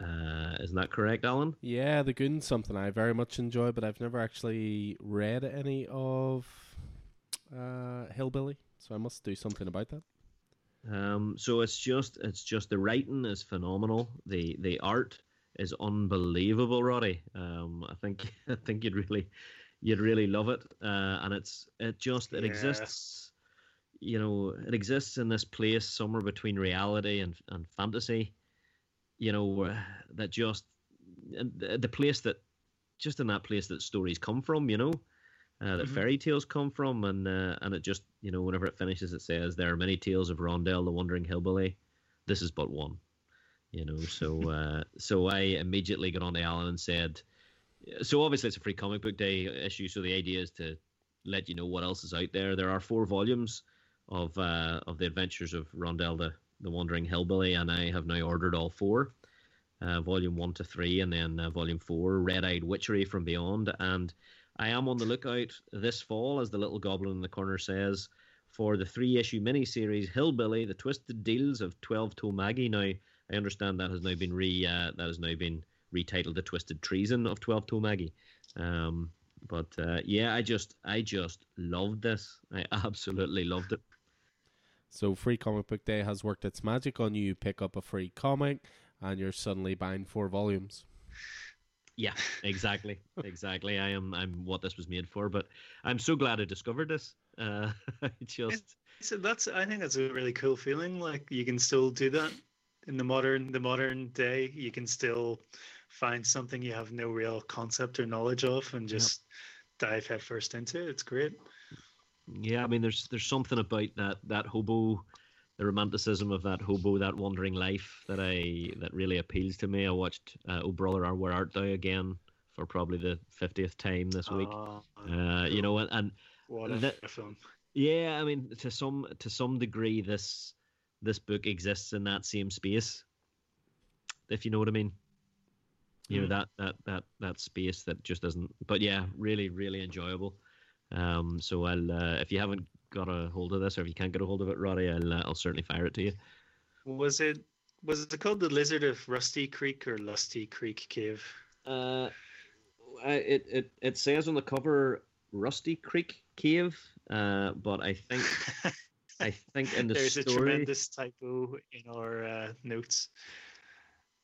uh, isn't that correct, Alan? Yeah, The Goon's something I very much enjoy, but I've never actually read any of uh, Hillbilly, so I must do something about that. Um, so it's just it's just the writing is phenomenal. The the art is unbelievable, Roddy. Um, I think I think you'd really you'd really love it. Uh, and it's it just it Yeah. exists. You know, it exists in this place somewhere between reality and and fantasy. You know, uh, that just the, place that just in that place that stories come from. You know. Uh, that Mhm. fairy tales come from, and uh, and it just you know whenever it finishes, it says there are many tales of Rondel the Wandering Hillbilly. This is but one, you know. So uh, so I immediately got on to Alan and said, so obviously it's a free comic book day issue, so the idea is to let you know what else is out there. There are four volumes of uh, of the adventures of Rondel the the Wandering Hillbilly, and I have now ordered all four. Uh, volume one to three, and then uh, volume four, Red Eyed Witchery from Beyond. And I am on the lookout this fall, as the little goblin in the corner says, for the three issue miniseries Hillbilly: The Twisted Deals of Twelve Toe Maggie. Now, I understand that has now been re uh, that has now been retitled The Twisted Treason of Twelve Toe Maggie. Um, but uh, yeah, I just I just loved this. I absolutely loved it. So Free Comic Book Day has worked its magic on you. Pick up a free comic, and you're suddenly buying four volumes. Yeah, exactly, exactly. I am I'm what this was made for. But I'm so glad I discovered this. Uh, I just So that's I think that's a really cool feeling. Like you can still do that in the modern the modern day. You can still find something you have no real concept or knowledge of and just dive headfirst into it. It's great. Yeah, I mean, there's there's something about that that hobo, the romanticism of that hobo, that wandering life that I that really appeals to me. I watched uh, Oh Brother, Where Art Thou again for probably the fiftieth time this week. Ah, Uh, you know, and, and what a, that- film. yeah, I mean, to some to some degree, this this book exists in that same space. If you know what I mean. You know Mm. that that that that space that just doesn't. But yeah, really, really enjoyable. Um, so I'll uh, if you haven't got a hold of this or if you can't get a hold of it, Roddy, I'll uh, I'll certainly fire it to you. Was it was it called the Lizard of Rusty Creek or Lusty Creek Cave? Uh, it it it says on the cover Rusty Creek Cave, uh, but I think I think in the There's a tremendous typo in our uh, notes.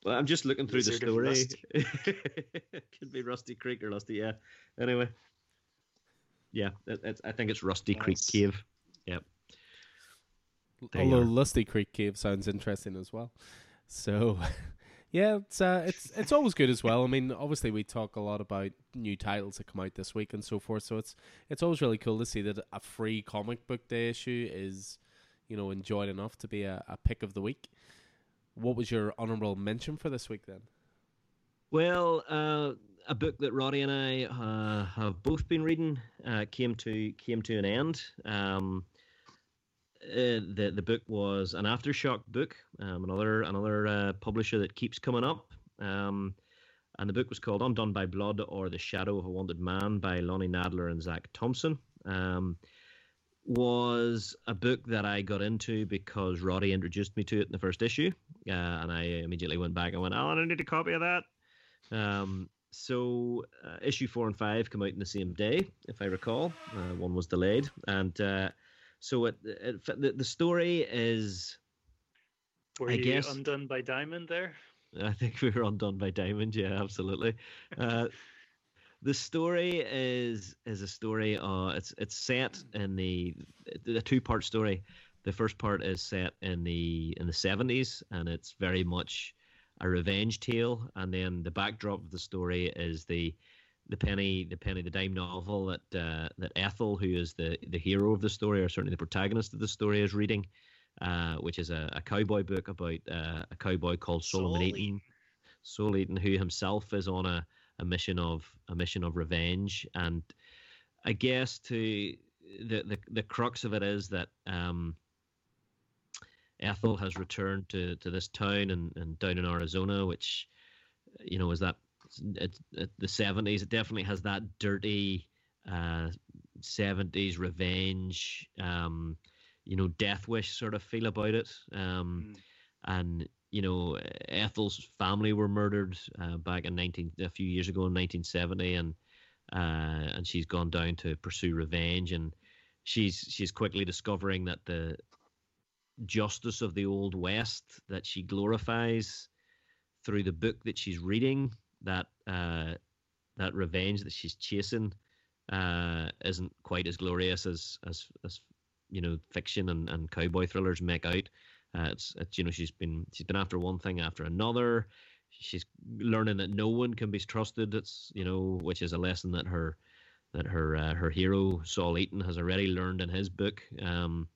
Well, I'm just looking through the story. Rusty. Could be Rusty Creek or Lusty, yeah. Anyway, yeah, it, it's, I think it's Rusty Creek Cave. Yep. There Although. Lusty Creek Cave sounds interesting as well. So, yeah, it's uh, it's it's always good as well. I mean, obviously we talk a lot about new titles that come out this week and so forth. So it's it's always really cool to see that a free comic book day issue is, you know, enjoyed enough to be a, a pick of the week. What was your honorable mention for this week then? Well, uh, a book that Roddy and I uh, have both been reading uh, came to came to an end. Um, uh, the the book was an aftershock book, um, another another uh, publisher that keeps coming up. Um, and the book was called Undone by Blood or The Shadow of a Wanted Man by Lonnie Nadler and Zach Thompson. Um, was a book that I got into because Roddy introduced me to it in the first issue, uh, and I immediately went back and went, "Oh, I need a copy of that." Um, so uh, issue four and five come out in the same day, if I recall. Uh, one was delayed, and uh, so it, it the, the story is. Were I you guess- undone by Diamond there? I think we were undone by Diamond. Yeah, absolutely. The story is is a story. Uh, it's it's set in the the two part story. The first part is set in the in the seventies, and it's very much a revenge tale. And then the backdrop of the story is the the penny the penny the dime novel that uh, that Ethel, who is the the hero of the story, or certainly the protagonist of the story, is reading. Uh, which is a, a cowboy book about uh, a cowboy called Solomon Eaton. Saul Eaton, who himself is on a, a mission of a mission of revenge, and I guess to the the, the crux of it is that um, Ethel has returned to, to this town and, and down in Arizona, which you know is that it, the seventies. It definitely has that dirty uh, seventies revenge, um, you know, death wish sort of feel about it. Um, Mm. and you know Ethel's family were murdered uh, back in 19 a few years ago in 1970 and uh, and she's gone down to pursue revenge and she's she's quickly discovering that the justice of the old west that she glorifies through the book that she's reading that uh, that revenge that she's chasing uh, isn't quite as glorious as as as you know fiction and, and cowboy thrillers make out uh, it's, it's you know she's been she's been after one thing after another. She's learning that no one can be trusted. It's you know which is a lesson that her that her uh, her hero Saul Eaton has already learned in his book. Um,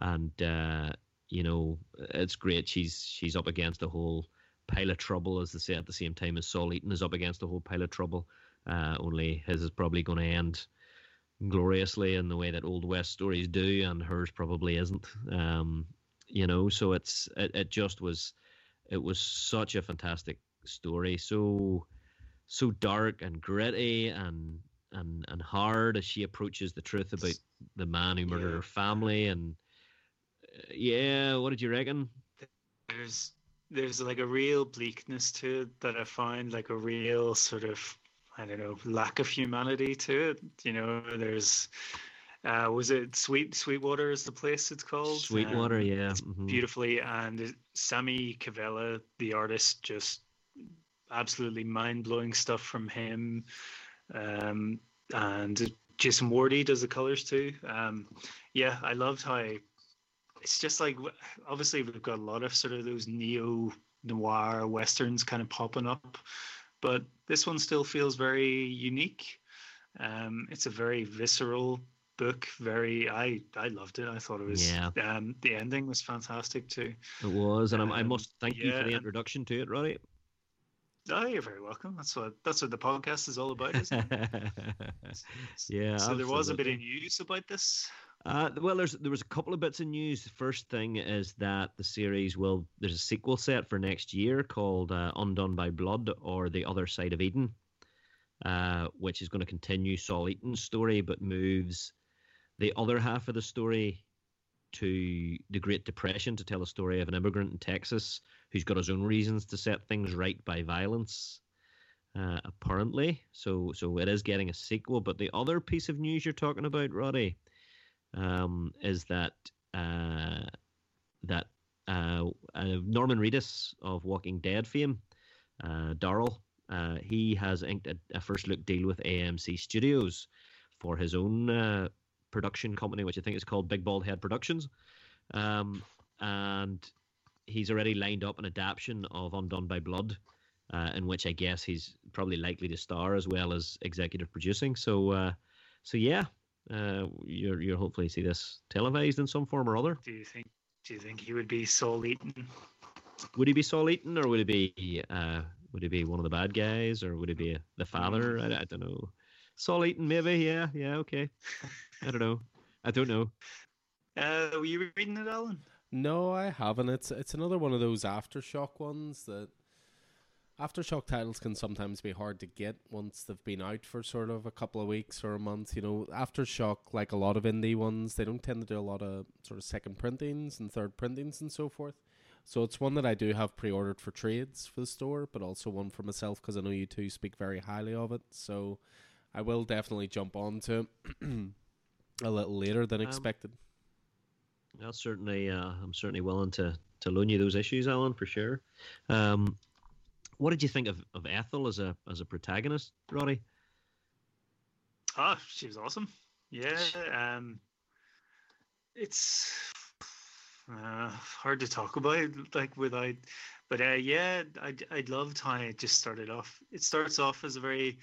and uh, you know it's great. She's she's up against a whole pile of trouble, as they say, at the same time as Saul Eaton is up against a whole pile of trouble. Uh, only his is probably going to end gloriously in the way that old west stories do, and hers probably isn't. Um, you know so it's it, it just was it was such a fantastic story so so dark and gritty and and and hard as she approaches the truth about the man who murdered Yeah. her family and uh, yeah what did you reckon There's there's like a real bleakness to it that I find like a real sort of I don't know lack of humanity to it. You know, there's uh, was it Sweet Sweetwater is the place it's called? sweetwater Um, yeah mhm. beautifully and Sami Kivelä, the artist, just absolutely mind blowing stuff from him. Um, and Jason Wordie does the colors too. Um, yeah, I loved how it's just like obviously we've got a lot of sort of those neo noir westerns kind of popping up, but this one still feels very unique. Um, it's a very visceral book. Very, I I loved it. I thought it was. Yeah. Um, the ending was fantastic too. it was and I'm, i um, must thank you for the introduction to it Roddy Oh, you're very welcome. That's what that's what the podcast is all about. Isn't it? yeah so there was a bit absolutely. of news about this. Uh, well, there's there was a couple of bits of news. The first thing is that the series will there's a sequel set for next year called uh, Undone by Blood or The Other Side of Eden, uh, which is going to continue Saul Eaton's story but moves the other half of the story to the Great Depression to tell a story of an immigrant in Texas who's got his own reasons to set things right by violence. Uh, apparently, so so it is getting a sequel. But the other piece of news you're talking about, Roddy, um, is that uh, that uh, uh, Norman Reedus of Walking Dead fame, uh, Daryl, uh, he has inked a, a first look deal with AMC Studios for his own production company, which I think is called Big Bald Head Productions. Um, and he's already lined up an adaptation of Undone by Blood, uh, in which I guess he's probably likely to star as well as executive producing. So, uh, so yeah, uh, you're you'll hopefully see this televised in some form or other. Do you think? Do you think he would be Saul Eaton? Would he be Saul Eaton, or would he be uh, would he be one of the bad guys, or would he be the father? I, I don't know. Saul Eaton, maybe. Yeah, yeah, okay. I don't know. I don't know. Uh, were you reading it, Alan? No, I haven't. It's it's another one of those aftershock ones that aftershock titles can sometimes be hard to get once they've been out for sort of a couple of weeks or a month. You know, aftershock, like a lot of indie ones, they don't tend to do a lot of sort of second printings and third printings and so forth. So it's one that I do have pre-ordered for trades for the store, but also one for myself because I know you two speak very highly of it. So I will definitely jump on to it a little later than Um, expected. I'll certainly, uh, I'm certainly willing to to loan you those issues, Alan, for sure. Um, what did you think of, of Ethel as a as a protagonist, Roddy? Oh, she was awesome. Yeah. Um, it's uh, hard to talk about like without, but uh, yeah, I I loved how it just started off. It starts off as a very,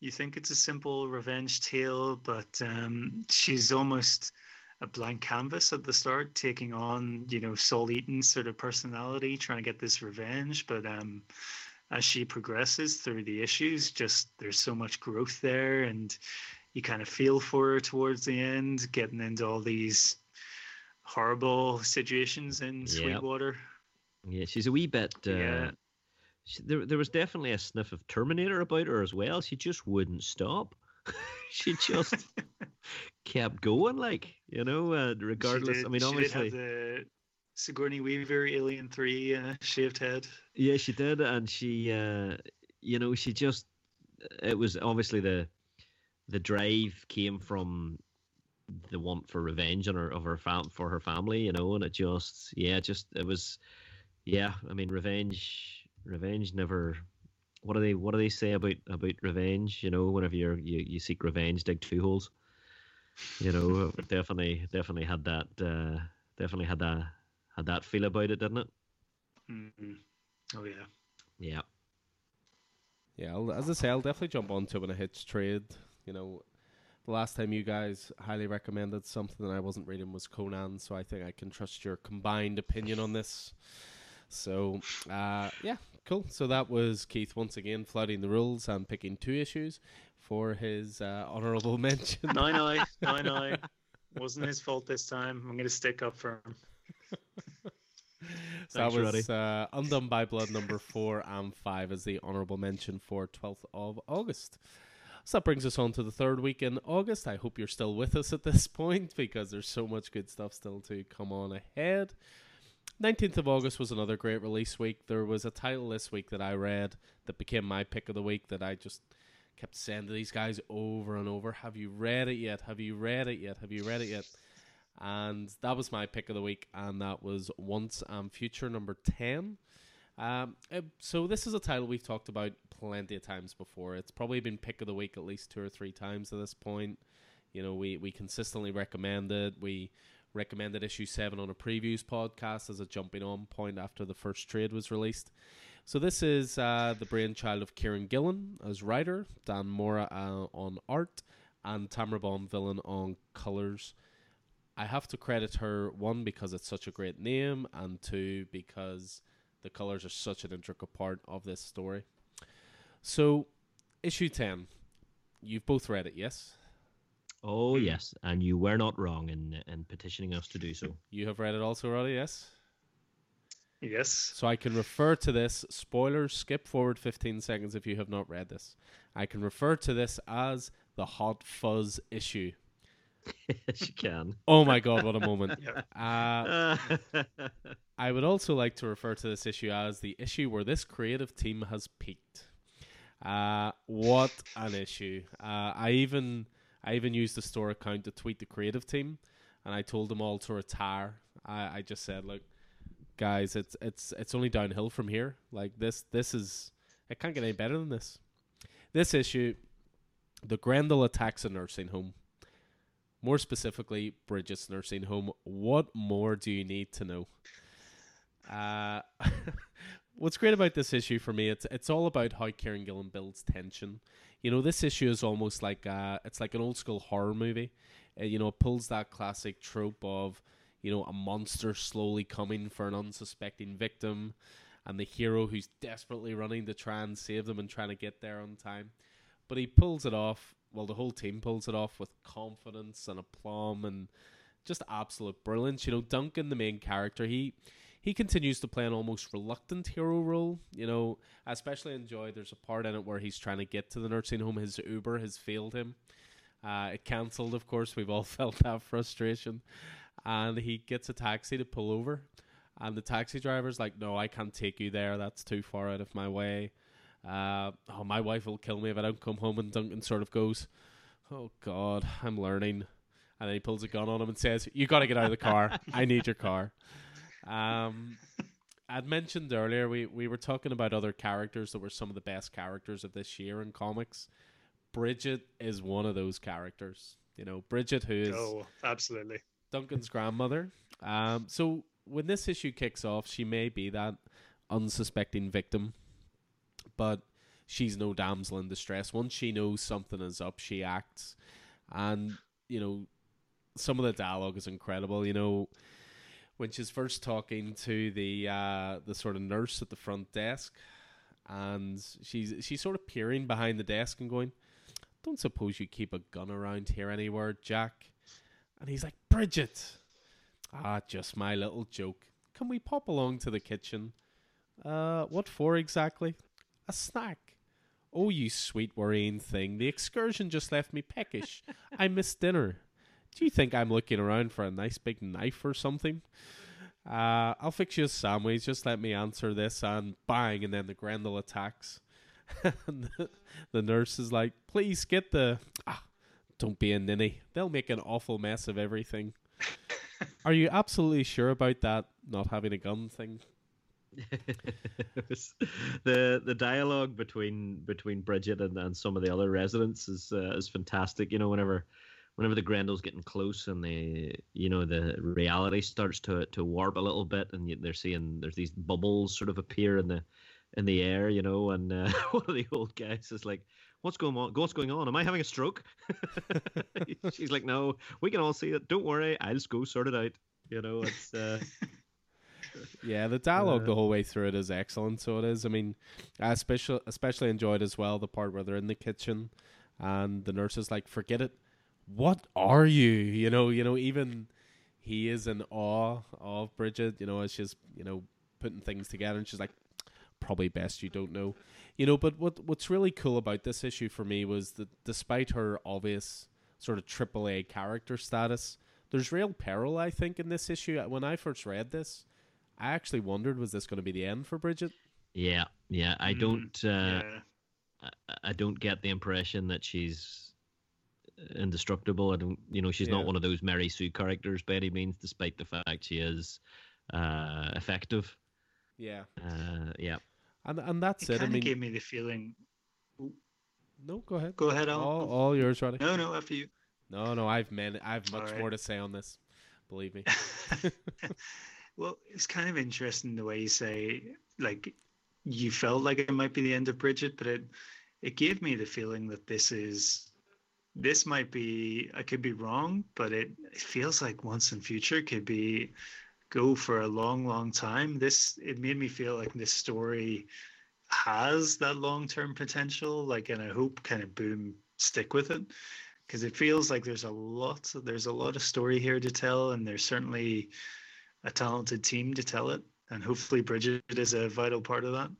you think it's a simple revenge tale, but um, she's almost a blank canvas at the start, taking on you know Saul Eaton's sort of personality, trying to get this revenge, but um as she progresses through the issues, just there's so much growth there, and you kind of feel for her towards the end, getting into all these horrible situations in Yep. Sweetwater. Yeah, she's a wee bit. Uh, Yeah. She, there, there was definitely a sniff of Terminator about her as well. She just wouldn't stop. she just kept going, like you know, uh, regardless. did- I mean, she obviously, did have the Sigourney Weaver Alien Three uh, shaved head. Yeah, she did, and she, uh, you know, she just. It was obviously the, the drive came from, the want for revenge on her of her fam for her family, you know, and it just, yeah, just it was, yeah. I mean, revenge, revenge never. What do they What do they say about about revenge? You know, whenever you're you, you seek revenge, dig two holes. You know, definitely definitely had that uh, definitely had that had that feel about it, didn't it? Mhm. Oh yeah. Yeah. Yeah, I'll, as I say, I'll definitely jump onto it when it hits trade. You know, the last time you guys highly recommended something that I wasn't reading was Conan, so I think I can trust your combined opinion on this. So, uh, yeah, cool. So that was Keith once again flouting the rules and picking two issues for his uh, honourable mention. No, no, no, no. Wasn't his fault this time. I'm gonna stick up for him. So that Thanks, was uh, Undone by Blood number four and five as the honourable mention for 12th of August. So that brings us on to the third week in August. I hope you're still with us at this point because there's so much good stuff still to come on ahead. 19th of August was another great release week. There was a title this week that I read that became my pick of the week that I just kept saying to these guys over and over Have you read it yet? Have you read it yet? Have you read it yet? and that was my pick of the week, and that was Once and Future number ten. Um, uh, so this is a title we've talked about plenty of times before. It's probably been pick of the week at least two or three times at this point. You know, we we consistently recommend it. We recommended issue seven on a previews podcast as a jumping on point after the first trade was released. So this is uh, the brainchild of Kieron Gillen as writer, Dan Mora uh, on art, and Tamra Bonvillain on colors. I have to credit her one because it's such a great name, and two because the colors are such an intricate part of this story. So, issue ten, you've both read it, yes? Oh yes, and you were not wrong in in petitioning us to do so. You have read it also, Roddy, yes? Yes. So I can refer to this spoilers. Skip forward fifteen seconds if you have not read this. I can refer to this as the Hot Fuzz issue. yes, you can. Oh my god, what a moment! Yeah. Uh, I would also like to refer to this issue as the issue where this creative team has peaked. Uh, what an issue! Uh, I even I even used the store account to tweet the creative team, and I told them all to retire. I, I just said, look, guys, it's it's it's only downhill from here. Like this this is it can't get any better than this. This issue the Grendel attacks a nursing home. More specifically, Bridget's nursing home. What more do you need to know? Uh, what's great about this issue for me, it's it's all about how Kieron Gillen builds tension. You know, this issue is almost like uh, it's like an old school horror movie. Uh, you know, it pulls that classic trope of you know a monster slowly coming for an unsuspecting victim, and the hero who's desperately running to try and save them and trying to get there on time. But he pulls it off. Well, the whole team pulls it off with confidence and aplomb and just absolute brilliance. You know, Duncan, the main character, he he continues to play an almost reluctant hero role. You know, I especially enjoy there's a part in it where he's trying to get to the nursing home. His Uber has failed him. Uh, it cancelled, of course. We've all felt that frustration. And he gets a taxi to pull over. And the taxi driver's like, No, I can't take you there. That's too far out of my way. Uh, oh, my wife will kill me if I don't come home. And Duncan sort of goes, Oh, God, I'm learning. And then he pulls a gun on him and says, You got to get out of the car. I need your car. Um, I'd mentioned earlier we, we were talking about other characters that were some of the best characters of this year in comics. Bridget is one of those characters. You know, Bridget, who is Oh, absolutely. Duncan's grandmother. Um, so when this issue kicks off, she may be that unsuspecting victim, but she's no damsel in distress. Once she knows something is up, she acts, and you know, some of the dialogue is incredible. You know, when she's first talking to the uh, the sort of nurse at the front desk, and she's she's sort of peering behind the desk and going, "Don't suppose you keep a gun around here anywhere, Jack?" And he's like, "Bridget, ah, just my little joke. Can we pop along to the kitchen? Uh, what for exactly? A snack." Oh, you sweet worrying thing. The excursion just left me peckish. I missed dinner. Do you think I'm looking around for a nice big knife or something? Uh, I'll fix you a sandwich. Just let me answer this, and bang, and then the Grendel attacks. and the, the nurse is like, "Please get the ah, don't be a ninny. They'll make an awful mess of everything." Are you absolutely sure about that not having a gun thing? the the dialogue between between Bridget and, and some of the other residents is uh, is fantastic. You know, whenever whenever the Grendel's getting close and the you know the reality starts to to warp a little bit, and they're seeing there's these bubbles sort of appear in the in the air, you know, and uh, one of the old guys is like, "What's going on? What's going on? Am I having a stroke?" She's like, "No, we can all see it. Don't worry, I'll just go sort it out." You know, it's. Uh, Yeah, the dialogue Uh, the whole way through it is excellent. So it is. I mean, I especially especially enjoyed as well the part where they're in the kitchen, and the nurse is like, "Forget it. What are you?" You know, you know, even he is in awe of Bridget. You know, as she's you know putting things together, and she's like, "Probably best you don't know." You know, but what what's really cool about this issue for me was that despite her obvious sort of AAA character status, there's real peril. I think in this issue. When I first read this. I actually wondered was this going to be the end for Bridget? yeah, yeah. I Mm, don't. Uh, yeah. I, I don't get the impression that she's indestructible. I don't, you know, she's Yeah. not one of those Mary Sue characters by any means, despite the fact she is uh, effective. Yeah, Uh, yeah, and and that's It it. I mean, gave me the feeling. no, go ahead. Go ahead, Alan. All, all yours, Roddy. No, no, after you. No, no, I've many, I've much Alright. more to say on this. Believe me. well, it's kind of interesting the way you say, like, you felt like it might be the end of Bridget, but it it gave me the feeling that this is this might be I could be wrong, but it, it feels like once and future could be go for a long, long time. This it made me feel like this story has that long term potential, like and I hope kind of boom stick with it. Because it feels like there's a lot there's a lot of story here to tell, and there's certainly a talented team to tell it. And hopefully Bridget is a vital part of that.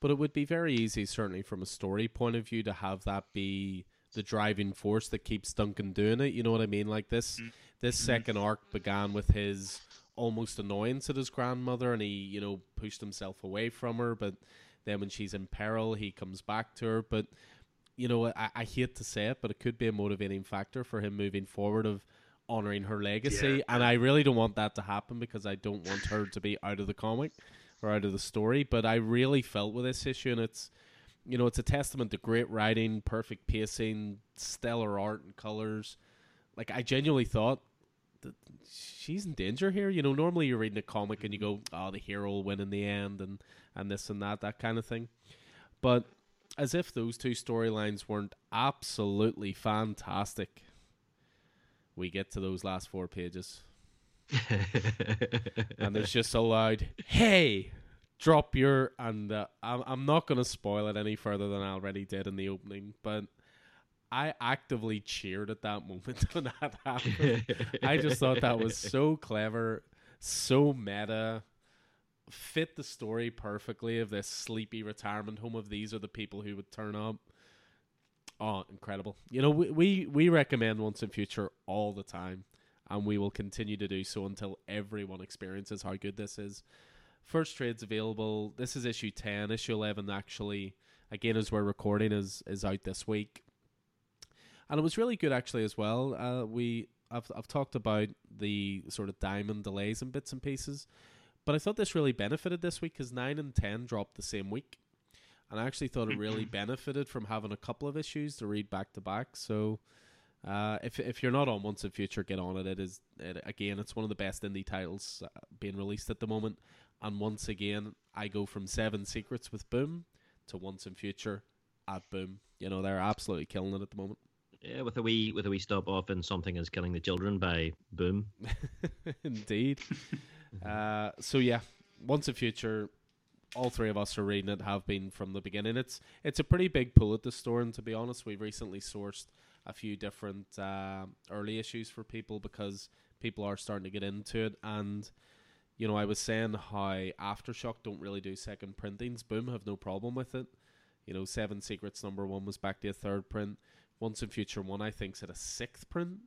But it would be very easy, certainly from a story point of view, to have that be the driving force that keeps Duncan doing it. You know what I mean? Like this, mm-hmm. this mm-hmm. second arc began with his almost annoyance at his grandmother, and he, you know, pushed himself away from her. But then when she's in peril, he comes back to her. But you know, I, I hate to say it, but it could be a motivating factor for him moving forward of honoring her legacy. Yeah. And I really don't want that to happen because I don't want her to be out of the comic or out of the story. But I really felt with this issue, and it's you know, it's a testament to great writing, perfect pacing, stellar art and colors. Like I genuinely thought that she's in danger here. You know, normally you're reading a comic and you go, "Oh, the hero will win in the end," and and this and that, that kind of thing. But as if those two storylines weren't absolutely fantastic, we get to those last four pages, and there's just a loud "Hey!" Drop your and uh, I'm I'm not gonna spoil it any further than I already did in the opening, but I actively cheered at that moment when that happened. I just thought that was so clever, so meta, fit the story perfectly of this sleepy retirement home of these are the people who would turn up. Oh, incredible! You know we we, we recommend Once and Future all the time, and we will continue to do so until everyone experiences how good this is. First trade's available. This is issue ten. Issue eleven actually, again as we're recording, is is out this week, and it was really good actually as well. Uh, we I've I've talked about the sort of diamond delays and bits and pieces, but I thought this really benefited this week because nine and ten dropped the same week, and I actually thought it really benefited from having a couple of issues to read back to back. So. Uh, if if you're not on Once and Future, get on it. It is it, again, it's one of the best indie titles uh, being released at the moment. And once again, I go from Seven Secrets with Boom to Once and Future at Boom. You know, they're absolutely killing it at the moment. Yeah, with a wee with a wee stop off in something is killing the children by Boom. Indeed. uh, so yeah, Once and Future. All three of us are reading it. Have been from the beginning. It's it's a pretty big pull at the store, and to be honest, we've recently sourced a few different uh, early issues for people because people are starting to get into it and you know, I was saying how Aftershock don't really do second printings. Boom have no problem with it. You know, Seven Secrets number one was back to a third print. Once and Future one, I think's at a sixth print.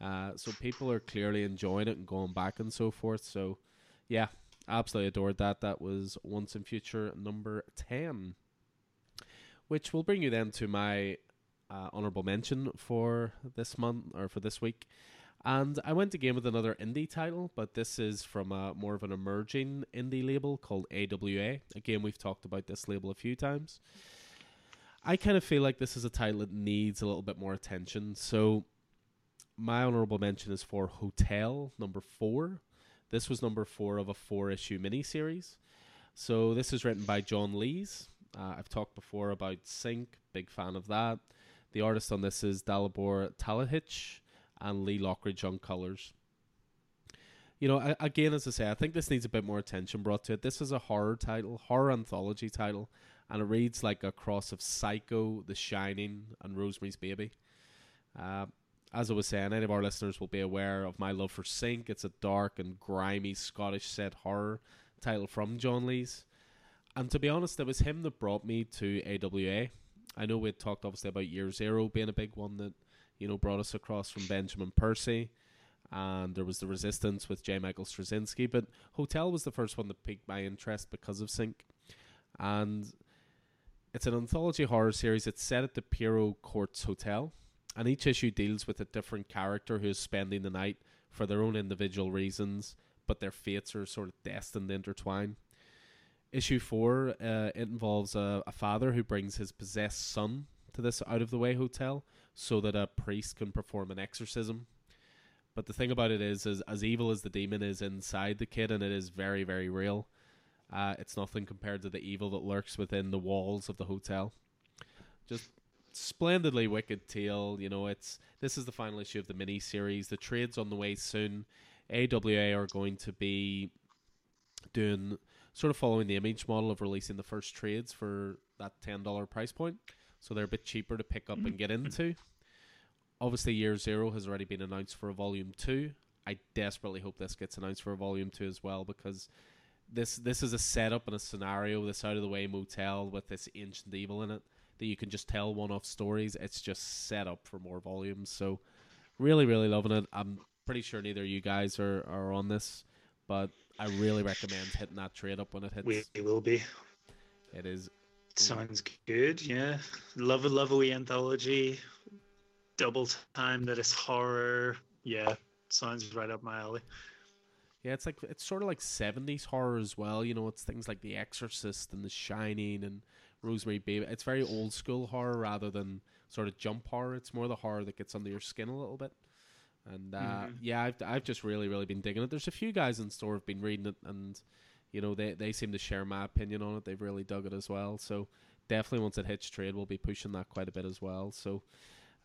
Uh, so people are clearly enjoying it and going back and so forth. So, yeah, absolutely adored that. That was Once and Future number ten, which will bring you then to my uh, honorable mention for this month or for this week. And I went again with another indie title, but this is from a more of an emerging indie label called AWA. Again, we've talked about this label a few times. I kind of feel like this is a title that needs a little bit more attention. So my honorable mention is for Hotel number four. This was number four of a four issue miniseries. So this is written by John Lees. Uh, I've talked before about Sink, big fan of that. The artist on this is Dalibor Talajić and Lee Lockridge on colors. You know, again, as I say, I think this needs a bit more attention brought to it. This is a horror title, horror anthology title, and it reads like a cross of Psycho, The Shining, and Rosemary's Baby. Uh, as I was saying, any of our listeners will be aware of my love for Sink. It's a dark and grimy Scottish set horror title from John Lees. And to be honest, it was him that brought me to AWA. I know we talked obviously about Year Zero being a big one that you know, brought us across from Benjamin Percy. And there was the Resistance with J. Michael Straczynski. But Hotel was the first one that piqued my interest because of Sink. And it's an anthology horror series. It's set at the Pierrot Courts Hotel. And each issue deals with a different character who is spending the night for their own individual reasons, but their fates are sort of destined to intertwine. Issue four, uh, it involves a, a father who brings his possessed son to this out of the way hotel so that a priest can perform an exorcism. But the thing about it is, is as evil as the demon is inside the kid, and it is very, very real, uh, it's nothing compared to the evil that lurks within the walls of the hotel. Just splendidly wicked tale. You know, it's this is the final issue of the mini series. The trade's on the way soon. AWA are going to be doing sort of following the image model of releasing the first trades for that ten dollar price point so they're a bit cheaper to pick up and get mm-hmm. into. Obviously, Year Zero has already been announced for a Volume Two. I desperately hope this gets announced for a Volume Two as well because this this is a setup and a scenario, this out of the way motel with this ancient evil in it that you can just tell one off stories. It's just set up for more volumes. So really, really loving it. I'm pretty sure neither of you guys are, are on this, but I really recommend hitting that trade up when it hits. We will be. It is Sounds good. Yeah, love a lovely anthology. Double time that is horror. Yeah, sounds right up my alley. Yeah, it's like it's sort of like seventies horror as well. You know, it's things like The Exorcist and The Shining and Rosemary Baby. It's very old school horror rather than sort of jump horror. It's more the horror that gets under your skin a little bit. And uh, Mhm. yeah, I've I've just really really been digging it. There's a few guys in store have been reading it, and you know they they seem to share my opinion on it. They've really dug it as well. So definitely once it hits trade, we'll be pushing that quite a bit as well. So.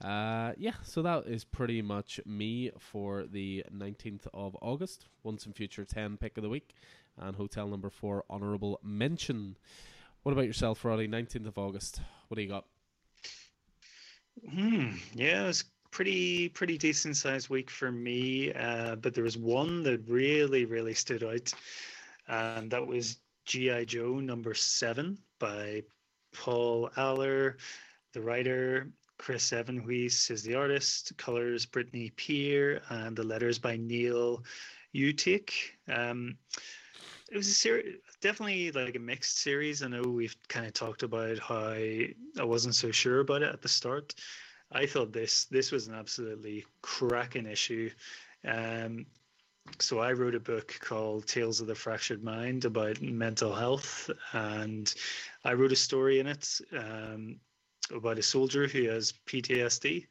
Uh, yeah, so that is pretty much me for the 19th of August. Once and Future 10 pick of the week. And hotel number 4, honorable mention. What about yourself, Roddy? 19th of August. What do you got? Hmm. Yeah, it was pretty pretty decent sized week for me. Uh, but there was one that really really stood out, and that was GI Joe number seven by Paul Allor, the writer. Chris Evenhuis is the artist. Colors Brittany Peer, and the letters by Neil Uyetake. Um, it was a series, definitely like a mixed series. I know we've kind of talked about how I wasn't so sure about it at the start. I thought this this was an absolutely cracking issue. Um, so I wrote a book called Tales of the Fractured Mind about mental health, and I wrote a story in it um, about a soldier who has PTSD.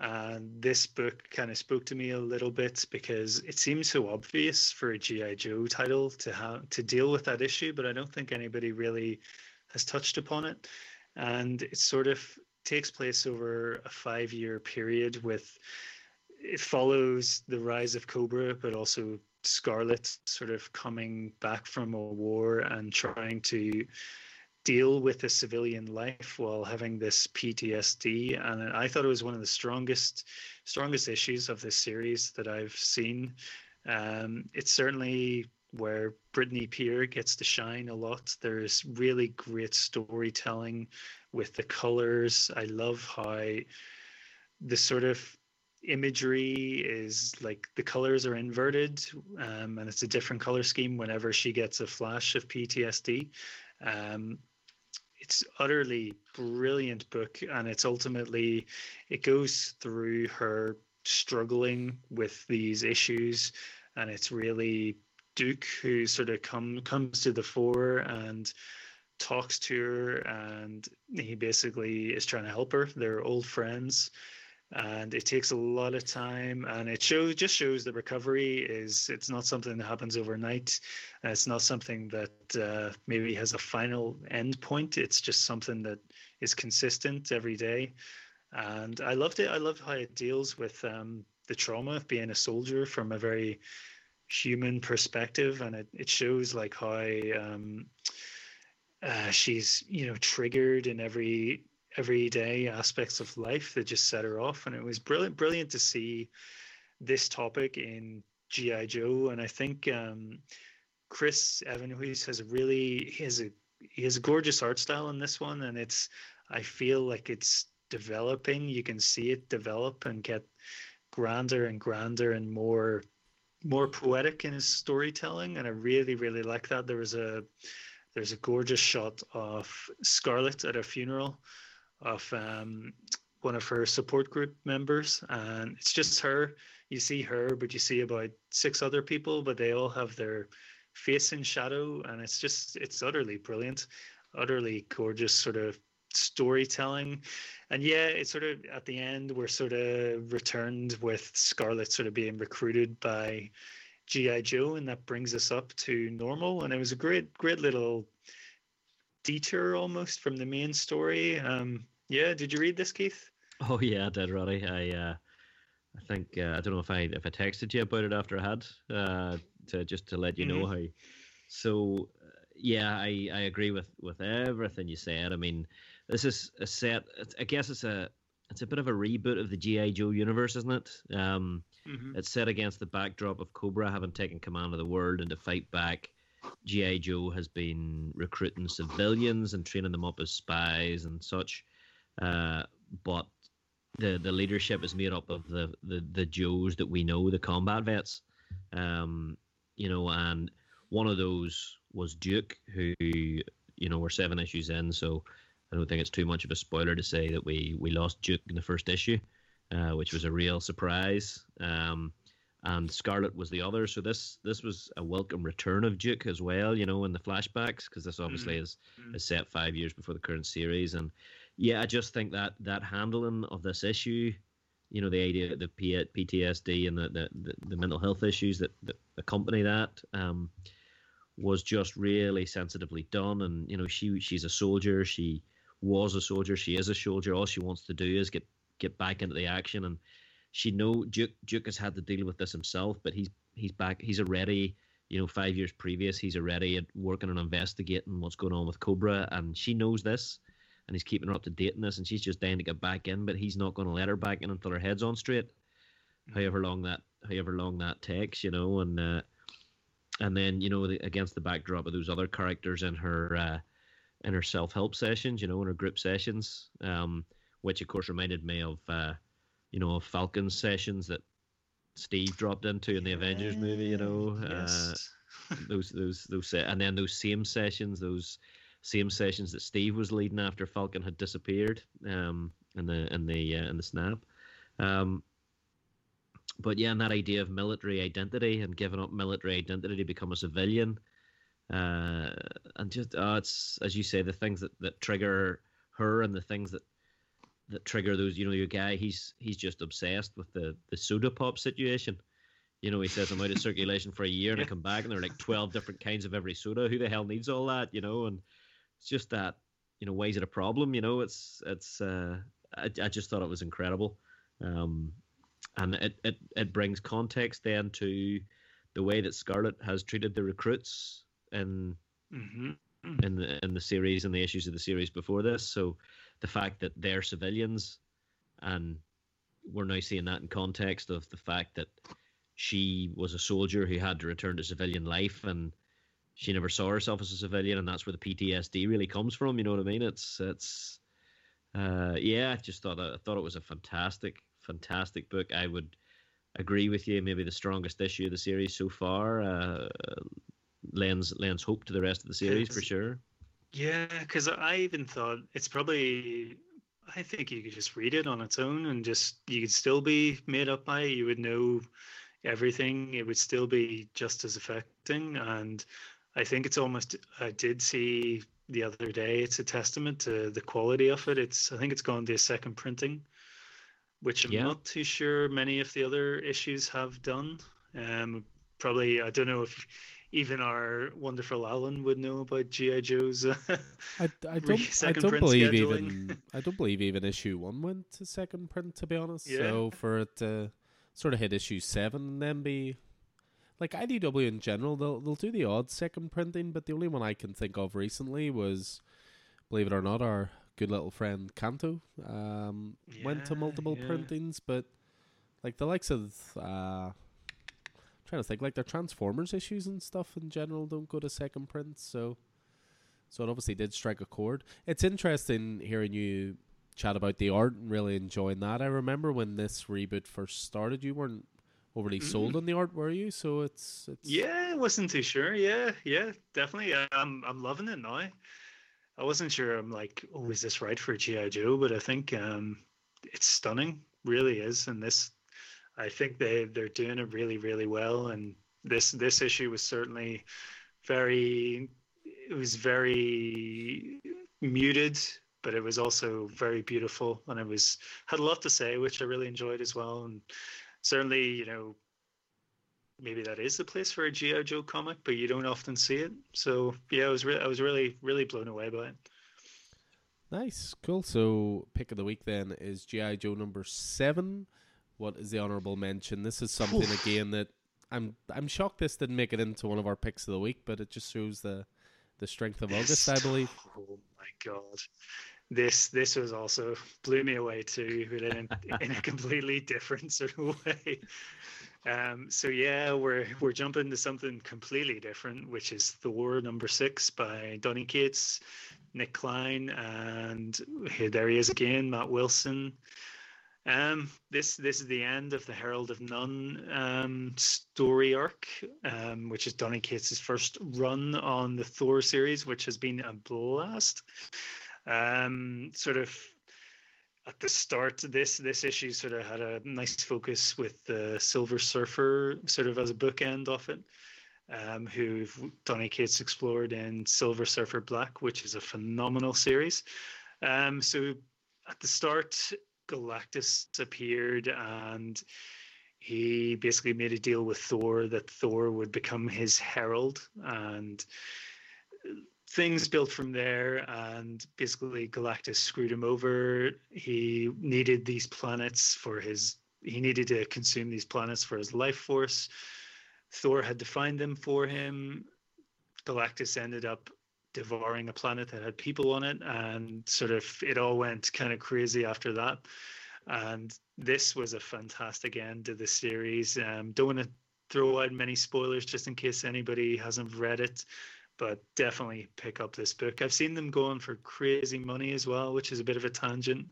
And this book kind of spoke to me a little bit because it seems so obvious for a GI Joe title to have to deal with that issue, but I don't think anybody really has touched upon it. And it sort of takes place over a five-year period with it follows the rise of Cobra, but also Scarlett sort of coming back from a war and trying to deal with a civilian life while having this PTSD. And I thought it was one of the strongest, strongest issues of this series that I've seen. Um, it's certainly where Brittany Peer gets to shine a lot. There's really great storytelling with the colors. I love how the sort of imagery is like the colors are inverted um, and it's a different color scheme whenever she gets a flash of PTSD. Um, it's utterly brilliant book and it's ultimately it goes through her struggling with these issues and it's really Duke who sort of come comes to the fore and talks to her and he basically is trying to help her they're old friends and it takes a lot of time and it shows just shows that recovery is it's not something that happens overnight. It's not something that uh, maybe has a final end point. It's just something that is consistent every day. And i loved it. I loved how it deals with um, the trauma of being a soldier from a very human perspective. And it, it shows like how um, uh, she's you know triggered in every everyday aspects of life that just set her off. And it was brilliant brilliant to see this topic in gi joe. And i think um, chris evenhuis has really he has a he has a gorgeous art style in this one. And it's i feel like it's developing. You can see it develop and get grander and grander and more more poetic in his storytelling. And i really really like that. There was a there's a gorgeous shot of scarlett at a funeral of um, one of her support group members, and it's just her. You see her, but you see about six other people, but they all have their face in shadow, and it's just it's utterly brilliant, utterly gorgeous sort of storytelling. And yeah, it's sort of at the end we're sort of returned with Scarlett sort of being recruited by GI Joe, and that brings us up to normal. And it was a great, great little detour almost from the main story. Um, yeah, did you read this, Keith? Oh yeah, I did, Roddy. I uh, I think uh, I don't know if I if I texted you about it after I had uh, to just to let you know how. So uh, yeah, I, I agree with with everything you said. I mean, this is a set. I guess it's a it's a bit of a reboot of the GI Joe universe, isn't it? Um, Mhm. It's set against the backdrop of Cobra having taken command of the world and to fight back. GI Joe has been recruiting civilians and training them up as spies and such. Uh, but the the leadership is made up of the, the the Joes that we know, the combat vets. Um, you know, and one of those was Duke, who you know we're seven issues in, so I don't think it's too much of a spoiler to say that we we lost Duke in the first issue, uh, which was a real surprise. Um, and Scarlett was the other. So this this was a welcome return of Duke as well, you know, in the flashbacks because this obviously Mm. is Mm. is set five years before the current series, and yeah, I just think that that handling of this issue, you know, the idea of the P- PTSD and the the, the, the mental health issues that, that accompany that. Um, was just really sensitively done, and you know she she's a soldier. She was a soldier. She is a soldier. All she wants to do is get get back into the action, and she know Duke Duke has had to deal with this himself, but he's he's back. He's already you know five years previous. He's already at working on investigating what's going on with Cobra, and she knows this, and he's keeping her up to date in this, and she's just dying to get back in, but he's not going to let her back in until her head's on straight. However long that however long that takes, you know, and uh, and then you know the, against the backdrop of those other characters in her uh, in her self help sessions, you know, in her group sessions, um, which of course reminded me of uh, you know Falcon sessions that Steve dropped into in the Avengers movie, you know, uh, those those those se- and then those same sessions, those same sessions that Steve was leading after Falcon had disappeared um, in the in the uh, in the snap. Um, but yeah, and that idea of military identity and giving up military identity to become a civilian, uh, and just uh, it's as you say, the things that, that trigger her and the things that that trigger those. You know, your guy, he's he's just obsessed with the the soda pop situation. You know, he says I'm out of circulation for a year and I come back and there are like twelve different kinds of every soda. Who the hell needs all that? You know, and it's just that. You know, why is it a problem? You know, it's it's. Uh, I I just thought it was incredible. Um, and it, it, it brings context then to the way that Scarlett has treated the recruits in hmm in the in the series and the issues of the series before this. So the fact that they're civilians, and we're now seeing that in context of the fact that she was a soldier who had to return to civilian life and she never saw herself as a civilian and that's where the PTSD really comes from you know what I mean? It's it's uh yeah I just thought I thought it was a fantastic fantastic book. I would agree with you. Maybe the strongest issue of the series so far uh lends lends hope to the rest of the series for sure Yeah, because I even thought it's probably. I think you could just read it on its own and just you could still be made up by it. You would know everything. It would still be just as affecting. And I think it's almost. I did see the other day. It's a testament to the quality of it. It's. I think it's gone to a second printing, which I'm Yeah. not too sure many of the other issues have done. Um, probably I don't know if even our wonderful Alan would know about GI Joe's. Uh, I, I don't I second don't believe scheduling. even I don't believe even issue one went to second print to be honest. Yeah. So for it to sort of hit issue seven and then be like IDW in general, they'll they'll do the odd second printing, but the only one I can think of recently was, believe it or not, our good little friend Canto um, went to multiple yeah. printings, but like the likes of uh, trying to think like their Transformers issues and stuff in general don't go to second prints, so so it obviously did strike a chord. It's interesting hearing you chat about the art and really enjoying that. I remember when this reboot first started, you weren't overly sold on the art, were you? So it's it's Yeah, I wasn't too sure. Yeah, yeah, definitely. I'm I'm loving it now. I wasn't sure. I'm like, oh, is this right for GI Joe? But I think um, it's stunning. Really is. And this, I think they they're doing it really really well. And this this issue was certainly very. It was very muted, but it was also very beautiful, and it was had a lot to say, which I really enjoyed as well. And certainly, you know, maybe that is the place for a GI Joe comic, but you don't often see it. So yeah, I was re- I was really really blown away by it. Nice, cool. So pick of the week then is GI Joe number seven. What is the honorable mention? This is something Oof. again that I'm I'm shocked this didn't make it into one of our picks of the week, but it just shows the the strength of August, I believe. Oh my god, this this was also blew me away too, but in, in a completely different sort of way. Um, so yeah, we're we're jumping to something completely different, which is Thor number six by Donny Cates, Nic Klein, and here there he is again, Matt Wilson. Um, this this is the end of the Herald of None um, story arc, um, which is Donny Cates' first run on the Thor series, which has been a blast. Um, sort of at the start, this this issue sort of had a nice focus with the Silver Surfer, sort of as a bookend of it. Um, who Donny Cates explored in Silver Surfer Black, which is a phenomenal series. Um, so at the start, Galactus appeared and he basically made a deal with Thor that Thor would become his herald and things built from there and basically Galactus screwed him over. He needed these planets for his he needed to consume these planets for his life force. Thor had to find them for him. Galactus ended up devouring a planet that had people on it and sort of it all went kind of crazy after that. And this was a fantastic end to the series. Um, don't want to throw out many spoilers just in case anybody hasn't read it but definitely pick up this book. I've seen them going for crazy money as well which is a bit of a tangent.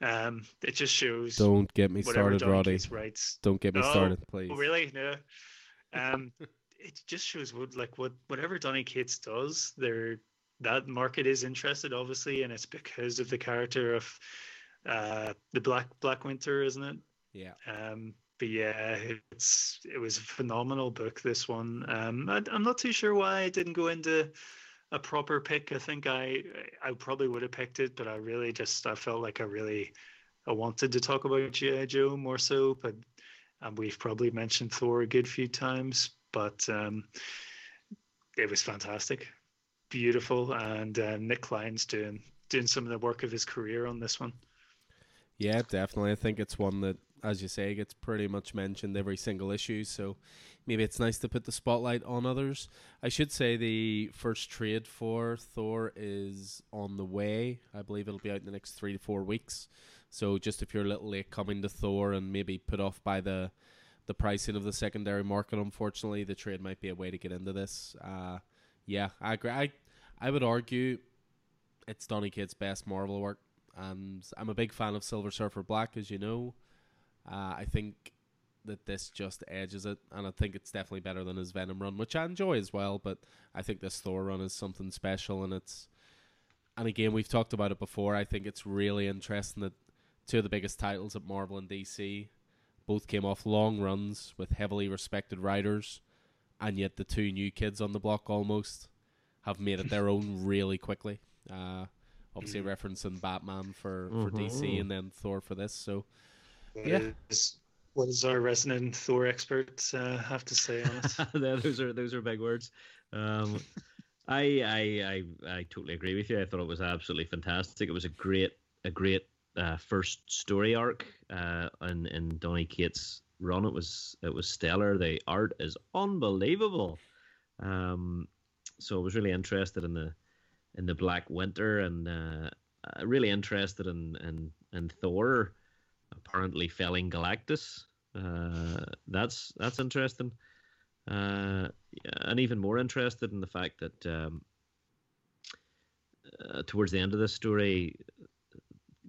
Um, it just shows don't get me started roddy. Writes. Don't get me Oh, started please. Oh, really? No. Um, it just shows what like what whatever Donny Cates does, there that market is interested, obviously, and it's because of the character of uh the Black Black Winter, isn't it? yeah Um, but yeah, it's it was a phenomenal book. This one. Um, I, I'm not too sure why I didn't go into a proper pick. I think I I probably would have picked it, but I really just I felt like I really I wanted to talk about GI Joe more so, but and we've probably mentioned Thor a good few times, but um, it was fantastic, beautiful, and uh, Nic Klein's doing doing some of the work of his career on this one. Yeah, definitely. I think it's one that, as you say, gets pretty much mentioned every single issue. So maybe it's nice to put the spotlight on others. I should say the first trade for Thor is on the way. I believe it'll be out in the next three to four weeks. So just if you're a little late coming to Thor and maybe put off by the the pricing of the secondary market, unfortunately, the trade might be a way to get into this. Uh, yeah, I agree. I, I would argue it's Donny Cates' best Marvel work and I'm a big fan of Silver Surfer Black, as you know. Uh, I think that this just edges it, and I think it's definitely better than his Venom run, which I enjoy as well. But I think this Thor run is something special, and it's and again we've talked about it before. I think it's really interesting that two of the biggest titles at Marvel and DC both came off long runs with heavily respected writers, and yet the two new kids on the block almost have made it their own really quickly. Uh, obviously Mhm. referencing Batman for, for DC Mhm. and then Thor for this. So What Yeah. is- what does our resident Thor expert uh, have to say on it? Those are those are big words. Um, I, I I I totally agree with you. I thought it was absolutely fantastic. It was a great a great uh, first story arc uh, in in Donny Cates' run. It was it was stellar. The art is unbelievable. Um, so I was really interested in the in the Black Winter and uh, uh, really interested in, in in Thor apparently felling Galactus. Uh, that's that's interesting. Uh, and even more interested in the fact that um, uh, towards the end of this story,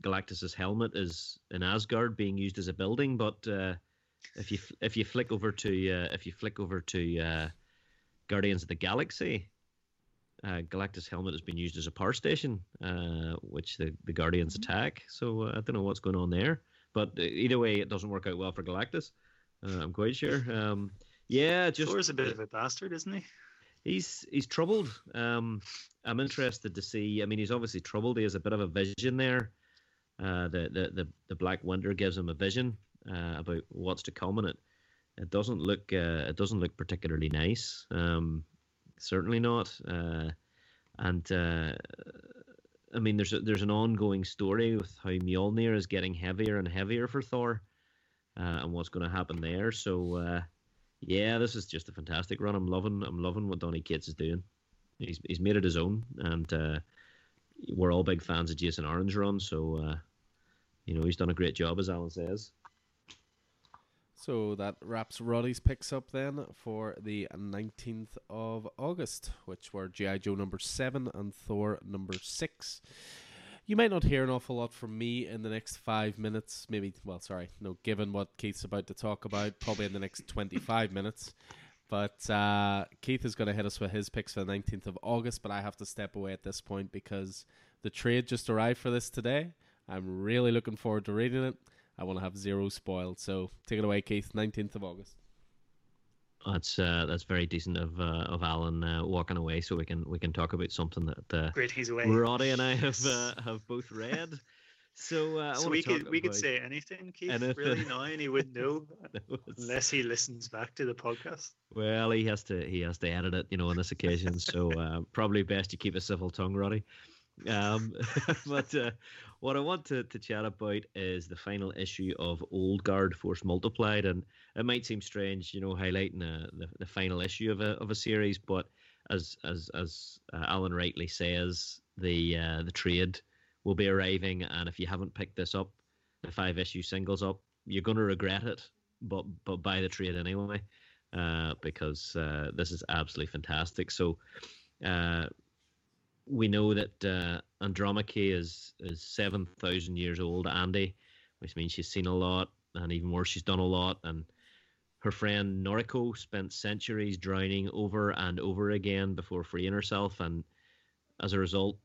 Galactus's helmet is in Asgard being used as a building. But uh, if you if you flick over to uh, if you flick over to uh, Guardians of the Galaxy, uh, Galactus' helmet has been used as a power station, uh, which the, the Guardians attack. So uh, I don't know what's going on there. But uh, either way, it doesn't work out well for Galactus. Uh, I'm quite sure. Um, yeah, just Thor's a bit of a bastard, isn't he? he's he's troubled. Um, I'm interested to see. I mean, he's obviously troubled. He has a bit of a vision there. Uh, the, the the the Black Winter gives him a vision uh, about what's to come, and it it doesn't look uh, it doesn't look particularly nice. Um, certainly not. Uh, and uh, I mean, there's a, there's an ongoing story with how Mjolnir is getting heavier and heavier for Thor, and what's going to happen there. So. Yeah, this is just a fantastic run. I'm loving I'm loving what Donny Cates is doing. He's he's made it his own, and we're all big fans of Jason Aaron's run. So uh, you know he's done a great job, as Alan says. So that wraps Roddy's picks up then for the 19th of August, which were G.I. Joe number 7 and Thor number 6. You might not hear an awful lot from me in the next five minutes. Maybe, well, sorry, no, given what Keith's about to talk about, probably in the next 25 minutes. But uh, Keith is going to hit us with his picks for the 19th of August, but I have to step away at this point because the trade just arrived for this today. I'm really looking forward to reading it. I want to have zero spoiled. So take it away, Keith. Nineteenth of August. That's uh, that's very decent of uh, of Alan uh, walking away, so we can we can talk about something that uh, Great, he's away. Roddy and I have uh, have both read. So, uh, so we could we could say anything, Keith, anything. really now, and he wouldn't know unless he listens back to the podcast. Well, he has to he has to edit it, you know, on this occasion. So uh, probably best you keep a civil tongue, Roddy. Um, but uh, what I want to, to chat about is the final issue of Old Guard Force Multiplied, and it might seem strange, you know, highlighting uh, the the final issue of a of a series, but as as as uh, Alan rightly says, the uh, the trade will be arriving, and if you haven't picked this up, the five issue singles up, you're going to regret it. But but buy the trade anyway uh, because uh, this is absolutely fantastic. So uh, we know that uh, Andromache is is seven thousand years old, Andy, which means she's seen a lot, and even more, she's done a lot. And her friend Noriko spent centuries drowning over and over again before freeing herself, and as a result,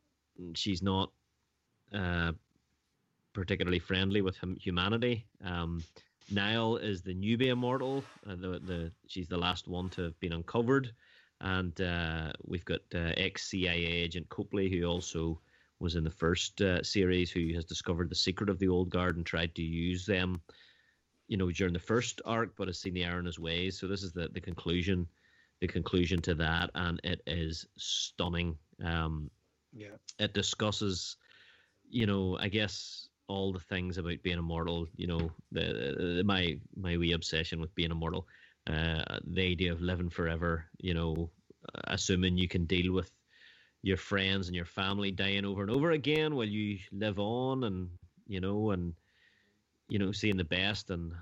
she's not uh, particularly friendly with hum- humanity. Um, Nile is the newbie immortal. Uh, the the she's the last one to have been uncovered, and uh, we've got uh, ex CIA agent Copley, who also was in the first uh, series, who has discovered the secret of the old guard and tried to use them, you know, during the first arc, but has seen the error in his ways. So this is the the conclusion, the conclusion to that, and it is stunning. Um, Yeah. it discusses, you know, I guess all the things about being immortal. You know, the, my my wee obsession with being immortal, uh, the idea of living forever. You know, assuming you can deal with your friends and your family dying over and over again while you live on, and you know, and you know, seeing the best and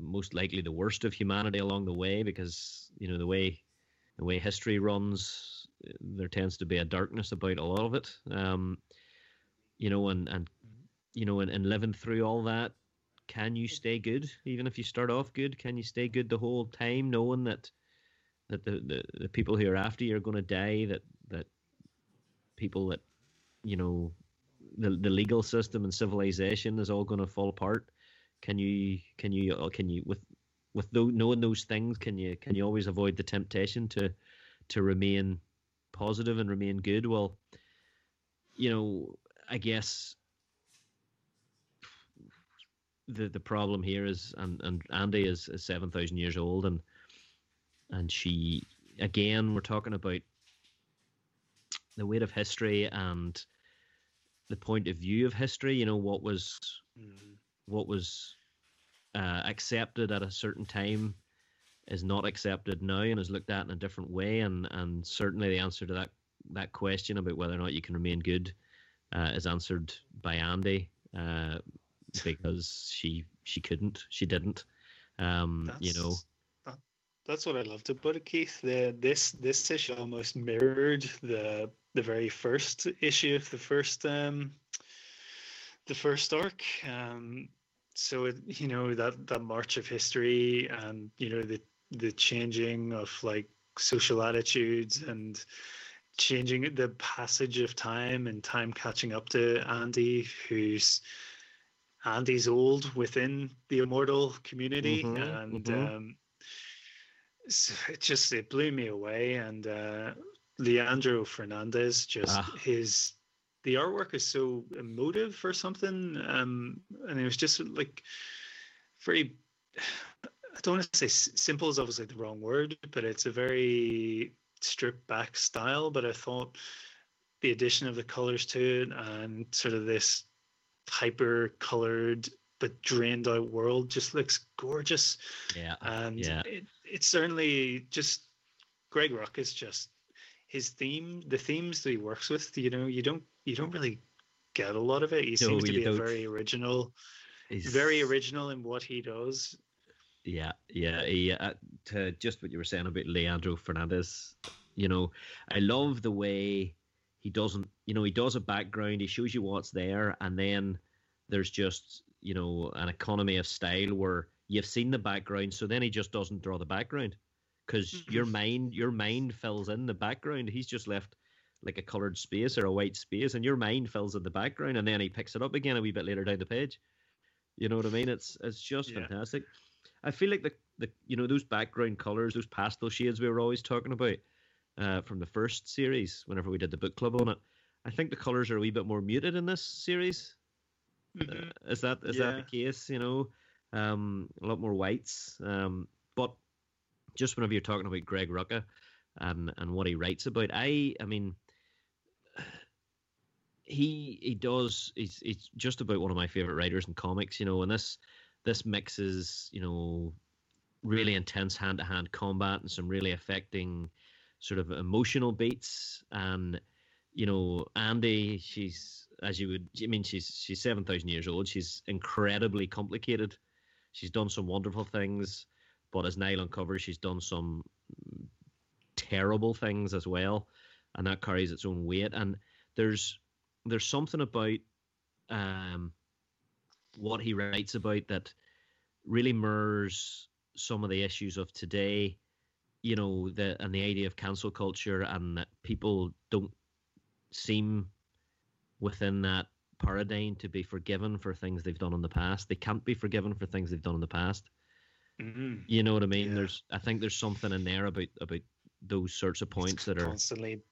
most likely the worst of humanity along the way, because you know the way the way history runs, there tends to be a darkness about a lot of it. Um, you know, and and you know, and, and living through all that, can you stay good even if you start off good? Can you stay good the whole time, knowing that that the the, the people who are after you are going to die? That that people that you know the the legal system and civilization is all going to fall apart. Can you can you uh, can you with with tho- knowing those things can you can you always avoid the temptation to to remain positive and remain good well you know i guess the the problem here is and and andy is, is 7000 years old and and she again we're talking about the weight of history and the point of view of history you know what was Mm. what was uh, accepted at a certain time is not accepted now and is looked at in a different way and and certainly the answer to that that question about whether or not you can remain good uh, is answered by Andy uh, because she she couldn't she didn't um, you know That's- that- that's what I loved about it, Keith. The this this issue almost mirrored the the very first issue of the first um the first arc. Um, so it, you know that that march of history and you know the the changing of like social attitudes and changing the passage of time and time catching up to Andy, who's Andy's old within the immortal community, Mhm, and mhm. um, so it just it blew me away. And uh, Leandro Fernandez, just Ah. his the artwork is so emotive or something, um, and it was just like very. I don't want to say simple is obviously the wrong word, but it's a very stripped back style. But I thought the addition of the colors to it and sort of this hyper colored but drained out world just looks gorgeous. yeah And Yeah. it, it's certainly just Greg Rucka is just his theme, the themes that he works with. You know, you don't you don't really get a lot of it. He No, seems to be a don't. very original, He's- very original in what he does. Yeah, yeah. He, uh, to just what you were saying about Leandro Fernandez, you know, I love the way he doesn't, you know, he does a background, he shows you what's there, and then there's just, you know, an economy of style where you've seen the background, so then he just doesn't draw the background because Mhm. your mind, your mind fills in the background. He's just left like a coloured space or a white space, and your mind fills in the background, and then he picks it up again a wee bit later down the page. You know what I mean? It's it's just Yeah. fantastic. I feel like the the you know those background colours, those pastel shades we were always talking about uh, from the first series. Whenever we did the book club on it, I think the colours are a wee bit more muted in this series. Mhm. Uh, is that is that the case? You know, um, a lot more whites. Um, but just whenever you're talking about Greg Rucka and and what he writes about, I I mean, he he does. He's he's just about one of my favorite writers in comics. You know, and this this mixes you know really intense hand to hand combat and some really affecting sort of emotional beats. And you know Andy she's as you would I mean she's she's 7000 years old. She's incredibly complicated. She's done some wonderful things but as Nile uncovers she's done some terrible things as well. And that carries its own weight. And there's there's something about um what he writes about that really mirrors some of the issues of today you know the and the idea of cancel culture and that people don't seem within that paradigm to be forgiven for things they've done in the past they can't be forgiven for things they've done in the past Mhm. you know what i mean Yeah. there's i think there's something in there about about those sorts of points that are constantly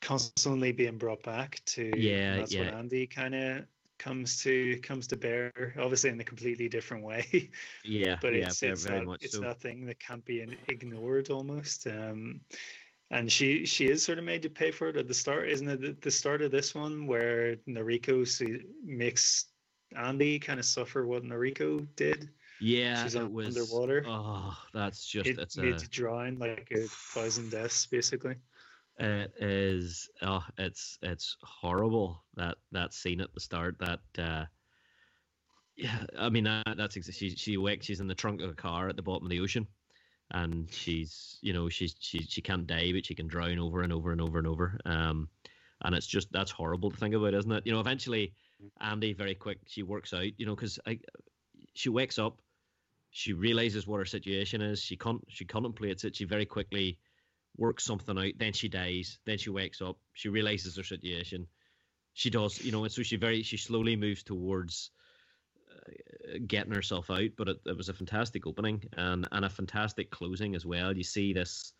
constantly being brought back to Yeah, and that's what yeah. Andy kind of comes to comes to bear obviously in a completely different way. Yeah but yeah it's very, it's very that, much it's so. that thing that can't be ignored almost um and she she is sort of made to pay for it at the start isn't it? At the start of this one where Noriko see, makes Andy kind of suffer what Noriko did. Yeah she's was underwater. oh that's just it it's made a to drown like a thousand deaths basically It is. Oh, it's it's horrible that that scene at the start. That uh, yeah, I mean that, that's she she wakes. She's in the trunk of a car at the bottom of the ocean, and she's you know she's she she can't die, but she can drown over and over and over and over. Um, and it's just that's horrible to think about, isn't it? You know, eventually Andy very quick she works out. You know, because she wakes up, she realizes what her situation is. She con she contemplates it. She very quickly works something out. Then she dies. Then she wakes up. She realizes her situation. She does, you know, and so she very she slowly moves towards uh, getting herself out. But it, it was a fantastic opening and and a fantastic closing as well. You see this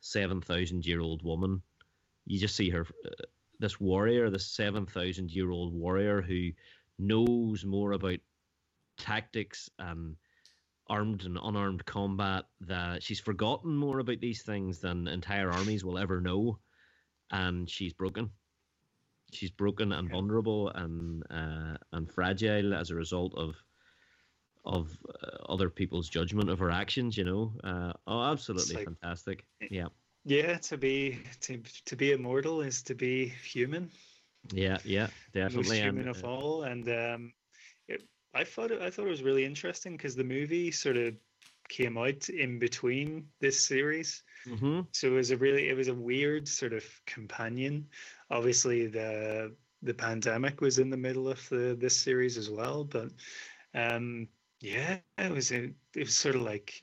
seven thousand year old woman. You just see her, uh, this warrior, this seven thousand year old warrior who knows more about tactics and armed and unarmed combat that she's forgotten more about these things than entire armies will ever know. And she's broken. She's broken and vulnerable and uh, and fragile as a result of of uh, other people's judgment of her actions you know? Uh, oh absolutely like- fantastic. yeah. Yeah, to be to to be immortal is to be human, yeah yeah most definitely. And, human of uh, all. And um, I thought it, I thought it was really interesting because the movie sort of came out in between this series, mhm. so it was a really it was a weird sort of companion. Obviously, the the pandemic was in the middle of the this series as well, but um, yeah, it was a, it was sort of like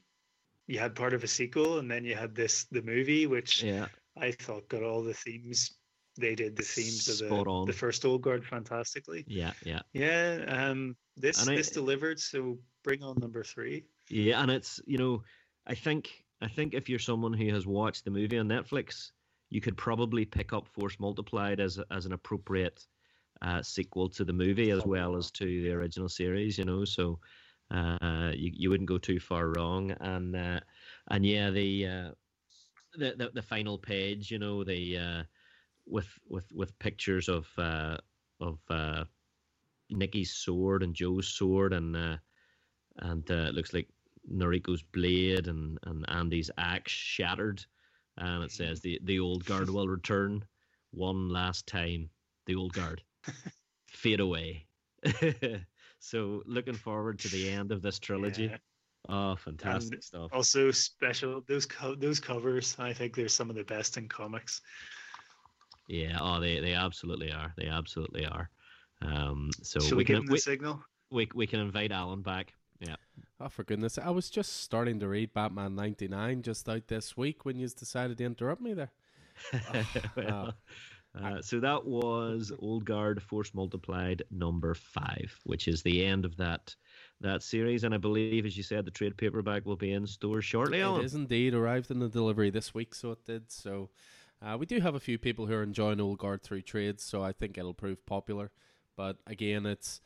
you had part of a sequel and then you had this the movie which yeah I thought got all the themes. They did the themes of the, on. the first Old Guard fantastically. yeah yeah Yeah, um, this And I- this delivered. So bring on number three. Yeah, and it's you know, I think I think if you're someone who has watched the movie on Netflix, you could probably pick up Force Multiplied as as an appropriate uh, sequel to the movie as well as to the original series. You know, so uh, you you wouldn't go too far wrong. And uh, and yeah, the, uh, the the the final page, you know, the uh, with with with pictures of uh, of uh, Nicky's sword and Joe's sword and. Uh, and uh, it looks like Noriko's blade and, and Andy's axe shattered, and it says the the old guard will return one last time. The old guard fade away. so looking forward to the end of this trilogy. Yeah. Oh, fantastic And stuff! Also special those co- those covers. I think they're some of the best in comics. Yeah, oh, they they absolutely are. They absolutely are. Um, so Shall we we give can them the we, signal? we, we can invite Alan back. Yeah. Oh, for goodness. I was just starting to read Batman 99 just out this week when you decided to interrupt me there. well, Uh, so that was Old Guard Force Multiplied number five, which is the end of that that series. And I believe, as you said, the trade paperback will be in stores shortly. Alan. It is indeed arrived in the delivery this week, so it did. So uh, we do have a few people who are enjoying Old Guard through trades, so I think it'll prove popular. But again, it's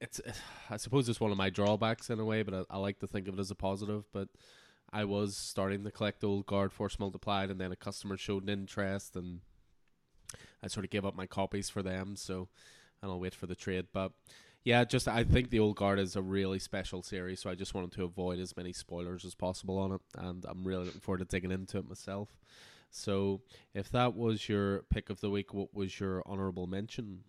it's I suppose it's one of my drawbacks in a way, but I, I like to think of it as a positive. But I was starting to collect Old Guard Force Multiplied, and then a customer showed an interest, and I sort of gave up my copies for them. So and I'll wait for the trade, but. Yeah, just I think the old guard is a really special series, so I just wanted to avoid as many spoilers as possible on it, and I'm really looking forward to digging into it myself. So, if that was your pick of the week, what was your honorable mention?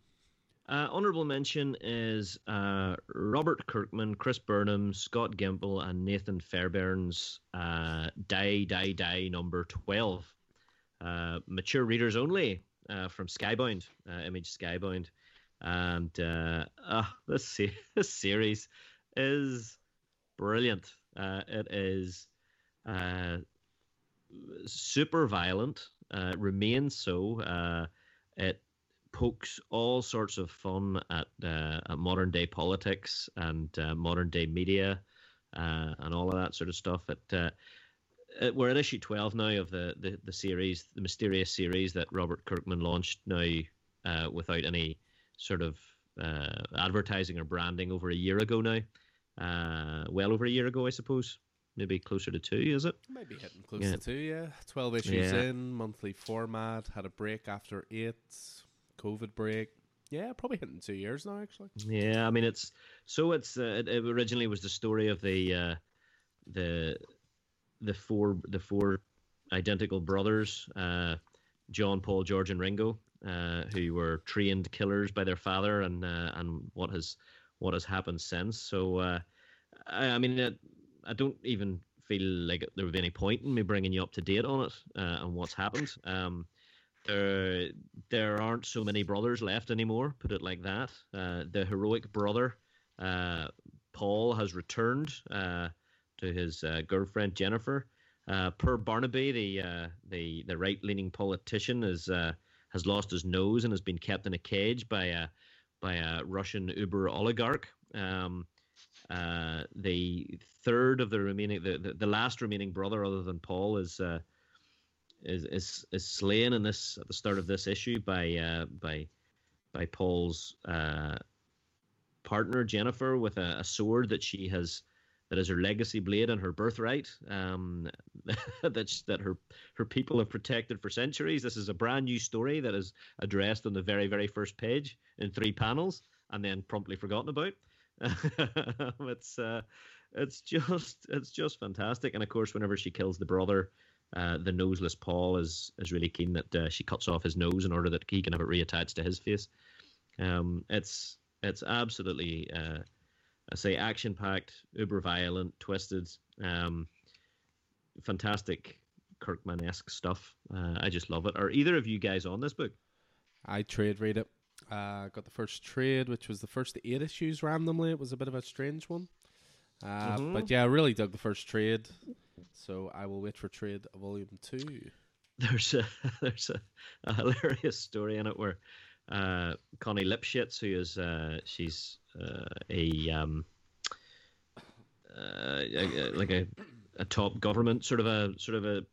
Uh, honorable mention is uh, Robert Kirkman, Chris Burnham, Scott Gimple, and Nathan Fairbairn's uh, Die, Die, Die number 12. Uh, mature readers only uh, from Skybound, uh, Image Skybound and uh, this se- this series is brilliant. It is super violent. Uh, remains so. Uh, it pokes all sorts of fun at, uh, at modern day politics and uh, modern day media uh, and all of that sort of stuff. It, uh, it, we're at issue 12 now of the, the, the series, the mysterious series that Robert Kirkman launched now without any sort of advertising or branding over a year ago now. Well over a year ago, I suppose. Maybe closer to two, is it? Maybe hitting close Yeah. to two, yeah. 12 issues Yeah. in, monthly format, had a break after eight, COVID break. Yeah, probably hitting two years now, actually. Yeah, I mean it's so it's uh, it, originally was the story of the uh, the the four the four identical brothers, uh, John, Paul, George, and Ringo, uh, who were trained killers by their father, and uh, and what has what has happened since. So uh, I, I mean, it, I don't even feel like there would be any point in me bringing you up to date on it uh, and what's happened. Um, there, there aren't so many brothers left anymore. Put it like that. Uh, the heroic brother, uh, Paul, has returned uh, to his uh, girlfriend Jennifer. Uh, per Barnaby, the the the right-leaning politician, is has lost his nose and has been kept in a cage by a by a Russian Uber oligarch. Um, uh, the third of the remaining, the, the, the last remaining brother, other than Paul, is uh, is is is slain in this at the start of this issue by uh, by by Paul's uh, partner Jennifer with a, a sword that she has that is her legacy blade and her birthright um, that sh- that her her people have protected for centuries. This is a brand new story that is addressed on the very very first page in three panels and then promptly forgotten about. it's uh, it's just it's just fantastic. And of course, whenever she kills the brother, uh, the noseless Paul is is really keen that uh, she cuts off his nose in order that he can have it reattached to his face. Um, it's it's absolutely uh, I say action packed, uber violent, twisted, um, fantastic Kirkman esque stuff. Uh, I just love it. Are either of you guys on this book? I trade read it. Uh, got the first trade, which was the first eight issues randomly. It was a bit of a strange one. Uh, Mhm. But yeah, I really dug the first trade. So I will wait for trade volume two. there's a there's a, a hilarious story in it where uh, Connie Lipschitz, who is uh, she's uh, a um, uh, like a, a top government sort of a sort of a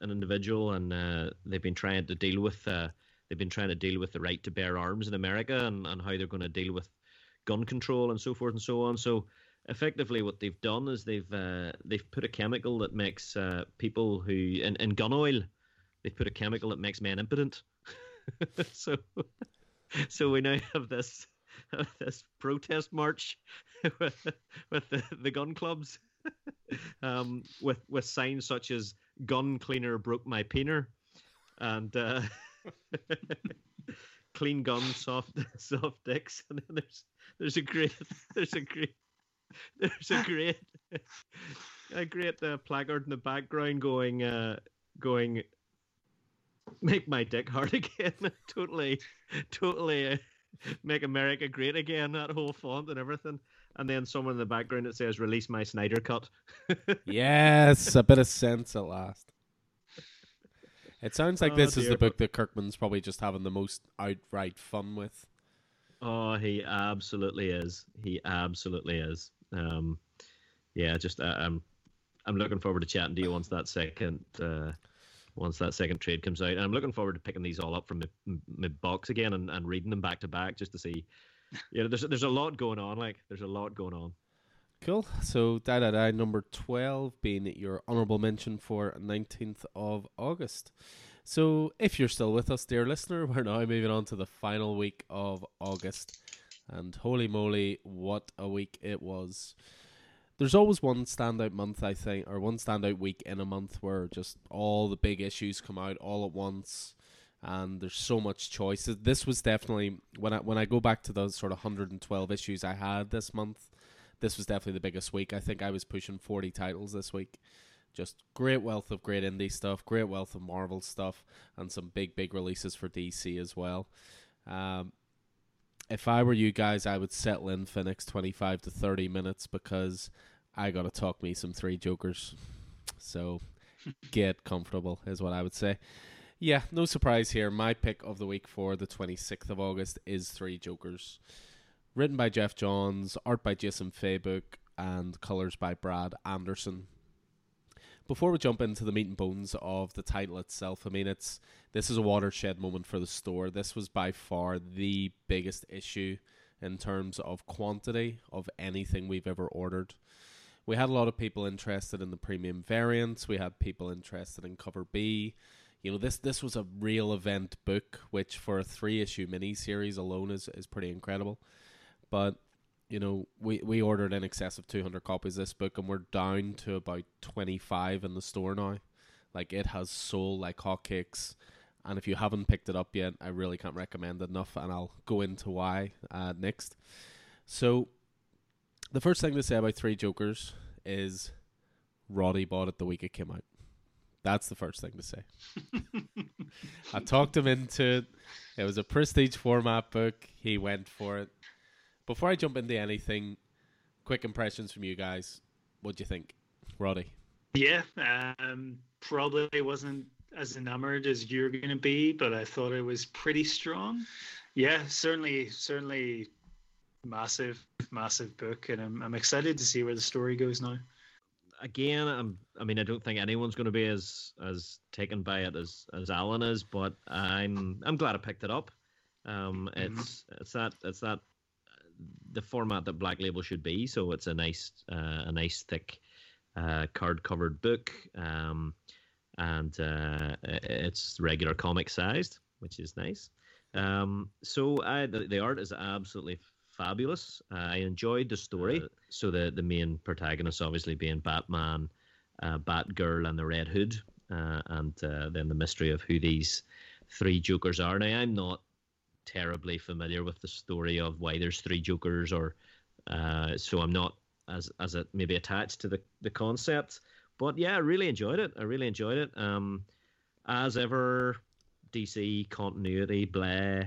an individual, and uh, they've been trying to deal with uh, they've been trying to deal with the right to bear arms in America and, and how they're going to deal with gun control and so forth and so on. So effectively what they've done is they've uh, they've put a chemical that makes uh, people who in, in gun oil they've put a chemical that makes men impotent. so so we now have this this protest march with, with the, the gun clubs um, with with signs such as "Gun cleaner broke my peener" and uh, "Clean gun, soft soft dicks." And then there's there's a great there's a great there's a great a great uh, placard in the background going uh, going make my dick hard again totally totally uh, make america great again that whole font and everything and then someone in the background that says release my snyder cut yes, a bit of sense at last. It sounds like Oh, this is the book that Kirkman's probably just having the most outright fun with. Oh, he absolutely is. He absolutely is. Um, yeah, just uh, I'm I'm looking forward to chatting to you once that second uh, once that second trade comes out, and I'm looking forward to picking these all up from my, my box again and, and reading them back to back just to see. You know, there's there's a lot going on. Like there's a lot going on. Cool. So, da da da, number 12 being your honourable mention for 19th of August. So, if you're still with us, dear listener, we're now moving on to the final week of August. And holy moly, what a week it was. There's always one standout month, I think, or one standout week in a month where just all the big issues come out all at once. And there's so much choice. This was definitely when I when I go back to those sort of 112 issues I had this month this was definitely the biggest week. I think I was pushing 40 titles this week. Just great wealth of great indie stuff, great wealth of Marvel stuff, and some big, big releases for DC as well. Um, if I were you guys, I would settle in for next 25 to 30 minutes because I got to talk me some three Jokers. So get comfortable, is what I would say. Yeah, no surprise here. My pick of the week for the 26th of August is Three Jokers written by Geoff Johns, art by Jason Fabok, and colors by Brad Anderson. Before we jump into the meat and bones of the title itself, I mean it's this is a watershed moment for the store. This was by far the biggest issue in terms of quantity of anything we've ever ordered. We had a lot of people interested in the premium variants. We had people interested in cover B. You know, this this was a real event book, which for a three issue mini series alone is, is pretty incredible but you know we we ordered in excess of 200 copies of this book and we're down to about 25 in the store now. Like it has sold like hotcakes. And if you haven't picked it up yet i really can't recommend it enough and i'll go into why uh, next. So the first thing to say about three jokers is roddy bought it the week it came out. That's the first thing to say. I talked him into it. It was a prestige format book. He went for it before I jump into anything, quick impressions from you guys. What do you think, Roddy? Yeah, um, probably wasn't as enamored as you're going to be, but I thought it was pretty strong. Yeah, certainly, certainly massive, massive book, and I'm I'm excited to see where the story goes now. Again, I'm. I mean, I don't think anyone's going to be as as taken by it as as Alan is, but I'm I'm glad I picked it up. Um, it's it's that it's that the format that Black Label should be. So it's a nice, uh, a nice thick uh, card covered book, um, and uh, it's regular comic sized, which is nice. Um, so I, the, the art is absolutely fabulous. I enjoyed the story. so the the main protagonists obviously being Batman, uh, Batgirl, and the Red Hood, uh, and uh, then the mystery of who these three Jokers are. Now I'm not terribly familiar with the story of why there's three Jokers, or uh, so I'm not as as it maybe attached to the the concept. But yeah, I really enjoyed it. I really enjoyed it. Um, as ever, DC continuity, blah.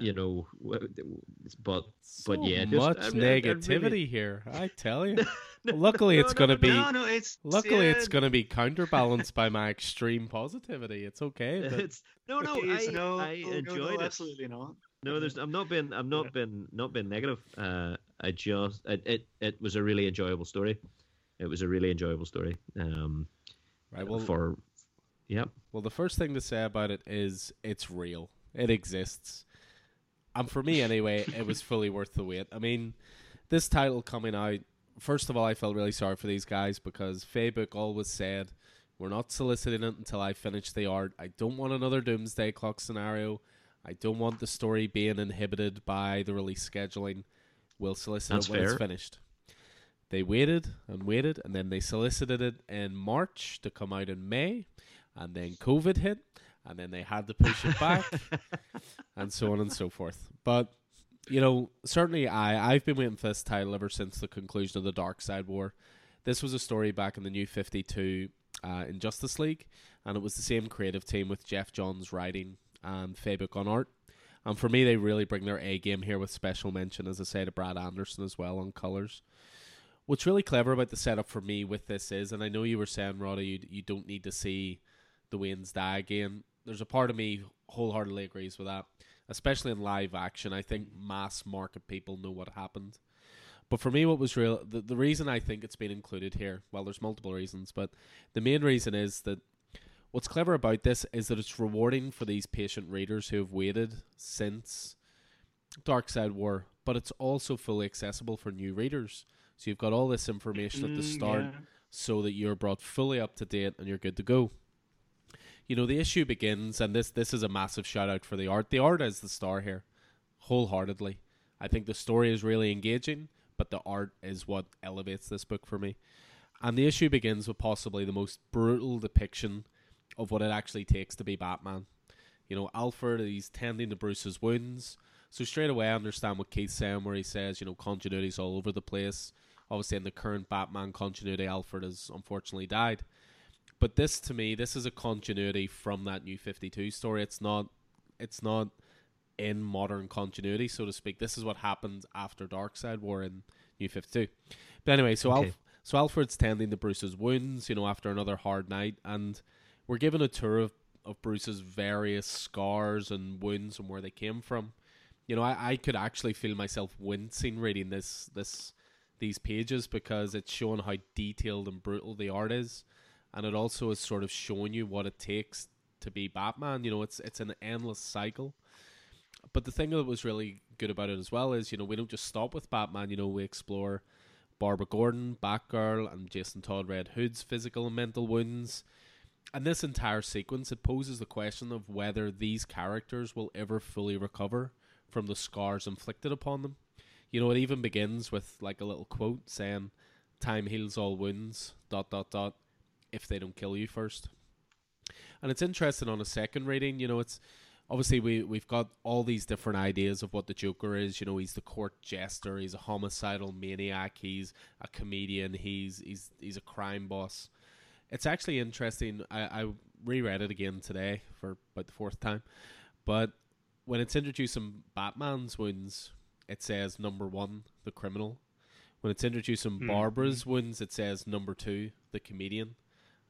You know, w- w- but So But yeah, just- much I mean, I- I negativity really- here. I tell you. Luckily, it's no, gonna no, be. No, no, it's Luckily, yeah, it's gonna be counterbalanced by my extreme positivity. It's okay. But it's no, no. it's- I, no, I no, no, enjoyed it. Absolutely not. No, there's. I'm not been. I'm not Yeah. been. Not been negative. Uh, I just. It, it. It was a really enjoyable story. It was a really enjoyable story. Um, right. Well, for. Yep. Well, the first thing to say about it is it's real. It exists. And for me, anyway, it was fully worth the wait. I mean, this title coming out, first of all, I felt really sorry for these guys because Fabok always said, we're not soliciting it until I finish the art. I don't want another Doomsday Clock scenario. I don't want the story being inhibited by the release scheduling. We'll solicit That's it when it's fair. finished. They waited and waited, and then they solicited it in March to come out in May, and then COVID hit, and then they had to push it back, and so on and so forth. But you know, certainly I I've been waiting for this title ever since the conclusion of the Darkseid War. This was a story back in the New Fifty Two uh, in Justice League, and it was the same creative team with Geoff Johns writing and Fabok on art. And for me, they really bring their A game here with special mention, as I say, to Brad Anderson as well on colors. What's really clever about the setup for me with this is, and I know you were saying, Roddy, you, you don't need to see the Waynes die again. There's a part of me wholeheartedly agrees with that, especially in live action. I think mass market people know what happened. But for me, what was real, the, the reason I think it's been included here, well, there's multiple reasons, but the main reason is that what's clever about this is that it's rewarding for these patient readers who have waited since Darkseid War, but it's also fully accessible for new readers. So you've got all this information at the Mm, start yeah. so that you're brought fully up to date and you're good to go. You know, the issue begins, and this this is a massive shout out for the art. The art is the star here, wholeheartedly. I think the story is really engaging, but the art is what elevates this book for me. And the issue begins with possibly the most brutal depiction of what it actually takes to be Batman. You know, Alfred, he's tending to Bruce's wounds. So straight away, I understand what Keith's saying, where he says, you know, continuity's all over the place. Obviously, in the current Batman continuity, Alfred has unfortunately died. But this, to me, this is a continuity from that New Fifty Two story. It's not, it's not in modern continuity, so to speak. This is what happened after Darkseid War in New Fifty Two. But anyway, so Okay. Alf, so Alfred's tending to Bruce's wounds, you know, after another hard night, and we're given a tour of, of Bruce's various scars and wounds and where they came from. You know, I, I could actually feel myself wincing reading this this these pages because it's showing how detailed and brutal the art is, and it also is sort of showing you what it takes to be Batman. You know, it's it's an endless cycle. But the thing that was really good about it as well is, you know, we don't just stop with Batman. You know, we explore Barbara Gordon, Batgirl, and Jason Todd Red Hood's physical and mental wounds. And this entire sequence, it poses the question of whether these characters will ever fully recover from the scars inflicted upon them. You know, it even begins with like a little quote saying, "Time heals all wounds." Dot dot dot. If they don't kill you first. And it's interesting on a second reading. You know, it's obviously we we've got all these different ideas of what the Joker is. You know, he's the court jester. He's a homicidal maniac. He's a comedian. He's he's he's a crime boss. It's actually interesting. I, I reread it again today for about the fourth time, but when it's introducing Batman's wounds, it says number one, the criminal. When it's introducing Hmm. Barbara's wounds, it says number two, the comedian.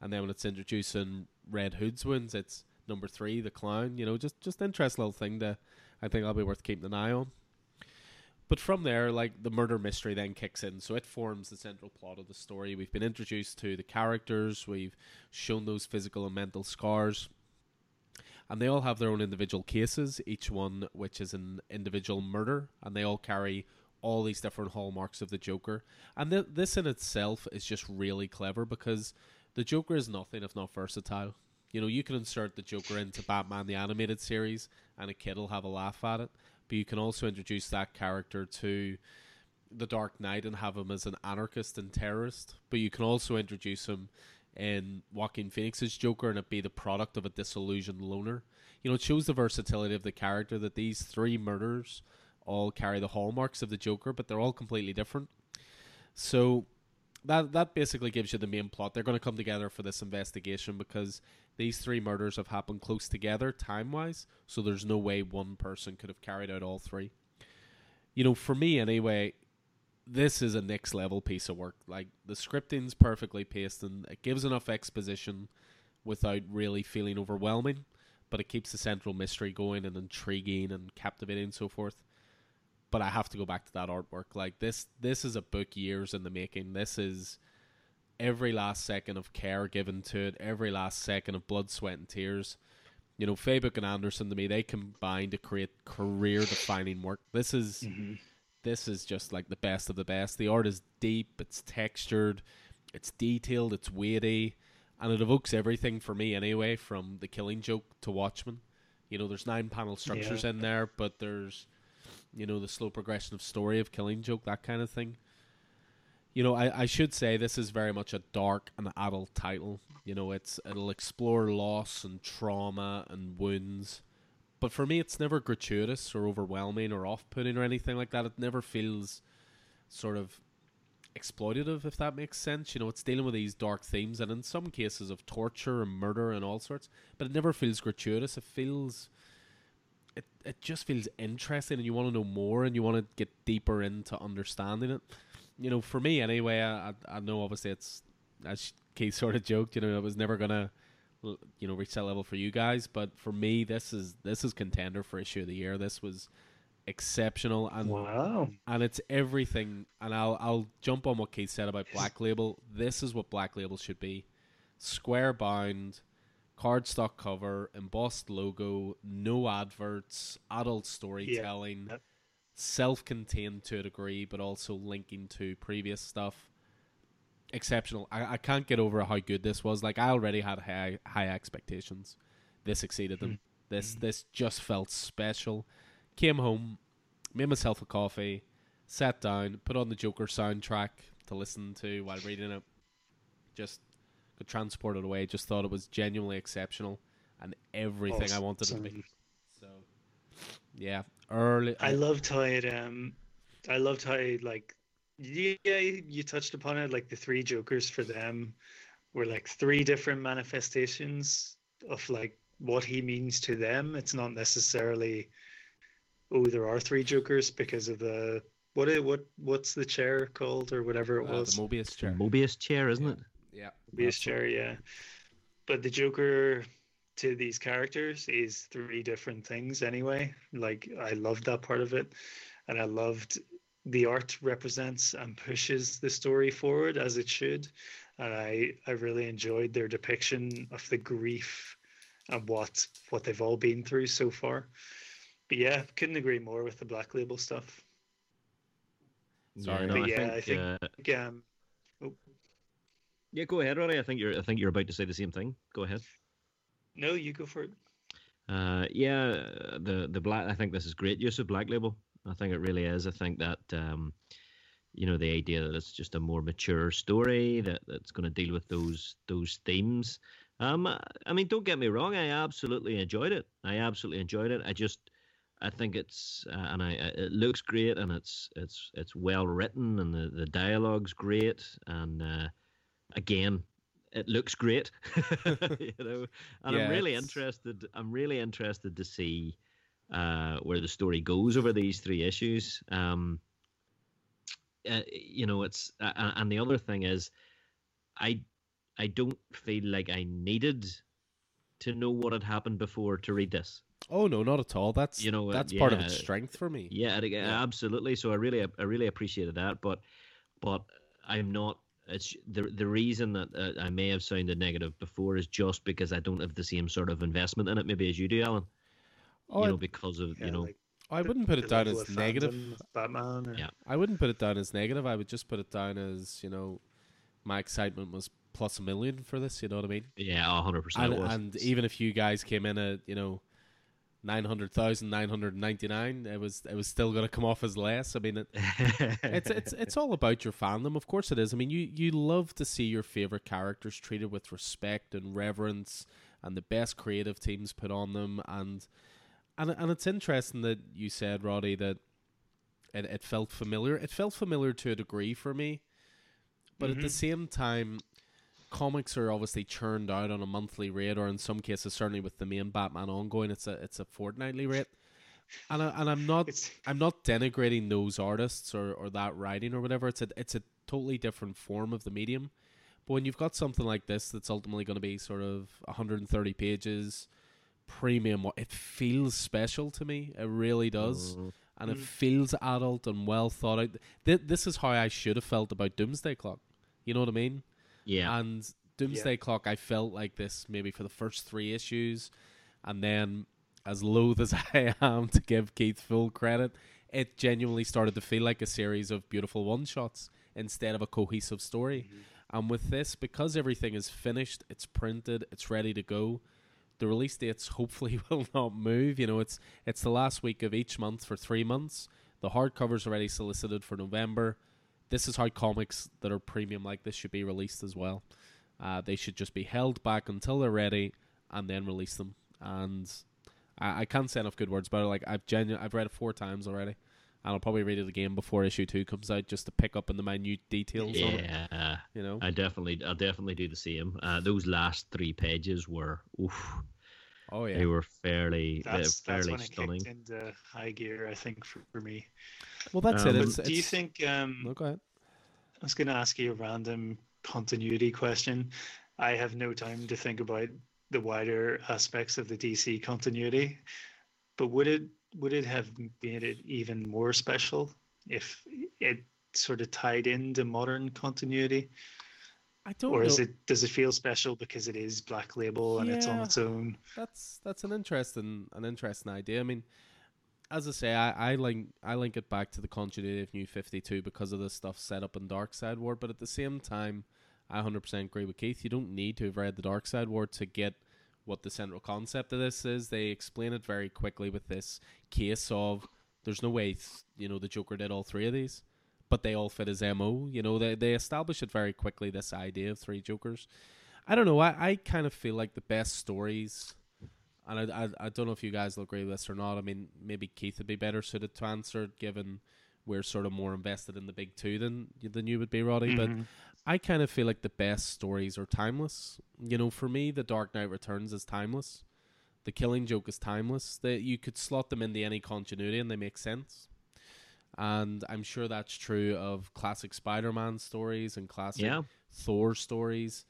And then when it's introducing Red Hood's wounds, it's number three, the clown. You know, just just interesting little thing to I think that'll be worth keeping an eye on. But from there, like the murder mystery then kicks in, so it forms the central plot of the story. We've been introduced to the characters, we've shown those physical and mental scars, and they all have their own individual cases, each one which is an individual murder, and they all carry all these different hallmarks of the Joker. And th- this in itself is just really clever because the Joker is nothing if not versatile. You know, you can insert the Joker into Batman the animated series, and a kid will have a laugh at it. But you can also introduce that character to the Dark Knight and have him as an anarchist and terrorist. But you can also introduce him in Joaquin Phoenix's Joker and it be the product of a disillusioned loner. You know, it shows the versatility of the character that these three murders all carry the hallmarks of the Joker, but they're all completely different. So that that basically gives you the main plot. They're going to come together for this investigation because these three murders have happened close together time wise, so there's no way one person could have carried out all three. You know, for me anyway, this is a next level piece of work. Like the scripting's perfectly paced and it gives enough exposition without really feeling overwhelming, but it keeps the central mystery going and intriguing and captivating and so forth. But I have to go back to that artwork. Like this this is a book years in the making. This is every last second of care given to it, every last second of blood, sweat, and tears. You know, Fabok and Anderson to me, they combine to create career defining work. This is Mhm. this is just like the best of the best. The art is deep, it's textured, it's detailed, it's weighty, and it evokes everything for me anyway, from the killing joke to Watchmen. You know, there's nine panel structures Yeah. in there, but there's you know, the slow progression of story of killing joke, that kind of thing. You know, I, I should say this is very much a dark and adult title. You know, it's it'll explore loss and trauma and wounds. But for me it's never gratuitous or overwhelming or off putting or anything like that. It never feels sort of exploitative, if that makes sense. You know, it's dealing with these dark themes and in some cases of torture and murder and all sorts, but it never feels gratuitous. It feels it just feels interesting and you want to know more and you want to get deeper into understanding it. You know, for me anyway, I I, know obviously it's as Keith sort of joked, you know, it was never gonna you know reach that level for you guys. But for me, this is this is contender for issue of the year. This was exceptional and Wow. and it's everything. And I'll I'll jump on what Keith said about Black Label. This is what Black Label should be: square bound, cardstock cover, embossed logo, no adverts, adult storytelling, Yep. self-contained to a degree, but also linking to previous stuff. Exceptional. I, I can't get over how good this was. Like I already had high high expectations. This exceeded them. Hmm. This hmm. this just felt special. Came home, made myself a coffee, sat down, put on the Joker soundtrack to listen to while reading it. Just got transported away. Just thought it was genuinely exceptional and everything I wanted it to be. So, yeah, early. I loved how it um I loved how like yeah you touched upon it like the three jokers for them were like three different manifestations of like what he means to them it's not necessarily oh there are three jokers because of the what what what's the chair called or whatever it uh, the was Mobius chair. Mobius chair, isn't it? Yeah, Mobius that's chair yeah. But the joker to these characters is three different things anyway. Like i loved that part of it. And i loved the art represents and pushes the story forward as it should. And i i really enjoyed their depiction of the grief and what what they've all been through so far. But yeah couldn't agree more with the black label stuff. Sorry, no, no. I But yeah, think, I think- uh, um yeah, go ahead, Roddy. I think you're I think you're about to say the same thing. Go ahead. no you go for it Uh, yeah, the the black. I think this is great use of Black Label. I think it really is. I think that um, you know the idea that it's just a more mature story that that's going to deal with those those themes. Um, I mean, don't get me wrong. I absolutely enjoyed it. I absolutely enjoyed it. I just I think it's uh, and I it looks great and it's it's it's well written and the the dialogue's great and uh, again it looks great you know and Yeah, i'm really it's- interested i'm really interested to see uh where the story goes over these three issues um uh, you know it's uh, uh, and the other thing is i i don't feel like i needed to know what had happened before to read this Oh no, not at all. That's You know, uh, that's part of its strength for me. yeah, Yeah. absolutely. So I really, I really appreciated that, but, but I'm not. It's the the reason that uh, I may have sounded negative before is just because I don't have the same sort of investment in it, maybe as you do, Alan. Oh, you know, because of Yeah, you know, like I wouldn't put it down as negative. Batman. Or, Yeah. I wouldn't put it down as negative. I would just put it down as you know, my excitement was plus a million for this. You know what I mean? yeah, hundred percent. And, and even if you guys came in at you know. 900,999 it was it was still going to come off as less. I mean it, it's it's it's all about your fandom. Of course it is. I mean you you love to see your favorite characters treated with respect and reverence and the best creative teams put on them. And and and it's interesting that you said Roddy that it, it felt familiar. It felt familiar to a degree for me. But at the Mhm. same time comics are obviously churned out on a monthly rate or in some cases certainly with the main Batman ongoing it's a it's a fortnightly rate and I, and I'm not It's I'm not denigrating those artists or, or that writing or whatever. It's a it's a totally different form of the medium. But when you've got something like this that's ultimately going to be sort of 130 pages, premium, it feels special to me. It really does, Mm. and it Mm. feels adult and well thought out. Th- this is how I should have felt about Doomsday Clock. You know what I mean? Yeah, And Doomsday Clock, I felt like this maybe for the first three issues, and then as loath as I am to give Keith full credit, it genuinely started to feel like a series of beautiful one shots instead of a cohesive story. Mm-hmm. And with this, because everything is finished, it's printed, it's ready to go. The release dates hopefully will not move. You know, it's it's the last week of each month for three months. The hardcover's already solicited for November. This is how comics that are premium like this should be released as well. Uh, they should just be held back until they're ready and then release them. And I, I can't say enough good words about it. Like I've genu- I've read it four times already, and I'll probably read it again before issue two comes out just to pick up on the minute details on it. yeah. You know, I definitely, I'll definitely do the same. Uh, those last three pages were, oof, oh yeah. they were fairly, they're that's, that's fairly when it stunning. kicked into high gear, I think, for, for me. Well, that's Um, it. It's, Do you think? Um, No, go ahead. I was going to ask you a random continuity question. I have no time to think about the wider aspects of the DC continuity. But would it would it have made it even more special if it sort of tied into modern continuity? I don't or know. is it does it feel special because it is Black Label and it's on its own? That's that's an interesting an interesting idea. I mean, as I say, I, I link I link it back to the continuity of New Fifty Two because of the stuff set up in Darkseid War. But at the same time, I hundred percent agree with Keith. You don't need to have read the Darkseid War to get what the central concept of this is. They explain it very quickly with this case of there's no way you know the Joker did all three of these, but they all fit his mo. You know they they establish it very quickly. This idea of three Jokers. I don't know. I, I kind of feel like the best stories, and I, I I don't know if you guys will agree with this or not. I mean, maybe Keith would be better suited to answer, given we're sort of more invested in the big two than than you would be, Roddy. But Mhm. I kind of feel like the best stories are timeless. You know, for me, The Dark Knight Returns is timeless. The Killing Joke is timeless. That you could slot them into any continuity and they make sense. And I'm sure that's true of classic Spider-Man stories and classic Yeah. Thor stories.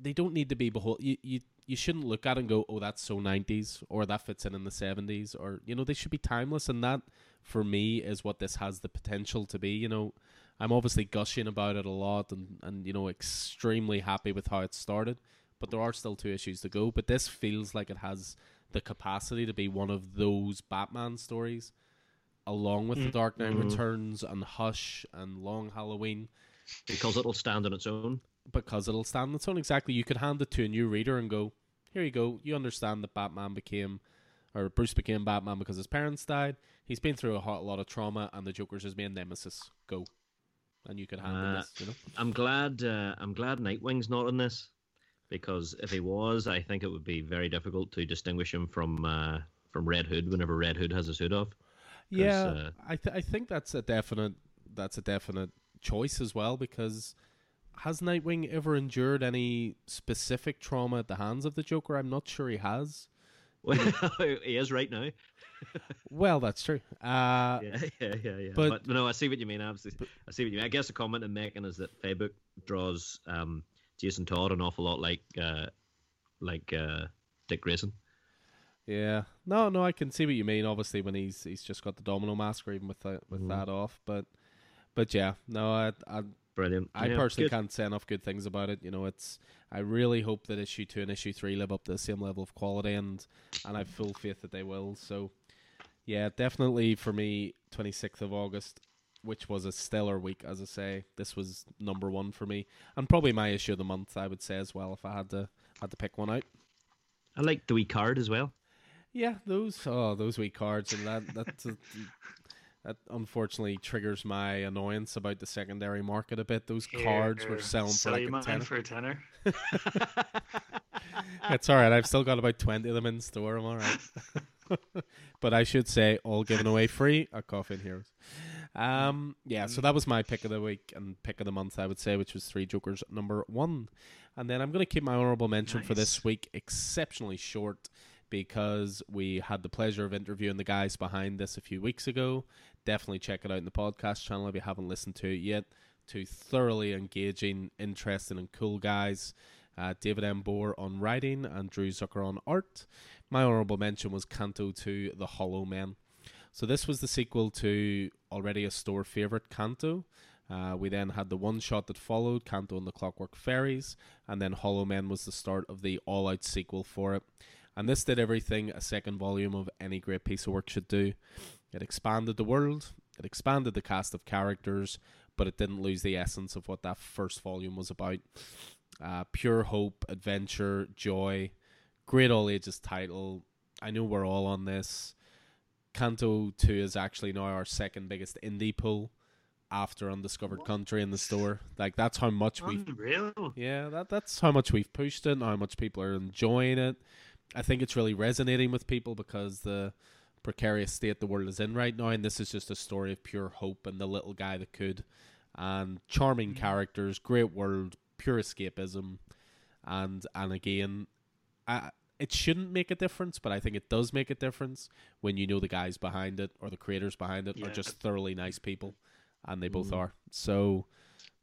They don't need to be behold. You, you you shouldn't look at and go, "Oh, that's so '90s," or "That fits in in the '70s," or you know, they should be timeless. And that, for me, is what this has the potential to be. You know, I'm obviously gushing about it a lot, and and you know, extremely happy with how it started. But there are still two issues to go. But this feels like it has the capacity to be one of those Batman stories, along with The Dark Knight Mhm. Returns and Hush and Long Halloween Because it'll stand on its own. Because it'll stand on its own. Exactly. You could hand it to a new reader and go, "Here you go. You understand that Batman became, or Bruce became Batman because his parents died. He's been through a hot lot of trauma, and the Joker's his main nemesis. Go." And you could hand him Uh, this, you know. I'm glad. Uh, I'm glad Nightwing's not in this, because if he was, I think it would be very difficult to distinguish him from uh, from Red Hood whenever Red Hood has his hood off. Yeah, uh, I th- I think that's a definite that's a definite choice as well because has Nightwing ever endured any specific trauma at the hands of the Joker? I'm not sure he has. Well, he is right now. Well, that's true. Uh, yeah, yeah, yeah, yeah. but- But, no, I see what you mean. Obviously, I see what you mean. I guess the comment I'm making is that Fabok draws um, Jason Todd an awful lot like uh, like uh, Dick Grayson. Yeah, no, no, I can see what you mean. Obviously, when he's he's just got the domino mask, or even with that with Mhm. that off, but but yeah, no, I I, Brilliant. I Yeah, personally can't say enough good things about it. You know, it's I really hope that issue two and issue three live up to the same level of quality, and and I have full faith that they will. So, yeah, definitely for me, twenty sixth of August, which was a stellar week, as I say. This was number one for me, and probably my issue of the month, I would say as well, if I had to had to pick one out. I like the wee card as well. Yeah, those oh those wee cards and that that that unfortunately triggers my annoyance about the secondary market a bit. Those cards were Here, selling for like a tenner. for a tenner. it's all right. I've still got about twenty of them in store. I'm all right. but I should say, all given away free at Coffee and Heroes. Um, yeah, so that was my pick of the week and pick of the month, I would say, which was Three Jokers number one. And then I'm going to keep my honorable mention for this week exceptionally short because we had the pleasure of interviewing the guys behind this a few weeks ago. Definitely check it out in the podcast channel if you haven't listened to it yet. Two thoroughly engaging, interesting, and cool guys. Uh, David M. Booher on writing and Drew Zucker on art. My honorable mention was Canto 2 The Hollow Men. So this was the sequel to already a store favorite Canto. Uh, we then had the one shot that followed, Canto and the Clockwork Fairies, and then Hollow Men was the start of the all out sequel for it. And this did everything a second volume of any great piece of work should do. It expanded the world, it expanded the cast of characters, but it didn't lose the essence of what that first volume was about. Uh, pure hope, adventure, joy, great all ages title. I know we're all on this. Canto 2 is actually now our second biggest indie pull after Undiscovered Country in the store. Like that's how much we've Unreal. yeah, that that's how much we've pushed it and how much people are enjoying it. I think it's really resonating with people because the precarious state the world is in right now, and this is just a story of pure hope and the little guy that could, and charming characters, great world, pure escapism, and and again, I, it shouldn't make a difference, but I think it does make a difference when you know the guys behind it or the creators behind it are just thoroughly nice people, and they both Mm. are. So.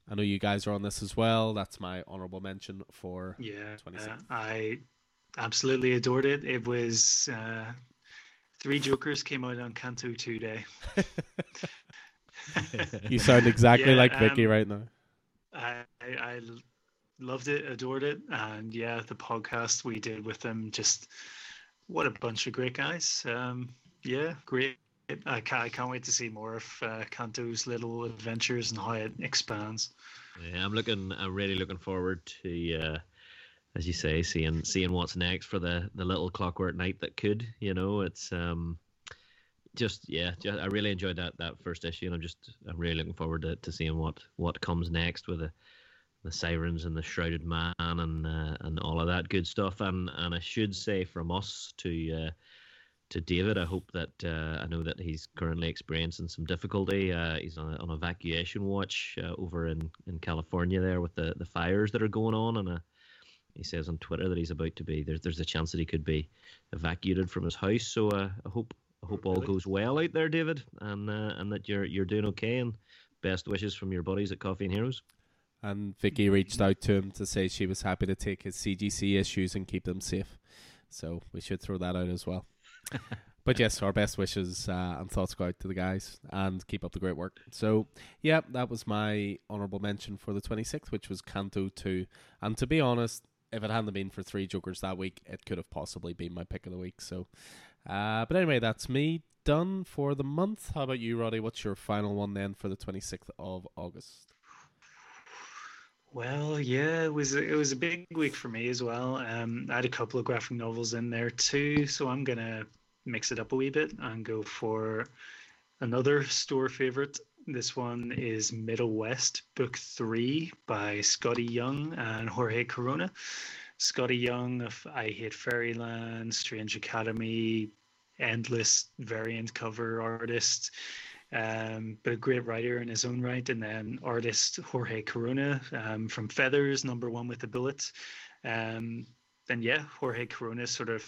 I know you guys are on this as well. That's my honorable mention for Yeah, 26th. uh, I absolutely adored it. It was uh, Three Jokers came out on Canto Two Day. you sound exactly Yeah, like Vicky um, right now. I, I loved it, adored it, and yeah, the podcast we did with them just what a bunch of great guys. Um, yeah, great. I can't, I can't wait to see more of uh, Canto's little adventures and how it expands. Yeah, I'm looking. I'm really looking forward to, uh, as you say, seeing seeing what's next for the the little Clockwork Knight that could. You know, it's um, just yeah, just, I really enjoyed that that first issue, and I'm just I'm really looking forward to, to seeing what what comes next with the the sirens and the shrouded man and uh, and all of that good stuff. And and I should say from us to. Uh, to David, I hope that uh, I know that he's currently experiencing some difficulty. Uh, he's on, on evacuation watch uh, over in, in California there with the, the fires that are going on, and uh, he says on Twitter that he's about to be there's there's a chance that he could be evacuated from his house. So uh, I hope I hope all goes well out there, David, and uh, and that you're you're doing okay. And best wishes from your buddies at Coffee and Heroes. And Vicky reached out to him to say she was happy to take his CGC issues and keep them safe. So we should throw that out as well. but yes, our best wishes uh, and thoughts go out to the guys and keep up the great work. So, yeah, that was my honourable mention for the 26th, which was Canto 2. And to be honest, if it hadn't been for three Jokers that week, it could have possibly been my pick of the week. So, uh, but anyway, that's me done for the month. How about you, Roddy? What's your final one then for the 26th of August? Well, yeah, it was it was a big week for me as well. Um, I had a couple of graphic novels in there too, so I'm gonna mix it up a wee bit and go for another store favorite. This one is Middle West, Book Three by Skottie Young and Jorge Corona. Skottie Young of I Hate Fairyland, Strange Academy, endless variant cover artist um, but a great writer in his own right. And then artist Jorge Corona um, from Feathers, number one with the bullet. Um, and yeah, Jorge Corona sort of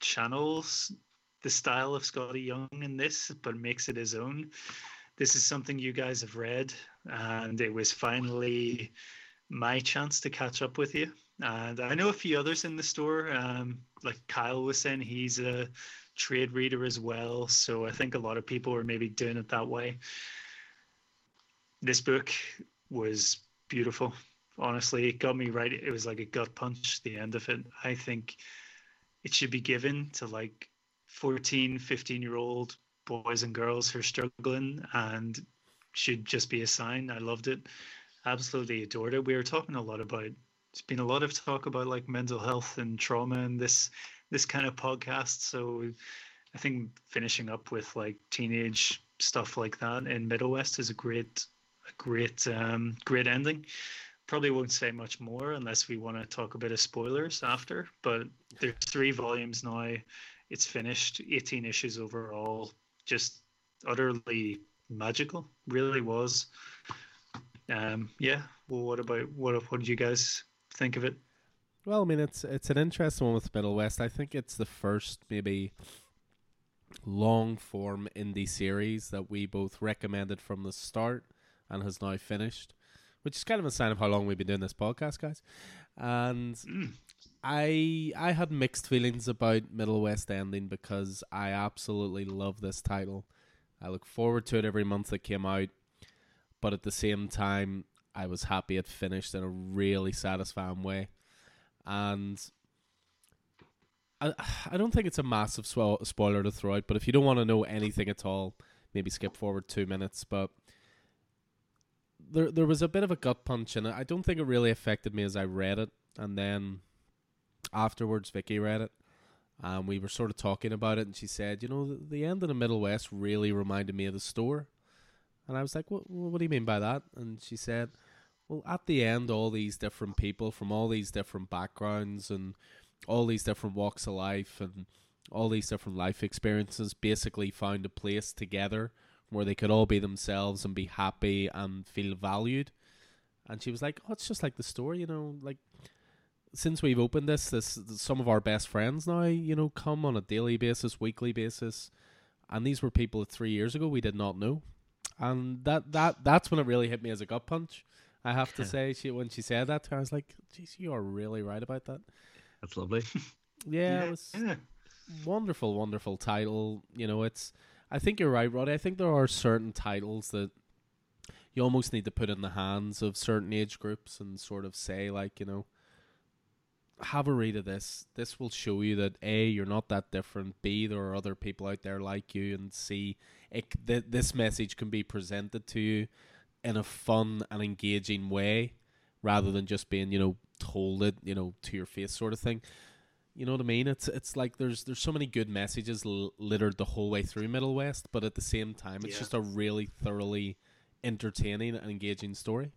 channels the style of Skottie Young in this, but makes it his own. This is something you guys have read, and it was finally my chance to catch up with you. And I know a few others in the store. Um, like Kyle was saying, he's a trade reader as well. So I think a lot of people are maybe doing it that way. This book was beautiful. Honestly, it got me right. It was like a gut punch, the end of it. I think it should be given to like 14, 15 year old boys and girls who are struggling and should just be a sign. I loved it. Absolutely adored it. We were talking a lot about it's been a lot of talk about like mental health and trauma and this this kind of podcast. So I think finishing up with like teenage stuff like that in Middle West is a great a great um great ending. Probably won't say much more unless we want to talk a bit of spoilers after, but there's three volumes now. It's finished, 18 issues overall. Just utterly magical, really was. Um, yeah. Well, what about what? What did you guys think of it? Well, I mean, it's it's an interesting one with Middle West. I think it's the first maybe long form indie series that we both recommended from the start and has now finished, which is kind of a sign of how long we've been doing this podcast, guys. And Mm. I I had mixed feelings about Middle West ending because I absolutely love this title. I look forward to it every month it came out, but at the same time, I was happy it finished in a really satisfying way. And I I don't think it's a massive spo- spoiler to throw out, but if you don't want to know anything at all, maybe skip forward two minutes. But there there was a bit of a gut punch, and I don't think it really affected me as I read it. And then afterwards, Vicky read it, and we were sort of talking about it, and she said, "You know, the, end of the Middle West really reminded me of the store." And I was like, "What? What do you mean by that?" And she said, "Well, at the end, all these different people from all these different backgrounds and all these different walks of life and all these different life experiences basically found a place together where they could all be themselves and be happy and feel valued." And she was like, "Oh, it's just like the store, you know, like." Since we've opened this, this some of our best friends now, you know, come on a daily basis, weekly basis, and these were people three years ago we did not know, and that that that's when it really hit me as a gut punch. I have to say, she when she said that, I was like, "Geez, you are really right about that." That's lovely. Yeah, it was yeah. wonderful, wonderful title. You know, it's. I think you're right, Roddy. I think there are certain titles that you almost need to put in the hands of certain age groups and sort of say, like, you know, have a read of this. This will show you that a you're not that different. B there are other people out there like you, and C it th- this message can be presented to you in a fun and engaging way, rather than just being you know told it you know to your face sort of thing. You know what I mean? It's it's like there's there's so many good messages l- littered the whole way through Middle West, but at the same time, it's Yeah. just a really thoroughly entertaining and engaging story.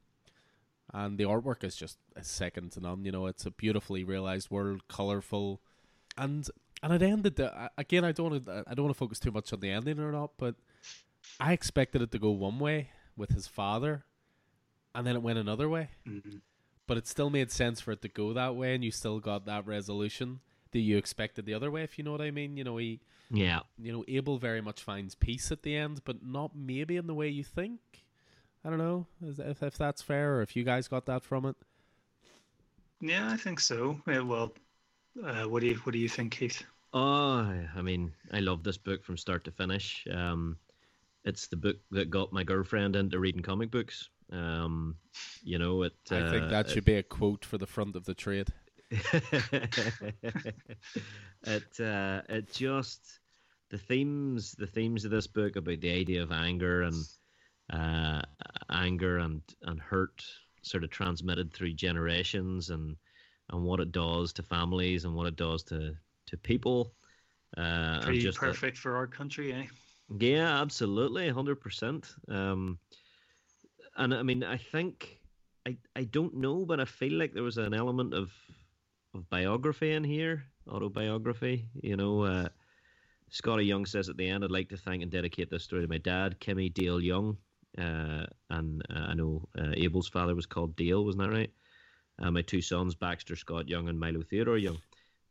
And the artwork is just is second to none. You know, it's a beautifully realized world, colorful, and and it ended. The, again, I don't want to I don't want to focus too much on the ending or not, but I expected it to go one way with his father, and then it went another way Mhm. but it still made sense for it to go that way, and you still got that resolution that you expected the other way. If you know what I mean, you know he, Yeah. you know, Abel very much finds peace at the end, but not maybe in the way you think. I don't know if if that's fair, or if you guys got that from it. Yeah, I think so. Yeah, well, uh, what do you what do you think, Keith? Oh, I mean, I love this book from start to finish. Um, it's the book that got my girlfriend into reading comic books. Um, you know, it. I think uh, that should be a quote for the front of the trade. it uh, it just the themes the themes of this book about the idea of anger and uh, anger and and hurt sort of transmitted through generations and and what it does to families and what it does to to people. Uh, Pretty just perfect for our country, eh? yeah, absolutely, hundred percent. Um, and I mean, I think I I don't know, but I feel like there was an element of of biography in here, autobiography. You know, uh, Skottie Young says at the end, "I'd like to thank and dedicate this story to my dad, Kimmy Dale Young." Uh, and uh, I know uh, Abel's father was called Dale, wasn't that right? Uh, my two sons, Baxter Scott Young and Milo Theodore Young.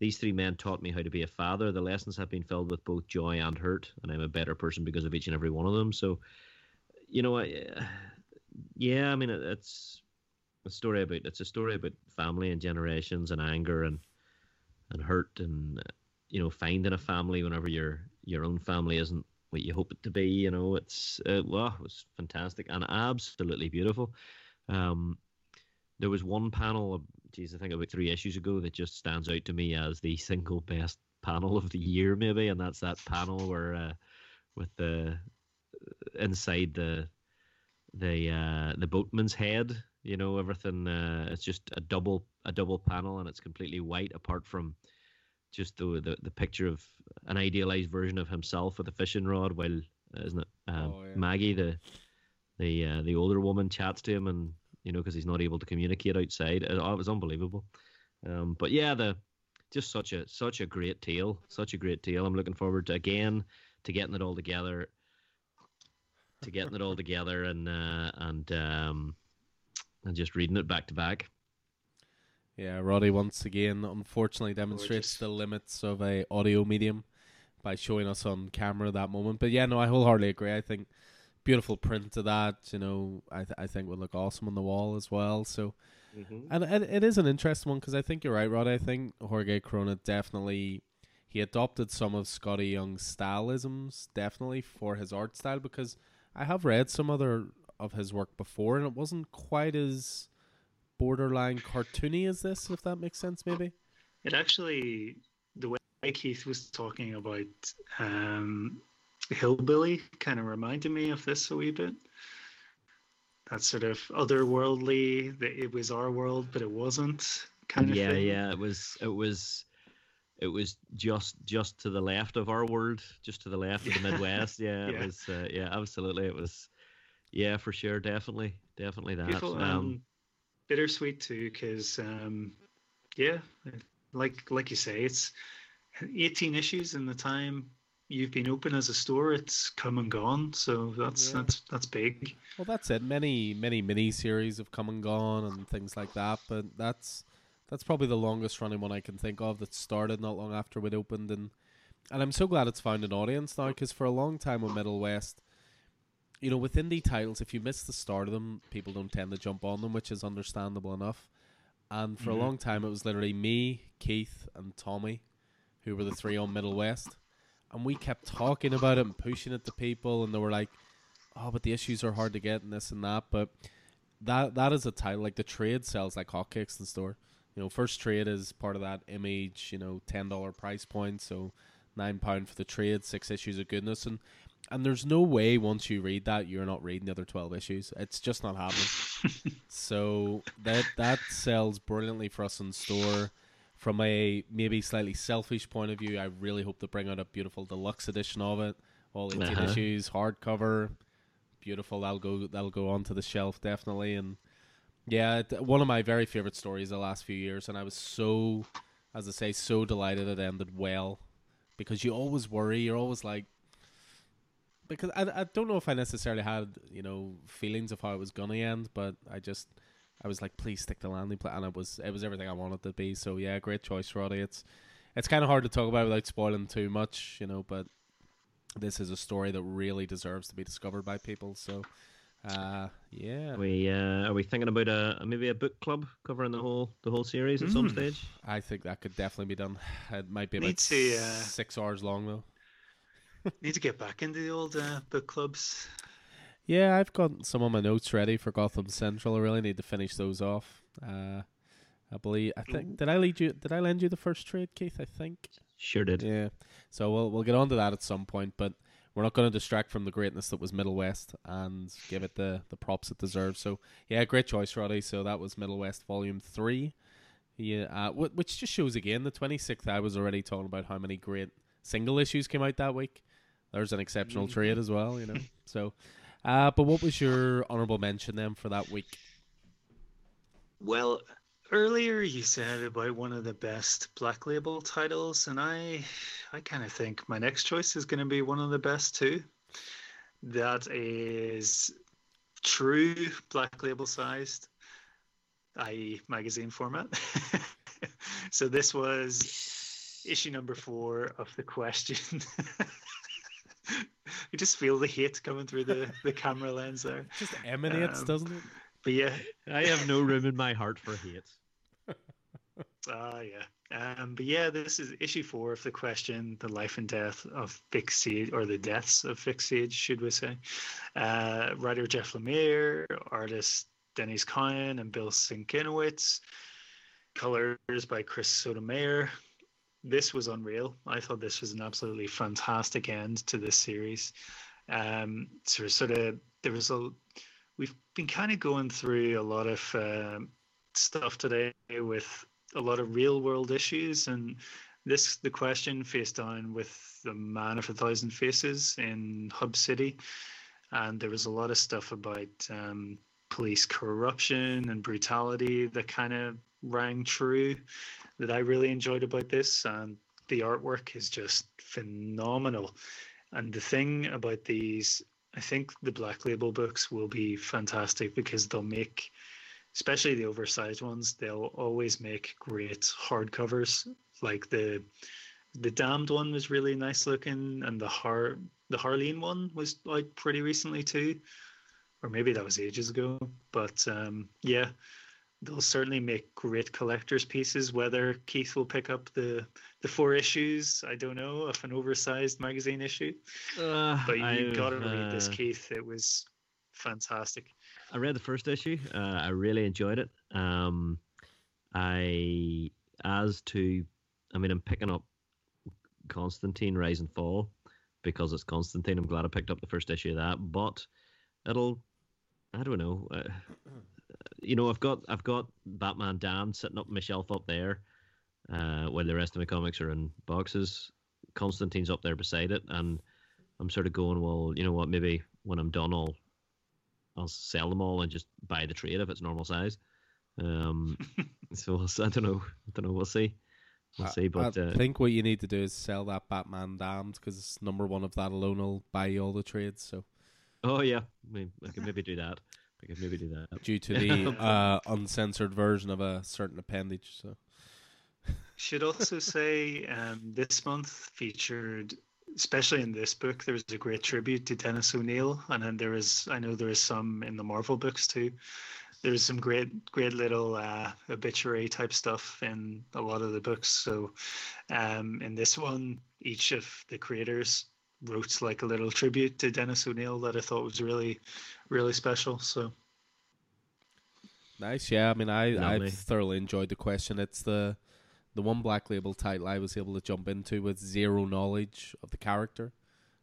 These three men taught me how to be a father. The lessons have been filled with both joy and hurt, and I'm a better person because of each and every one of them. So, you know, I, yeah, I mean, it, it's a story about it's a story about family and generations and anger and and hurt and you know finding a family whenever your your own family isn't what you hope it to be. You know, it's uh, well, it was fantastic and absolutely beautiful. Um, there was one panel, geez, I think about three issues ago, that just stands out to me as the single best panel of the year, maybe, and that's that panel where uh, with the inside the the uh, the boatman's head. You know, everything. Uh, it's just a double a double panel, and it's completely white, apart from just the the, the picture of an idealized version of himself with a fishing rod, while uh, isn't it um, Oh, yeah. Maggie, the the uh, the older woman, chats to him, and you know, because he's not able to communicate outside. It, oh, it was unbelievable. Um, but yeah, the just such a such a great tale, such a great tale. I'm looking forward to again to getting it all together, to getting it all together, and uh, and um, and just reading it back to back. Yeah, Roddy once again unfortunately demonstrates Gorgeous. the limits of a audio medium by showing us on camera that moment. But yeah, no, I wholeheartedly agree. I think beautiful print of that, you know, I th- I think would look awesome on the wall as well. So mm-hmm. and it, it is an interesting one because I think you're right, Rod. I think Jorge Corona definitely he adopted some of Skottie Young's stylisms definitely for his art style because I have read some other of his work before and it wasn't quite as borderline cartoony as this, if that makes sense, maybe. It actually, the way Keith was talking about um, Hillbilly kind of reminded me of this a wee bit. That sort of otherworldly, that it was our world, but it wasn't kind of yeah, thing. yeah. It was it was it was just just to the left of our world, just to the left of the Midwest. Yeah, it Yeah. was. Uh, yeah, absolutely. It was. Yeah, for sure, definitely, definitely that. Beautiful Um, and bittersweet too, because um, yeah, like like you say, it's 18 issues in the time you've been open as a store. It's come and gone, so that's Yeah. that's that's big. Well, that's it. Many many mini series have come and gone and things like that, but that's that's probably the longest running one I can think of that started not long after it opened, and and I'm so glad it's found an audience now because for a long time with Middle West, you know, with indie titles, if you miss the start of them, people don't tend to jump on them, which is understandable enough. And for Mhm. a long time, it was literally me, Keith, and Tommy who were the three on Middle West, and we kept talking about it and pushing it to people, and they were like, "Oh, but the issues are hard to get and this and that." But that that is a title like the trade sells like hotcakes in the store. You know, first trade is part of that image. You know, ten dollar price point, so nine pound for the trade, six issues of goodness, and and there's no way once you read that you're not reading the other 12 issues. It's just not happening. So that that sells brilliantly for us in store. From a maybe slightly selfish point of view i really hope to bring out a beautiful deluxe edition of it. All 18 Uh-huh. issues hardcover beautiful. That'll go that'll go onto the shelf definitely. And yeah one of my very favorite stories the last few years. And i was so as i say so delighted it ended well. Because you always worry you're always like because I, I don't know if I necessarily had you know feelings of how it was gonna end, but I just I was like, please stick the landing plan, and it was it was everything I wanted to be. So yeah, great choice, Roddy. It's it's kind of hard to talk about without spoiling too much, you know, but this is a story that really deserves to be discovered by people. So uh, yeah, Are we uh, are we thinking about a maybe a book club covering the whole the whole series at some Mm. stage? I think that could definitely be done. It might be about to, uh, six hours long though. Need to get back into the old uh, book clubs. Yeah, I've got some of my notes ready for Gotham Central. I really need to finish those off. Uh, I believe I think did I lead you? Did I lend you the first trade, Keith? I think. Sure did. Yeah. So we'll we'll get on to that at some point, but we're not going to distract from the greatness that was Middle West and give it the the props it deserves. So yeah, great choice, Roddy. So that was Middle West Volume Three. Yeah, uh, wh- which just shows again the twenty sixth. I was already talking about how many great single issues came out that week. There's an exceptional Mhm. trade as well, you know. so, uh, but what was your honorable mention then for that week? Well, earlier you said about one of the best Black Label titles, and I, I kind of think my next choice is going to be one of the best too. That is true Black Label sized, i.e., magazine format. so this was issue number four of the question. you just feel the hate coming through the, the camera lens there. Just emanates, Um, doesn't it? But yeah, I have no room in my heart for hate. Ah, yeah. Um, but yeah, this is issue four of the question: the life and death of Vic Sage, or the deaths of Vic Sage, should we say? Uh, writer Jeff Lemire, artist Denys Cowan and Bill Sienkiewicz, colors by Chris Sotomayor. This was unreal. I thought this was an absolutely fantastic end to this series. Um, so sort of there was a we've been kind of going through a lot of um, stuff today with a lot of real world issues and this the question faced down with the man of a thousand faces in hub city and there was a lot of stuff about um, police corruption and brutality that kind of rang true that i really enjoyed about this and the artwork is just phenomenal and the thing about these i think the black label books will be fantastic because they'll make especially the oversized ones, they'll always make great hardcovers. Like the the Damned one was really nice looking, and the Har the Harleen one was like pretty recently too, or maybe that was ages ago. But um, yeah, they'll certainly make great collectors pieces. Whether Keith will pick up the the four issues, I don't know, of an oversized magazine issue. Uh, But you got to read this, uh, Keith. It was fantastic. I read the first issue. Uh, I really enjoyed it. Um, I, as to, I mean, I'm picking up Constantine Rise and Fall because it's Constantine. I'm glad I picked up the first issue of that, but it'll, I don't know. Uh, you know, I've got I've got Batman Damned sitting up on my shelf up there, uh, while the rest of my comics are in boxes. Constantine's up there beside it, and I'm sort of going, well, you know what? Maybe when I'm done, I'll I'll sell them all and just buy the trade if it's normal size. Um, so we'll. I don't know. I don't know. We'll see. We'll I- see. But I uh, think what you need to do is sell that Batman Damned because number one of that alone will buy you all the trades. So oh yeah, I, mean, I could maybe do that. I could maybe do that. due to the uh, uncensored version of a certain appendage, so Should also say um, this month featured, especially in this book, there was a great tribute to Dennis O'Neil, and then there is, I know there is some in the Marvel books too. there's some great great little uh, obituary type stuff in a lot of the books. So um, in this one, each of the creators wrote like a little tribute to Dennis O'Neil that I thought was really really special. So Nice, yeah. I mean, I I thoroughly enjoyed the question. It's the the one black label title I was able to jump into with zero knowledge of the character,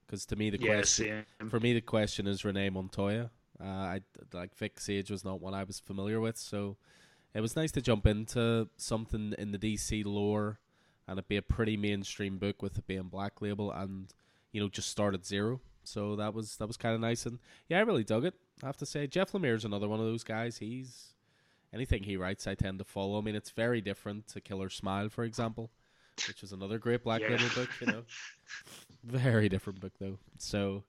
because to me the yeah, question same. for me the question is Renee Montoya. Uh, I like Vic Sage was not one I was familiar with, so it was nice to jump into something in the DC lore and it be a pretty mainstream book with it being black label and you know just start at zero. So that was that was kind of nice and yeah, I really dug it. I have to say, Jeff Lemire's another one of those guys. He's anything he writes, I tend to follow. I mean, it's very different to Killer Smile, for example, which was another great black Yeah. label book. You know, very different book though. So,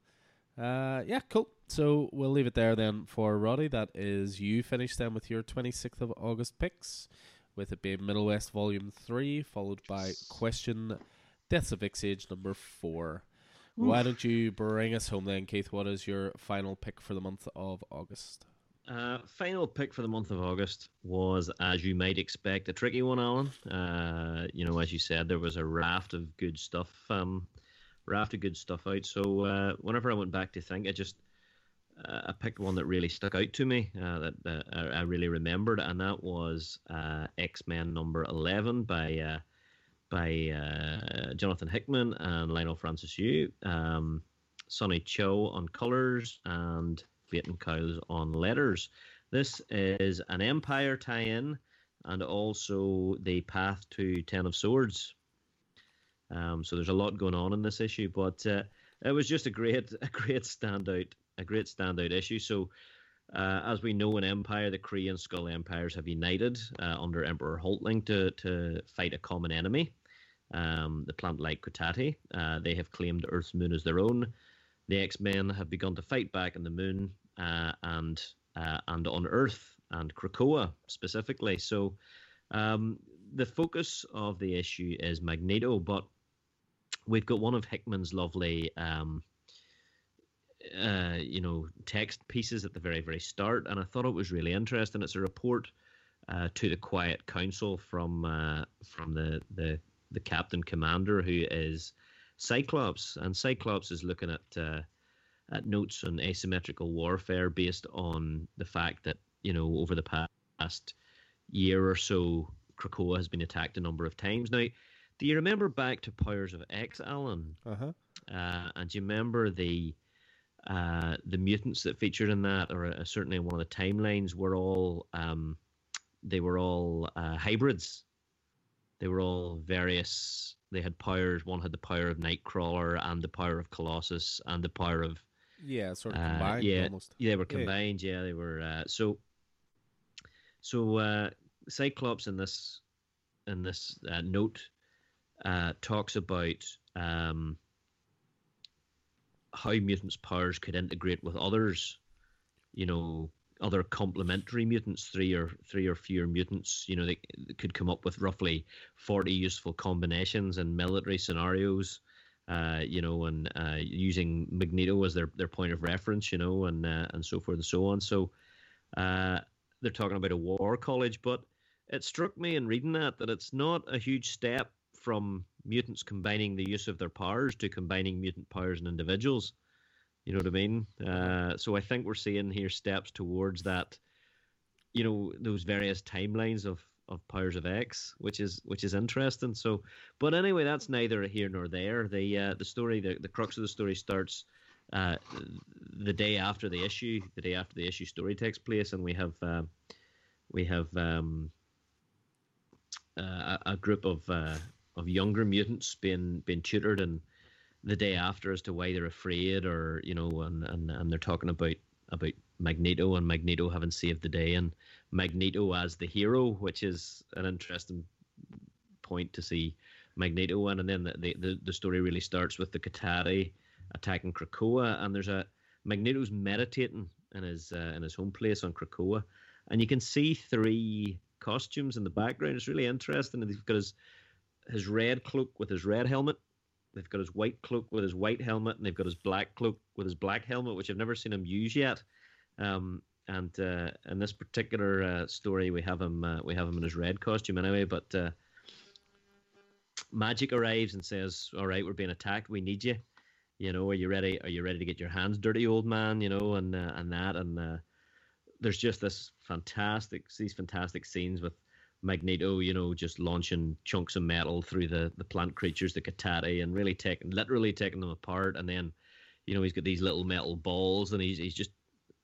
uh, yeah, cool. So we'll leave it there then for Roddy. That is you finished then with your 26th of August picks, with it being Middle West Volume 3, followed by Question Deaths of Vic Sage number 4. Why don't you bring us home then, Keith? What is your final pick for the month of August? Uh, final pick for the month of August was, as you might expect, a tricky one, Alan. Uh, you know, as you said, there was a raft of good stuff, um, raft of good stuff out. So uh, whenever I went back to think, I just uh, I picked one that really stuck out to me uh, that uh, I I really remembered, and that was uh, X Men number eleven by uh, by uh, Jonathan Hickman and Leinil Francis Yu, um, Sunny Gho on colors, and Clayton Cowles on letters. This is an Empire tie-in, and also the Path to Ten of Swords. Um, so there's a lot going on in this issue, but uh, it was just a great, a great standout, a great standout issue. So, uh, as we know in Empire, the Kree and Skrull empires have united uh, under Emperor Hulkling to to fight a common enemy, um, the plant-like Cotati. Uh, they have claimed Earth's moon as their own. The X-Men have begun to fight back on the moon uh, and uh, and on Earth and Krakoa specifically. So, um, the focus of the issue is Magneto, but we've got one of Hickman's lovely, um, uh, you know, text pieces at the very, very start, and I thought it was really interesting. It's a report uh, to the Quiet Council from uh, from the, the the captain commander who is Cyclops, and Cyclops is looking at uh, at notes on asymmetrical warfare based on the fact that you know over the past year or so, Krakoa has been attacked a number of times. Now, do you remember back to Powers of X, Alan? Uh huh. Uh, and do you remember the uh, the mutants that featured in that, or uh, certainly in one of the timelines, were all um, they were all uh, hybrids. They were all various. They had powers. One had the power of Nightcrawler, and the power of Colossus, and the power of Yeah, sort of Uh, combined yeah, almost. yeah, they were Yeah. combined. Yeah, they were. Uh, so, so uh, Cyclops in this in this uh, note uh, talks about um, how mutants' powers could integrate with others. You know, other complementary mutants, three or three or fewer mutants. You know, they, they could come up with roughly forty useful combinations in military scenarios uh, you know, and uh, using Magneto as their, their point of reference, you know, and uh, and so forth and so on. So uh, they're talking about a war college, but it struck me in reading that that it's not a huge step from mutants combining the use of their powers to combining mutant powers in individuals. You know what I mean? Uh, so I think we're seeing here steps towards that. You know, those various timelines of of powers of X, which is which is interesting. So, but anyway, that's neither here nor there. The uh, the story, the, the crux of the story starts uh, the day after the issue. The day after the issue story takes place, and we have uh, we have um, uh, a, group of uh, of younger mutants being being tutored, and the day after as to why they're afraid, or you know, and and, and they're talking about about Magneto and Magneto having saved the day, and Magneto as the hero, which is an interesting point to see Magneto in. And then the, the, the story really starts with the Cotati attacking Krakoa, and there's a Magneto's meditating in his uh, in his home place on Krakoa, and you can see three costumes in the background. It's really interesting. And he's got his his red cloak with his red helmet. They've got his white cloak with his white helmet, and they've got his black cloak with his black helmet, which I've never seen him use yet. Um, and uh, in this particular uh, story, we have him uh, we have him in his red costume anyway. But uh, Magic arrives and says, "All right, we're being attacked. We need you. You know, are you ready? Are you ready to get your hands dirty, old man? You know, and uh, and that and uh, there's just this fantastic these fantastic scenes with Magneto, you know, just launching chunks of metal through the the plant creatures, the Cotati, and really taking literally taking them apart. And then, you know, he's got these little metal balls, and he's he's just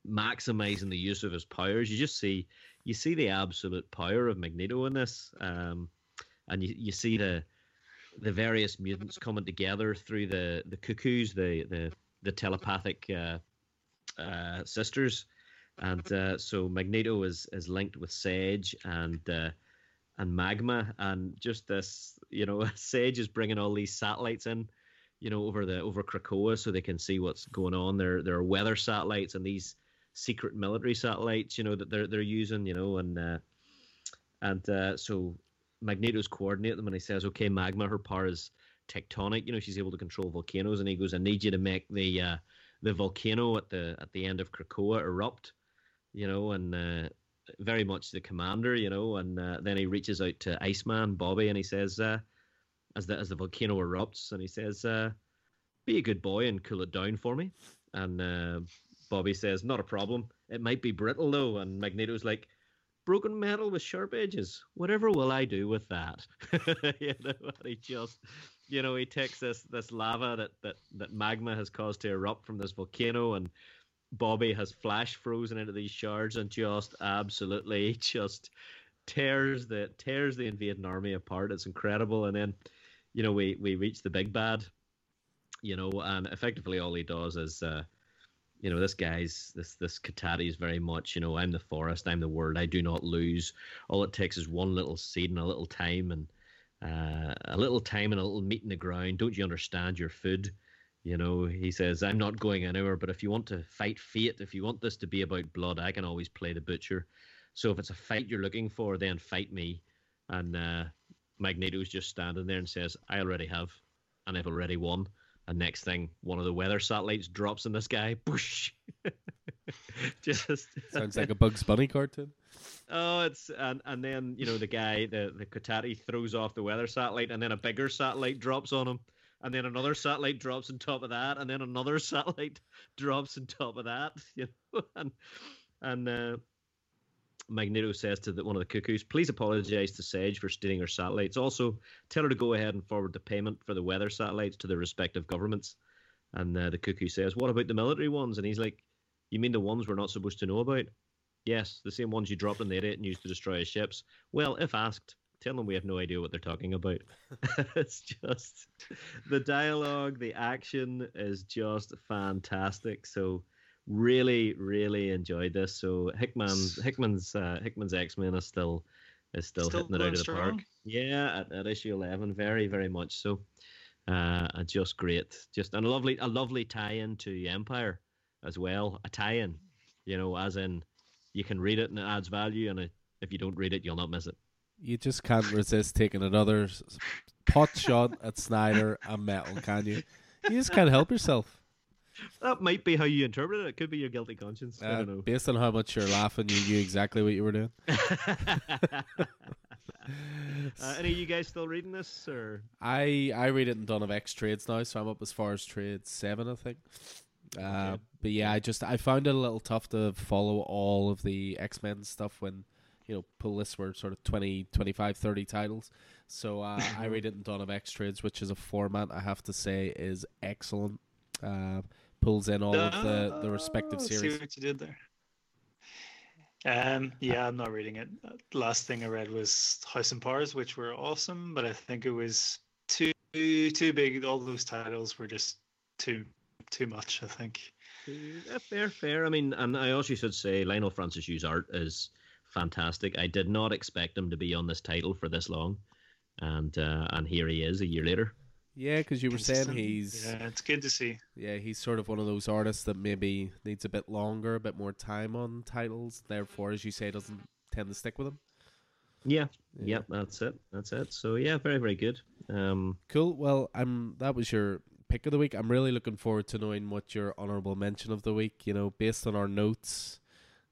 maximizing the use of his powers. You just see you see the absolute power of Magneto in this, um, and you you see the the various mutants coming together through the the cuckoos, the the the telepathic uh, uh, sisters, and uh, so Magneto is is linked with Sage and uh, and Magma, and just this, you know, Sage is bringing all these satellites in, you know, over the over Krakoa so they can see what's going on. There there are weather satellites and these secret military satellites, you know, that they're they're using, you know, and uh, and uh, so Magneto's coordinate them and he says, okay, Magma, her power is tectonic. You know, she's able to control volcanoes, and he goes, I need you to make the uh, the volcano at the at the end of Krakoa erupt. You know, and uh, very much the commander. You know, and uh, then he reaches out to Iceman Bobby, and he says, uh, as the as the volcano erupts, and he says, uh, "Be a good boy and cool it down for me." And uh, Bobby says, "Not a problem. It might be brittle though." And Magneto's like, broken metal with sharp edges. Whatever will I do with that? you know, and he just, you know, he takes this this lava that that that magma has caused to erupt from this volcano, and Bobby has flash frozen into these shards, and just absolutely just tears the tears the invading army apart. It's incredible, and then, you know, we we reach the big bad, you know, and effectively all he does is. Uh, you know, this guy's this this Cotati is very much, you know, I'm the forest, I'm the world, I do not lose. All it takes is one little seed and a little time and uh, a little time and a little meat in the ground. Don't you understand your food? You know, he says, I'm not going anywhere, but if you want to fight fate, if you want this to be about blood, I can always play the butcher. So if it's a fight you're looking for, then fight me. And uh, Magneto's just standing there and says, I already have, and I've already won. And next thing, one of the weather satellites drops in the sky. Boosh! Just Sounds like a Bugs Bunny cartoon. oh, it's and and then you know the guy, the the Cotati throws off the weather satellite, and then a bigger satellite drops on him, and then another satellite drops on top of that, and then another satellite drops on top of that. You know, and and uh, Magneto says to the, one of the cuckoos, "Please apologize to Sage for stealing her satellites. Also, tell her to go ahead and forward the payment for the weather satellites to their respective governments." And uh, the cuckoo says, "What about the military ones?" And he's like, "You mean the ones we're not supposed to know about?" Yes, the same ones you dropped in the idiot and used to destroy ships. Well, if asked, tell them we have no idea what they're talking about. it's just the dialogue, the action is just fantastic. So really, really enjoyed this. So Hickman's Hickman's uh, Hickman's X Men is still is still, Still hitting it out of the park. Yeah, at, at issue eleven, very, very much so. Uh, and just great, just and a lovely, a lovely tie-in to Empire as well. A tie-in, you know, as in you can read it and it adds value, and it, if you don't read it, you'll not miss it. You just can't resist taking another pot shot at Snyder and Metal, can you? You just can't help yourself. That might be how you interpret it. It could be your guilty conscience. I Uh, don't know. based on how much you're laughing, you knew exactly what you were doing. uh, any of you guys still reading this, or I I read it in Dawn of X trades now, so I'm up as far as trade seven, I think. Uh, Okay. But yeah, I just I found it a little tough to follow all of the X Men stuff when you know pull lists were sort of 20, 25, 30 titles. So uh, I read it in Dawn of X trades, which is a format I have to say is excellent. Uh, pulls in all of the the respective Oh, series. See what you did there. Um, yeah, I'm not reading it. Last thing I read was House and Powers, which were awesome, but I think it was too too big. All those titles were just too too much. I think. Uh, fair, fair. I mean, and I also should say Leinil Francis Yu's art is fantastic. I did not expect him to be on this title for this long, and uh, and here he is a year later. Yeah, because you were saying he's yeah, it's good to see. Yeah, he's sort of one of those artists that maybe needs a bit longer, a bit more time on titles. Therefore, as you say, doesn't tend to stick with him. Yeah, yeah, that's it, that's it. So yeah, very, very good. Um, Cool. Well, I'm. That was your pick of the week. I'm really looking forward to knowing what your honorable mention of the week. You know, based on our notes,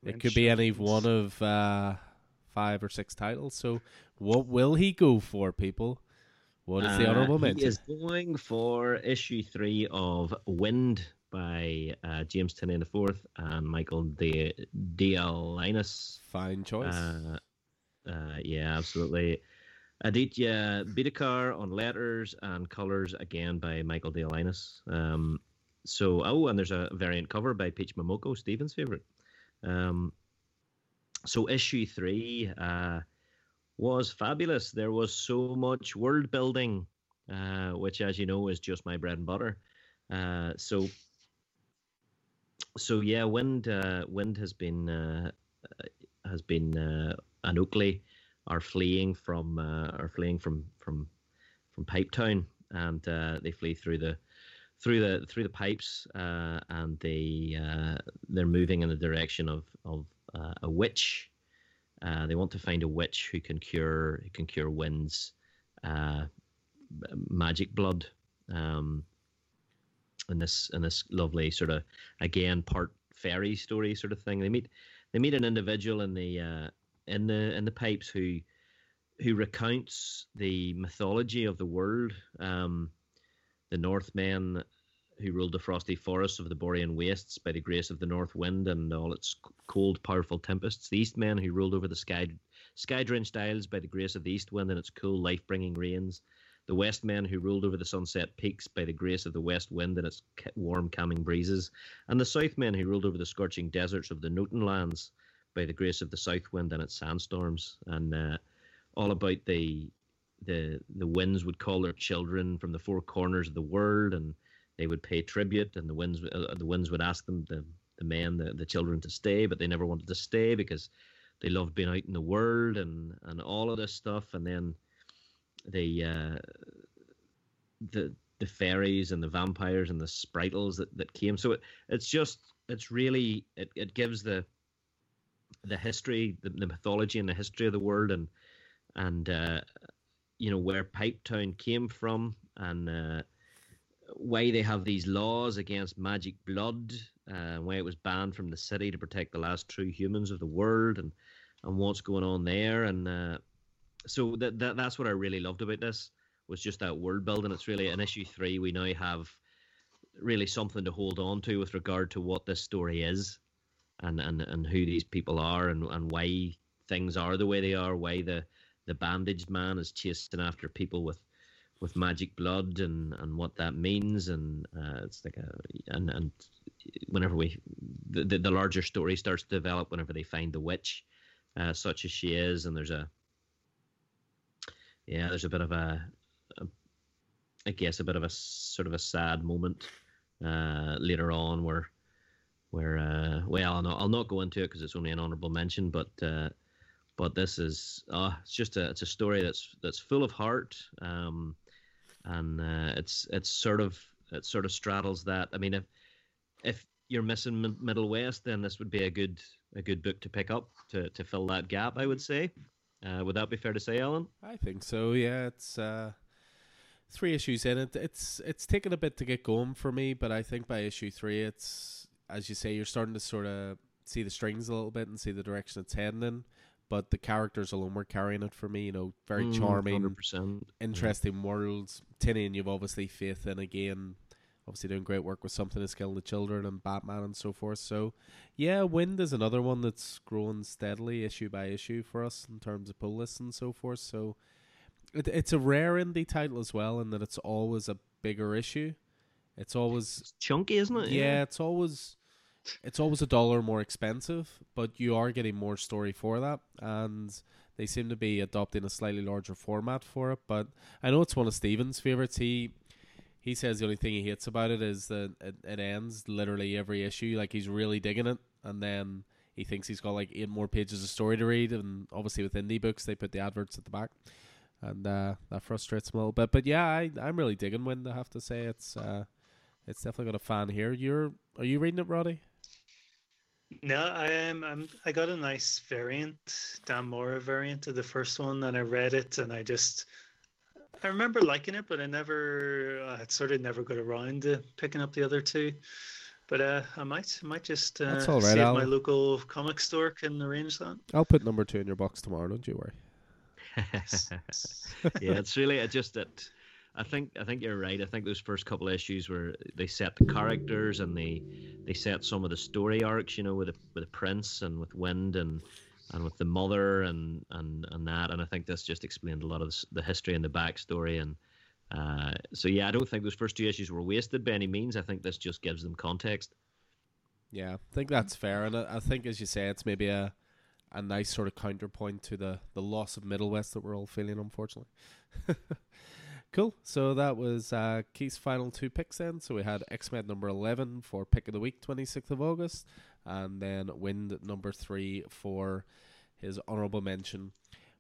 It could be any one of uh, five or six titles. So, what will he go for, people? What is the Uh, honorable he mention? is going for issue three of Wynd by uh, James Tynion the Fourth and Michael De Dialynas. Fine choice. Uh, uh, yeah, absolutely. Aditya Bidikar on letters and colors again by Michael Dialynas. Um, so, oh, and there's a variant cover by Peach Momoko, Stephen's favorite. Um, so, issue three uh, was fabulous. There was so much world building, uh, which, as you know, is just my bread and butter. Uh, so, so yeah, Wynd uh, Wynd has been uh, has been uh, and Oakley are fleeing from uh, are fleeing from from from Pipetown, and uh, they flee through the through the through the pipes, uh, and they uh, they're moving in the direction of of uh, a witch. Uh, they want to find a witch who can cure who can cure Wynd's, uh, magic blood. Um, in this in this lovely sort of again part fairy story sort of thing. They meet they meet an individual in the uh, in the in the pipes who who recounts the mythology of the world. Um, the Northmen who ruled the frosty forests of the Borean wastes by the grace of the north wind and all its cold, powerful tempests. The Eastmen who ruled over the sky sky drenched isles by the grace of the east wind and its cool, life bringing rains. The Westmen who ruled over the sunset peaks by the grace of the west wind and its warm, calming breezes. And the Southmen who ruled over the scorching deserts of the Noten lands by the grace of the south wind and its sandstorms. And uh, all about the the the winds would call their children from the four corners of the world, and they would pay tribute, and the winds uh, the winds would ask them the the men the, the children to stay, but they never wanted to stay because they loved being out in the world and and all of this stuff, and then the uh, the the fairies and the vampires and the spritles that, that came. So it, it's just it's really it, it gives the the history, the, the mythology and the history of the world and and uh, you know where Pipetown came from and uh, why they have these laws against magic blood, uh, why it was banned from the city to protect the last true humans of the world, and and what's going on there, and uh, so that, that that's what I really loved about this was just that world building. It's really an issue three. We now have really something to hold on to with regard to what this story is, and and and who these people are, and and why things are the way they are, why the the bandaged man is chasing after people with with magic blood and and what that means. And uh, it's like a and and whenever we the, the larger story starts to develop whenever they find the witch uh, such as she is. And there's a yeah there's a bit of a, a I guess a bit of a sort of a sad moment uh, later on where where uh, well I'll not, I'll not go into it because it's only an honorable mention but uh, but this is uh, it's just a it's a story that's that's full of heart um, and uh, it's it's sort of it sort of straddles that I mean if if you're missing Mid- Middle West then this would be a good a good book to pick up to, to fill that gap I would say uh, would that be fair to say Alan I think so. Yeah, it's uh, three issues in it. It's it's taken a bit to get going for me, but I think by issue three, it's as you say, you're starting to sort of see the strings a little bit and see the direction it's heading in. But the characters alone were carrying it for me. You know, very Mm, charming, 100%. interesting worlds. Tynion, you've obviously faith in again. Obviously doing great work with something to kill the children and Batman and so forth. So, yeah, Wynd is another one that's growing steadily, issue by issue for us in terms of pull lists and so forth. So, it, it's a rare indie title as well, in that it's always a bigger issue. It's always It's chunky isn't it yeah, it's always it's always a dollar more expensive, but you are getting more story for that, and they seem to be adopting a slightly larger format for it. But I know it's one of Steven's favorites. He he says the only thing he hates about it is that it, it ends literally every issue. Like he's really digging it, and then he thinks he's got like eight more pages of story to read. And obviously with indie books, they put the adverts at the back, and uh, that frustrates him a little bit. But yeah, I I'm really digging Wynd. I have to say it's uh, it's definitely got a fan here. You're are you reading it, Roddy? No, I am. I'm, I got a nice variant, Dan Mora variant of the first one, and I read it, and I just, I remember liking it, but I never, I sort of never got around to picking up the other two. But uh, I might, I might just uh, That's all right, see if my local comic store can arrange that. I'll put number two in your box tomorrow. Don't you worry. yeah, it's really it just that. I think I think you're right. I think those first couple issues where they set the characters and they they set some of the story arcs, you know, with the, with the prince and with Wynd and and with the mother and and and that. And I think this just explained a lot of the, the history and the backstory. And uh, so yeah, I don't think those first two issues were wasted by any means. I think this just gives them context. Yeah, I think that's fair, and I, I think, as you say, it's maybe a a nice sort of counterpoint to the the loss of Middle West that we're all feeling, unfortunately. cool. So that was uh, Keith's final two picks. Then, so we had X Men number eleven for pick of the week, twenty sixth of August, and then Wynd number three for his honorable mention.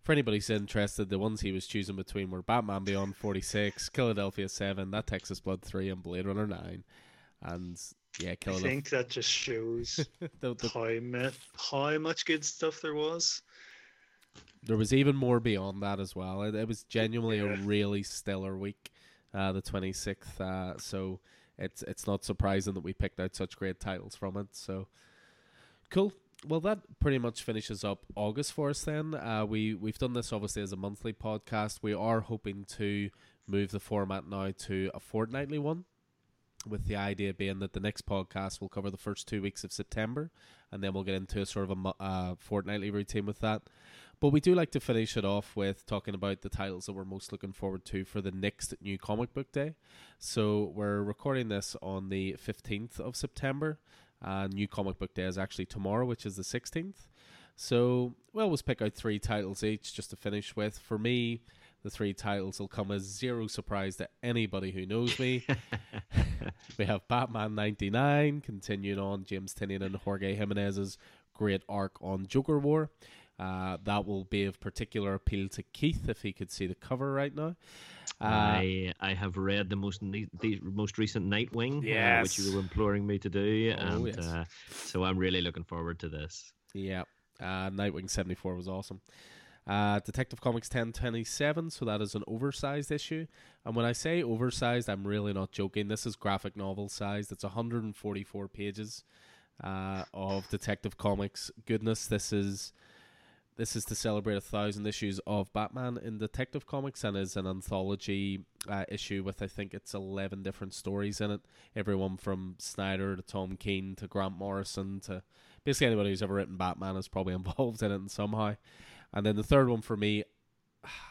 For anybody who's interested, the ones he was choosing between were Batman Beyond 46, Philadelphia 7, That Texas Blood 3, and Blade Runner 9. And yeah, I think that just shows the, the, how mu- how much good stuff there was. There was even more beyond that as well. It, it was genuinely a really stellar week, uh, the 26th. Uh, so it's it's not surprising that we picked out such great titles from it. So cool. Well, that pretty much finishes up August for us. Then uh, we we've done this obviously as a monthly podcast. We are hoping to move the format now to a fortnightly one, with the idea being that the next podcast will cover the first two weeks of September, and then we'll get into a sort of a uh, fortnightly routine with that. But we do like to finish it off with talking about the titles that we're most looking forward to for the next new comic book day. So we're recording this on the 15th of September. Uh, new comic book day is actually tomorrow, which is the 16th. So we'll always pick out three titles each just to finish with. For me, the three titles will come as zero surprise to anybody who knows me. we have Batman 99, continuing on James Tynion and Jorge Jimenez's great arc on Joker War. Uh, that will be of particular appeal to Keith if he could see the cover right now. Uh, I I have read the most ne- the most recent Nightwing, uh, which you were imploring me to do, Oh, and yes. uh, so I'm really looking forward to this. Yeah, uh, Nightwing 74 was awesome. Uh, Detective Comics 1027, so that is an oversized issue. And when I say oversized, I'm really not joking. This is graphic novel sized. It's 144 pages uh, of Detective Comics. Goodness, this is this is to celebrate a thousand issues of Batman in Detective Comics and is an anthology uh, issue with I think it's 11 different stories in it. Everyone from Snyder to Tom Keane to Grant Morrison to basically anybody who's ever written Batman is probably involved in it somehow. And then the third one for me,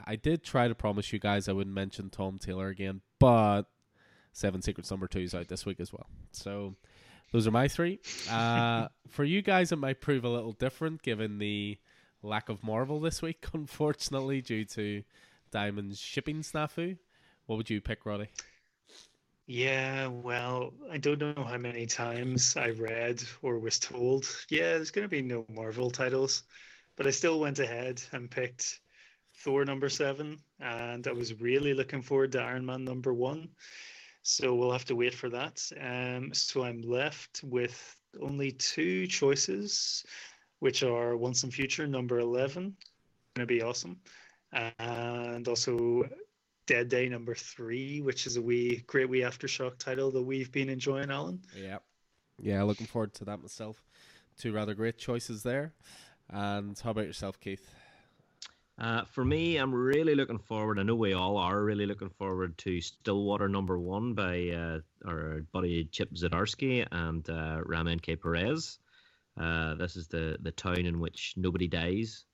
I did try to promise you guys I wouldn't mention Tom Taylor again, but Seven Secrets number two is out this week as well. So those are my three. Uh, for you guys, it might prove a little different given the lack of Marvel this week, unfortunately, due to Diamond's shipping snafu. What would you pick, Roddy? Yeah, well, I don't know how many times I read or was told, yeah, there's going to be no Marvel titles, but I still went ahead and picked Thor number seven, and I was really looking forward to Iron Man number one. So we'll have to wait for that. Um, so I'm left with only two choices, which are Once and Future number 11, going to be awesome, and also Dead Day number three, which is a wee great wee aftershock title that we've been enjoying, Alan. Yeah. Yeah, looking forward to that myself. Two rather great choices there. And how about yourself, Keith? Uh, for me, I'm really looking forward. I know we all are really looking forward to Stillwater Number One by uh, our buddy Chip Zdarsky and uh, Ramón K. Pérez. Uh, this is the the town in which nobody dies.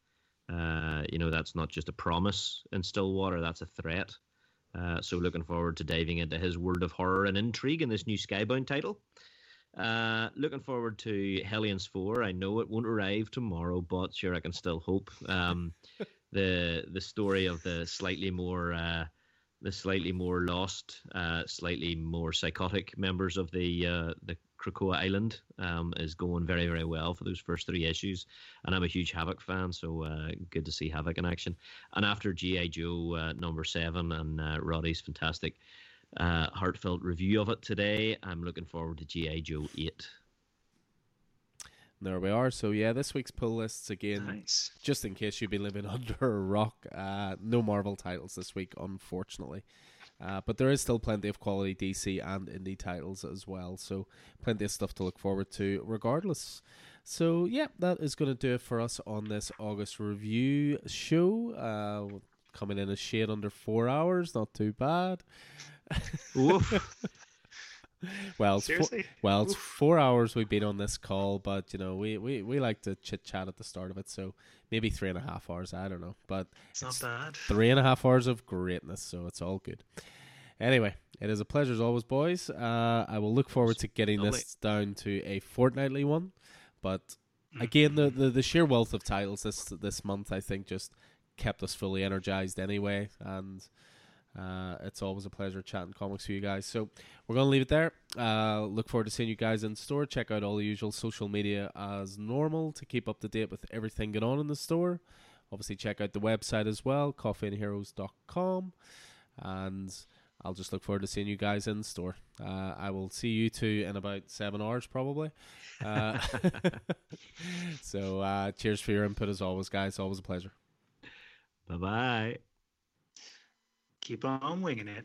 Uh, you know, that's not just a promise in Stillwater; that's a threat. Uh, so, looking forward to diving into his world of horror and intrigue in this new Skybound title. Uh, looking forward to Hellions 4. I know it won't arrive tomorrow, but sure, I can still hope. Um, the the story of the slightly more uh, the slightly more lost, uh, slightly more psychotic members of the uh, the Krakoa Island um, is going very very well for those first three issues, and I'm a huge Havoc fan, so uh, good to see Havoc in action. And after GI Joe uh, number seven and uh, Roddy's fantastic uh, heartfelt review of it today, I'm looking forward to GI Joe eight. There we are. So yeah, this week's pull lists again. Nice. Just in case you've been living under a rock, uh, no Marvel titles this week, unfortunately. Uh, but there is still plenty of quality DC and indie titles as well, so plenty of stuff to look forward to regardless. So, yeah, that is going to do it for us on this August review show. Uh, coming in a shade under four hours, not too bad. Oof. well, it's four, well, it's Oof. four hours we've been on this call, but you know, we, we, we like to chit chat at the start of it, so maybe three and a half hours. I don't know, but It's not bad. three and a half hours of greatness, so it's all good. Anyway, it is a pleasure as always, boys. Uh, I will look forward to getting Lovely. this down to a fortnightly one, but again, the, the the sheer wealth of titles this this month, I think, just kept us fully energized anyway, and uh, it's always a pleasure chatting comics with you guys. So we're gonna leave it there. Uh, look forward to seeing you guys in store. Check out all the usual social media as normal to keep up to date with everything going on in the store. Obviously, check out the website as well, coffeeandheroes.com, and I'll just look forward to seeing you guys in store. Uh, I will see you two in about seven hours, probably. Uh, so, uh, cheers for your input as always, guys. Always a pleasure. bye bye keep on winging it.